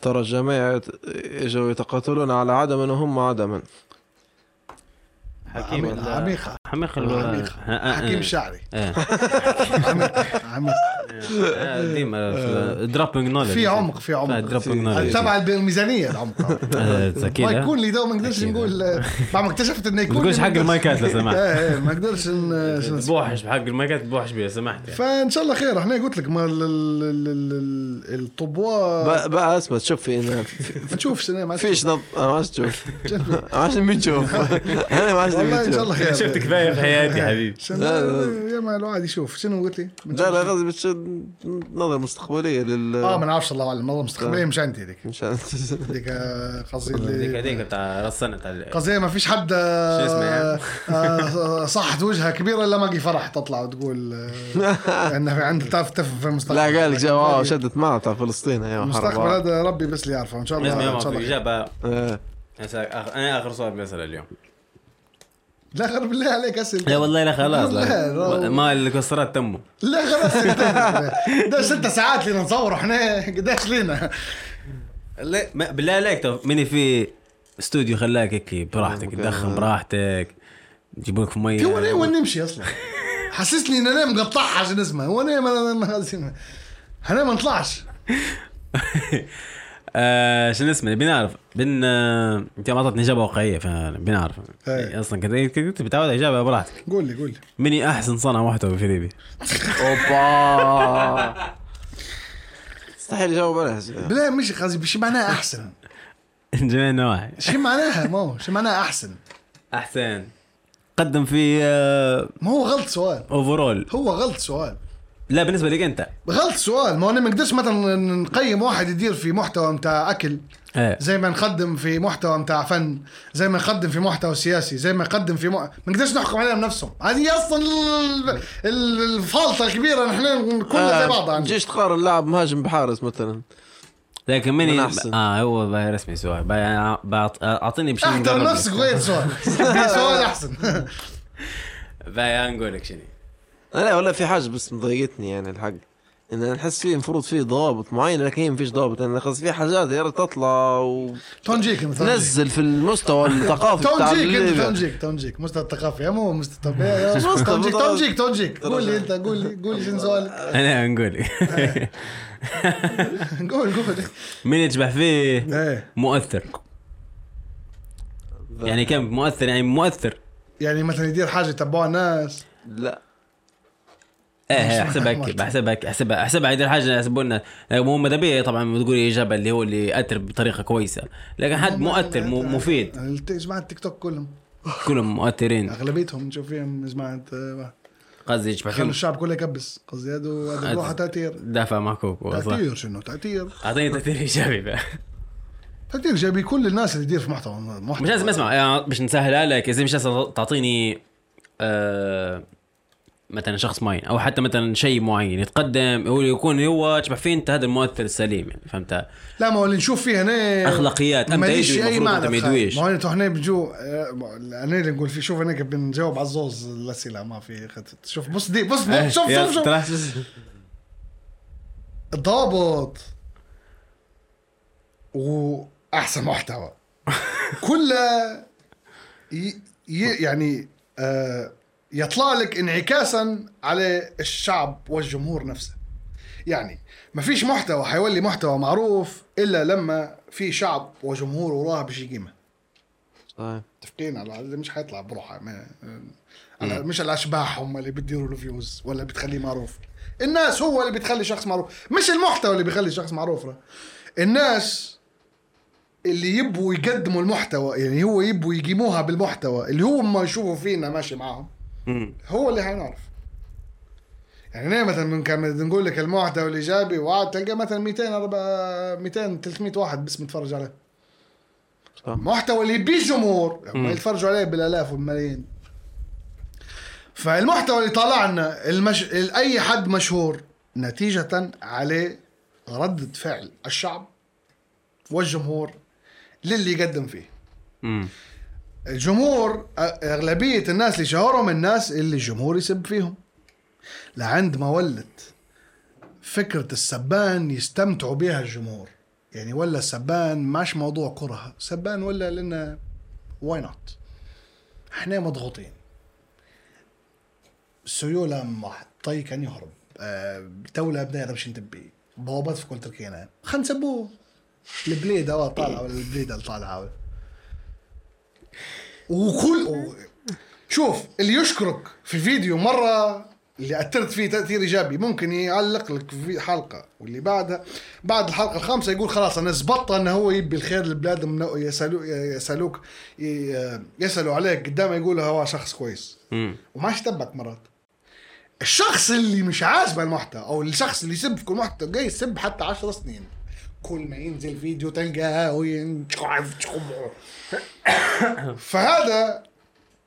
ترى الجميع إجوا يتقاتلون على عدما وهم عدما. حكيم عميق عميقه حميق آه، حكيم آه. شعري. إيه. عميق عميق آه، ديما دروبينج نولج في عمق في عمق. دروبينج نولج تبع الميزانية العمق. ما أكيد يكون لي ده ما نقدرش. نقول بعد ما اكتشفت إنه يكون ما تقولش حق ما نقدرش- المايكات لو سمحت. إيه، ما أقدرش ن- شو اسمه. بوحش بحق المايكات بوحش بيه سمحت يعني. فإن شاء الله خير. إحنا قلت لك ما ال- ال- ال- ال- ال- الطبوة. بقى, أسمع شوف في نشوف سنة ما فيش ما تشوف ما عادش نبي نشوف أنا ما عادش والله نبي إن شاء الله خير. شفت في حياتي حبيبي. يا ما الواحد يشوف. شنو قلت لي؟ لا لا قصدي بتش نظرة مستقبلية لل آه ما نعرفش الله أعلم. نظرة مستقبلية مش عندي هذيك. مشان هذيك آه، قصدي هذيك هذيك بتاع ال- قصدي ما فيش حد آه، شو اسمه؟ آه، صحت وجهها كبيرة إلا ما فرح تطلع وتقول إنه في عندها تعرف تفهم في المستقبل لا قال لك شدت معه تاع فلسطين. أيوه المستقبل حرب هذا ربي بس اللي يعرفه. إن شاء الله إن شاء في الله. إجابة. أنا آخر سؤال بسال اليوم. لا خرب بالله عليك أسئلة. لا والله لا خلاص لا،. ما الكسرات تموا لا خلاص. ده ست ساعات لنا نصور إحنا. قداش لنا؟ لا بالله عليك مني في استوديو خلاك هيك براحتك. تدخن براحتك يجيبوا لك مية. في وين وين نمشي أصلا. حسسني إن أنا مقطعها عشان اسمها هو ما ما- أنا ما نطلعش. آه شنو اسمه؟ بنعرف. بن آه، انت ما اعطتني إجابة واقعية فبنعرف إيه. أصلا كنت كنت بتعود إجابة براحتك. قول لي قول لي. مني أحسن صنع محتوى في ليبيا. أوبا. مستحيل يجاوب عليها. بلا مش قصدي شو معناها أحسن. جميع النواحي. شو معناها ما هو شو معناها أحسن. أحسن. قدم في آه ما هو غلط سؤال. اوفرول هو غلط سؤال. لا بالنسبة لك أنت. غلط سؤال. ما هو أنا ما نقدرش مثلا نقيم واحد يدير في محتوى متاع أكل. إيه. زي ما نقدم في محتوى متاع فن. زي ما نقدم في محتوى سياسي. زي ما نقدم في م... ما نقدرش نحكم عليهم نفسهم. هذه أصلا ال- ال- الفالطة الكبيرة. نحن كلنا زي بعض عندنا. تجيش تقارن لاعب مهاجم بحارس مثلا. لكن مني من أحسن. آه هو رسمي سؤال. أعطيني بشيء احترم نفسك. غير سؤال؟ سؤال أحسن. باي نقول لك شنو؟ لا ولا في حاجة بس مضايقتني يعني الحق. إن أنا نحس فيه المفروض فيه ضوابط معينه لكن هي مفيش ضوابط أنا قصدي في حاجات يا ريت تطلع انت تونجيك. وتنزل في المستوى الثقافي تونجيك أنت الليبيا. تونجيك تونجيك مستوى الثقافي يا مو مستوى تونجيك. تونجيك تونجيك قول لي أنت قول لي قول لي شنو سؤالك أنا نقول قول قول. مين يشبه فيه؟ إيه. مؤثر. يعني كم؟ مؤثر يعني مؤثر. يعني مثلا يدير حاجة يتبعوها الناس. لا. إيه مش احسبها. هيك بحسبها هيك احسبها احسبها هيدي الحاجة يحسبوا لنا. مو ماذا طبعا بتقول اجابه اللي هو اللي ياثر بطريقة كويسة. لكن حد مؤثر مو- مفيد. جماعة التيك توك كلهم. كلهم مؤثرين. أغلبيتهم نشوف فيهم جماعة آه، قصدي خلوا فيهم الشعب كله يكبس. قصدي هذا بروحة تأثير. دافع مع كوكو. تأثير شنو؟ تأثير. أعطيني تأثير إيجابي بقى. تأثير جايبي كل الناس اللي تدير في محتوى محتوى. مش لازم اسمع يعني باش نسهلها لك. إذا مش لازم تعطيني آه مثلا شخص معين أو حتى مثلا شيء معين يتقدم هو يكون هو تشبه فيه أنت هذا المؤثر السليم يعني فهمت؟ لا ما هو اللي نشوف فيه هنا أخلاقيات أنت يدوي أي المفروض معنى. انت ما. يدويش ما هو هنا بجو آه، أنا اللي نقول فيه شوف هناك بنجاوب على الزوز الأسئلة ما في خط شوف بص دي بص بص شوف يا شوف شوف. ترى- الضابط وأحسن محتوى. كله ي... ي... يعني آه يطلع لك انعكاسا على الشعب والجمهور نفسه. يعني ما فيش محتوى حيولي محتوى معروف إلا لما في شعب وجمهور وراه باش يقيمه صحيح. متفقين على هذا؟ مش حيطلع بروحه. ما على مش الأشباح هم اللي بتديروا له فيوز ولا بتخليه معروف. الناس هو اللي بتخلي شخص معروف. مش المحتوى اللي بيخلي شخص معروف راه. الناس اللي يبوا يقدموا المحتوى يعني هو يبوا يقيموها بالمحتوى اللي هو ما يشوفوا فينا ماشي معاهم. هو اللي حينعرف يعني أنا مثلا من كان نقول لك المحتوى الايجابي وعاد تلقى مثلا 200 أربعة- 200 300 واحد بس متفرج عليه صح. محتوى اللي يبيه جمهور. ما يتفرجوا عليه بالآلاف والملايين فالمحتوى اللي طالعنا المش... أي حد مشهور نتيجة عليه ردة فعل الشعب والجمهور للي يقدم فيه مم. الجمهور أغلبية الناس اللي شهرهم الناس اللي الجمهور يسب فيهم. لعند ما ولت فكرة السبان يستمتعوا بها الجمهور. يعني ولا السبان ماش موضوع كره سبان ولا لنا واي نوت إحنا مضغوطين. سيولة واحد طي كان يهرب. آه، دولة بداية باش نتبي بوابات في كل تركيا. خلينا نسبوه. البليدة آه طالعة ولا البليدة اللي طالعة. وكل و... شوف اللي يشكرك في فيديو مرة اللي أثرت فيه تأثير إيجابي ممكن يعلق لك في حلقة واللي بعدها بعد الحلقة الخامسة يقول خلاص أنا زبطت أنه هو يبي الخير للبلاد من- يسألو يسألوك ي- يسألوا عليك قدامه يقولوا هو شخص كويس. وما يشتبك مرات. الشخص اللي مش عاجبه المحتوى أو الشخص اللي يسب في كل محتوى جاي يسب حتى عشر سنين. كل ما ينزل فيديو تلقاه وين- فهذا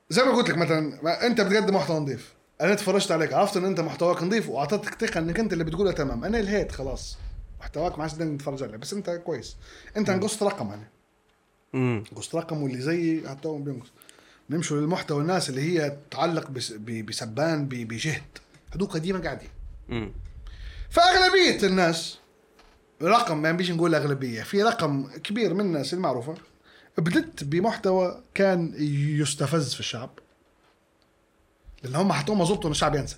زي ما قلت لك مثلا أنت بتقدم محتوى نظيف. أنا اتفرجت عليك عرفت إن أنت محتواك نظيف وأعطيتك ثقة إنك أنت اللي بتقوله تمام. أنا الهيت خلاص. محتواك ما عادش نتفرج عليه بس أنت كويس. أنت نقصت رقم أنا. مم. قصت رقم واللي زيي حتى بينقص نمشوا للمحتوى الناس اللي هي تتعلق ب- بسبان بجهد. هذوك قديمة قاعدين. فأغلبية الناس رقم ما بيش نقول أغلبية. في رقم كبير من الناس المعروفه بدت بمحتوى كان يستفز في الشعب. لأن هم حتى هم زبطوا ان الشعب ينسى.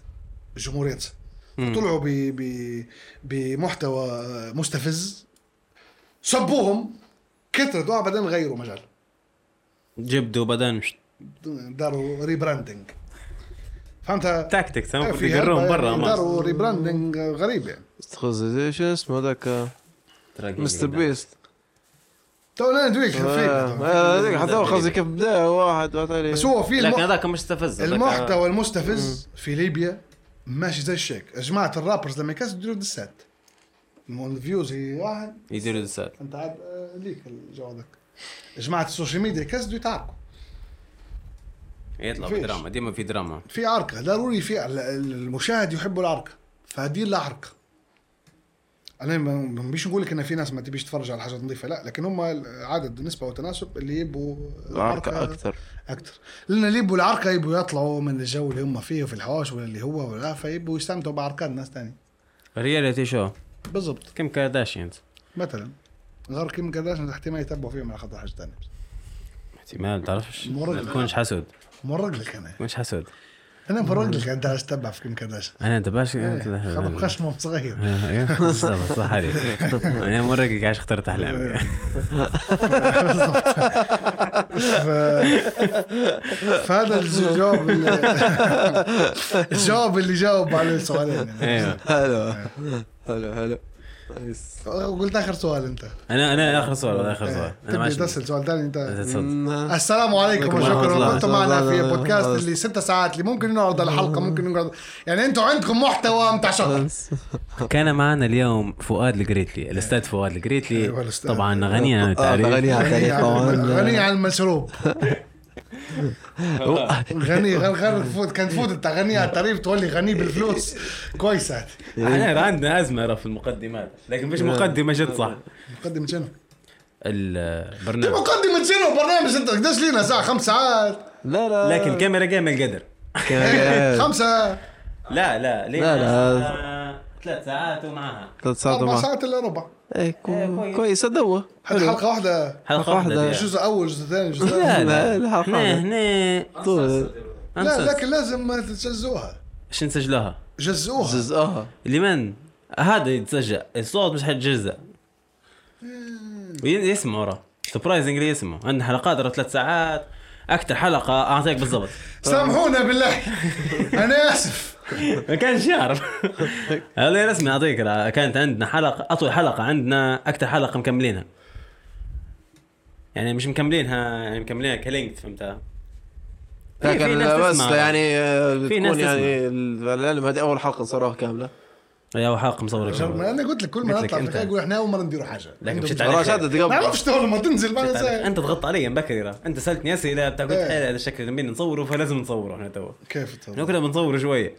الجمهور ينسى. طلعوا ب ب بمحتوى مستفز. سبوهم. كثرت وبعدين غيروا مجال. جبدوا بعدين. داروا ريبراندنج فهمت؟ تاكتكس هم في يقرون برا يعني ما داروا ريبراندنج غريب يعني. تخزي شو اسمه ذاك مستر. بيست تو لا ندويك آه، هذيك حتى هو قصدي كيف بدايه واحد بس هو في لكن. هذاك مستفز هذاك- المحتوى المستفز في ليبيا ماشي زي الشيك. يا جماعة ال rappers لما يكسروا يديروا دسات. ال views هي واحد. يديروا دسات. أنت عاد آه، ليك جوابك يا جماعة ال social media يكسروا يتعاركوا. يطلع. في دراما ديما في دراما. في عركه ضروري في ال- المشاهد يحب العركه فدير له عركه أنا ما ما بيش نقول لك إن في ناس ما تبيش تتفرج على حاجات نظيفة لا لكن هم عدد نسبة وتناسب اللي يبوا العركه أكثر. أكثر. لأن اللي يبوا العركه يبوا يطلعوا من الجو اللي هم فيه وفي الحواش ولا اللي هو ولا فيبوا يستمتعوا بعركات ناس تاني reality show بالضبط. Kim Kardashians مثلا. غير كيم كارداشيان احتمال يتبعوا فيهم على خاطر حاجة ثانية احتمال تعرفش. ما تكونش حسود. مرق لك أنا. مش حسود أنا مفرق لك أنت عايز تتبع في كيم كارداشيان أنا أنت باش إيه، خطب خشمه صغير. بالضبط صح عليك. أنا مرقك عايش اخترت احلامي. فهذا الجواب اللي... الجواب اللي جاوب على السؤالين حلو حلو حلو نايس. قلت آخر سؤال أنت. أنا أنا آخر سؤال هذا آخر سؤال. أنا تبي ماشي. تسأل سؤال ثاني أنت. م- السلام عليكم وشكرا. الله. معنا في بودكاست. اللي ست ساعات. اللي ممكن نعرض الحلقة ممكن نعرض يعني أنتم عندكم محتوى متاع شغل كان معنا اليوم فؤاد القريتلي الأستاذ فؤاد القريتلي أيوة،. طبعا غني عن آه، التعريف. غني عن غني التعريف عن طبعا غني عن المشروب. غني غير غير تفوت كان تفوت انت غني على التعريف تولي غني بالفلوس. كويسه إحنا عندنا أزمة في المقدمات. لكن مش مقدمة جد صح. مقدمة شنو؟ البرنامج. مقدمة شنو؟ برنامج انت قديش لينا؟ ساعة خمس ساعات. لا لا. لكن كاميرا جيم القدر. خمسة. لا لا لا، لا. لا ثلاث ساعات ومعها. ثلاث ساعات وما ساعات إلا ربع. إيه، كو- كويس. هذه حلقة واحدة. حلقة واحدة. واحدة. جزء أول جزء ثاني جزء لا لا لا، الحلقة هنا واحدة. هنا طول. لا. لكن لازم تجزوها إيش نسجلوها؟ جزوها جزءها. لمن؟ هذا يتسجل. الصوت مش حيتجزأ يسمع ورا سربرايزنجلي يسمع عندنا حلقات ثلاث ساعات. أكثر حلقة أعطيك بالضبط. سامحونا بالله. أنا آسف. ما كانش يعرف. هذا رسمي أعطيك كانت عندنا حلقة أطول حلقة عندنا أكثر حلقة مكملينها. يعني مش مكملينها يعني مكملينها كلينكت فهمتها لكن بس. يعني آه، في ناس بتكون يعني العلم هذه أول حلقة نصوروها كاملة. يا مصوره جربنا. أنا قلت لك كل ما نطلع في. الحلقة يقول إحنا أول مرة نديروا حاجة لكن جرب. عليك. ما تقبل نعرفش تو لما تنزل ما ننسى أنت ضغطت علي مبكر أنت سألتني اسئله بتاع قلت إيه. حلو هذا الشكل جميل نصوره فلازم نصوره إحنا تو كيف إحنا تصور؟ كنا بنصوره شوية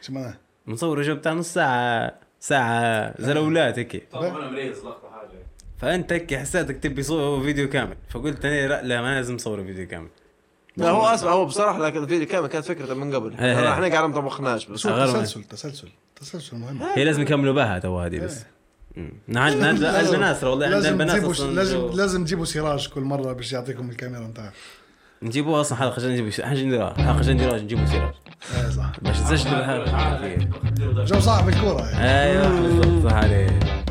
شو معناه؟ بنصوره جو بتاع نص ساعة ساعة زلولات هيك طبعا أنا مريض لقطة حاجة فأنت هيك حسيتك تبي صور فيديو كامل فقلت أنا لا, لا ما لازم نصور فيديو كامل لا هو اسمع هو بصراحة لكن الفيديو كامل كانت فكرته من قبل إيه،. إحنا قاعد ما طبخناش بس تسلسل تسلسل تسلسل مهم هي لازم يكملوا بها تو هذه بس. مم. عندنا البنات والله عندنا لازم البنات تجيبوا أصلا لازم لازم تجيبوا سراج كل مرة باش يعطيكم الكاميرا نتاعه. نجيبوا أصلا حلقه عشان نجيبوا حاجة نديروها حلقه عشان نديروها نجيبوا سراج إيه صح. باش نسجلوا الحلقة جو صاحب الكورة يعني. أيوه بالضبط صح عليك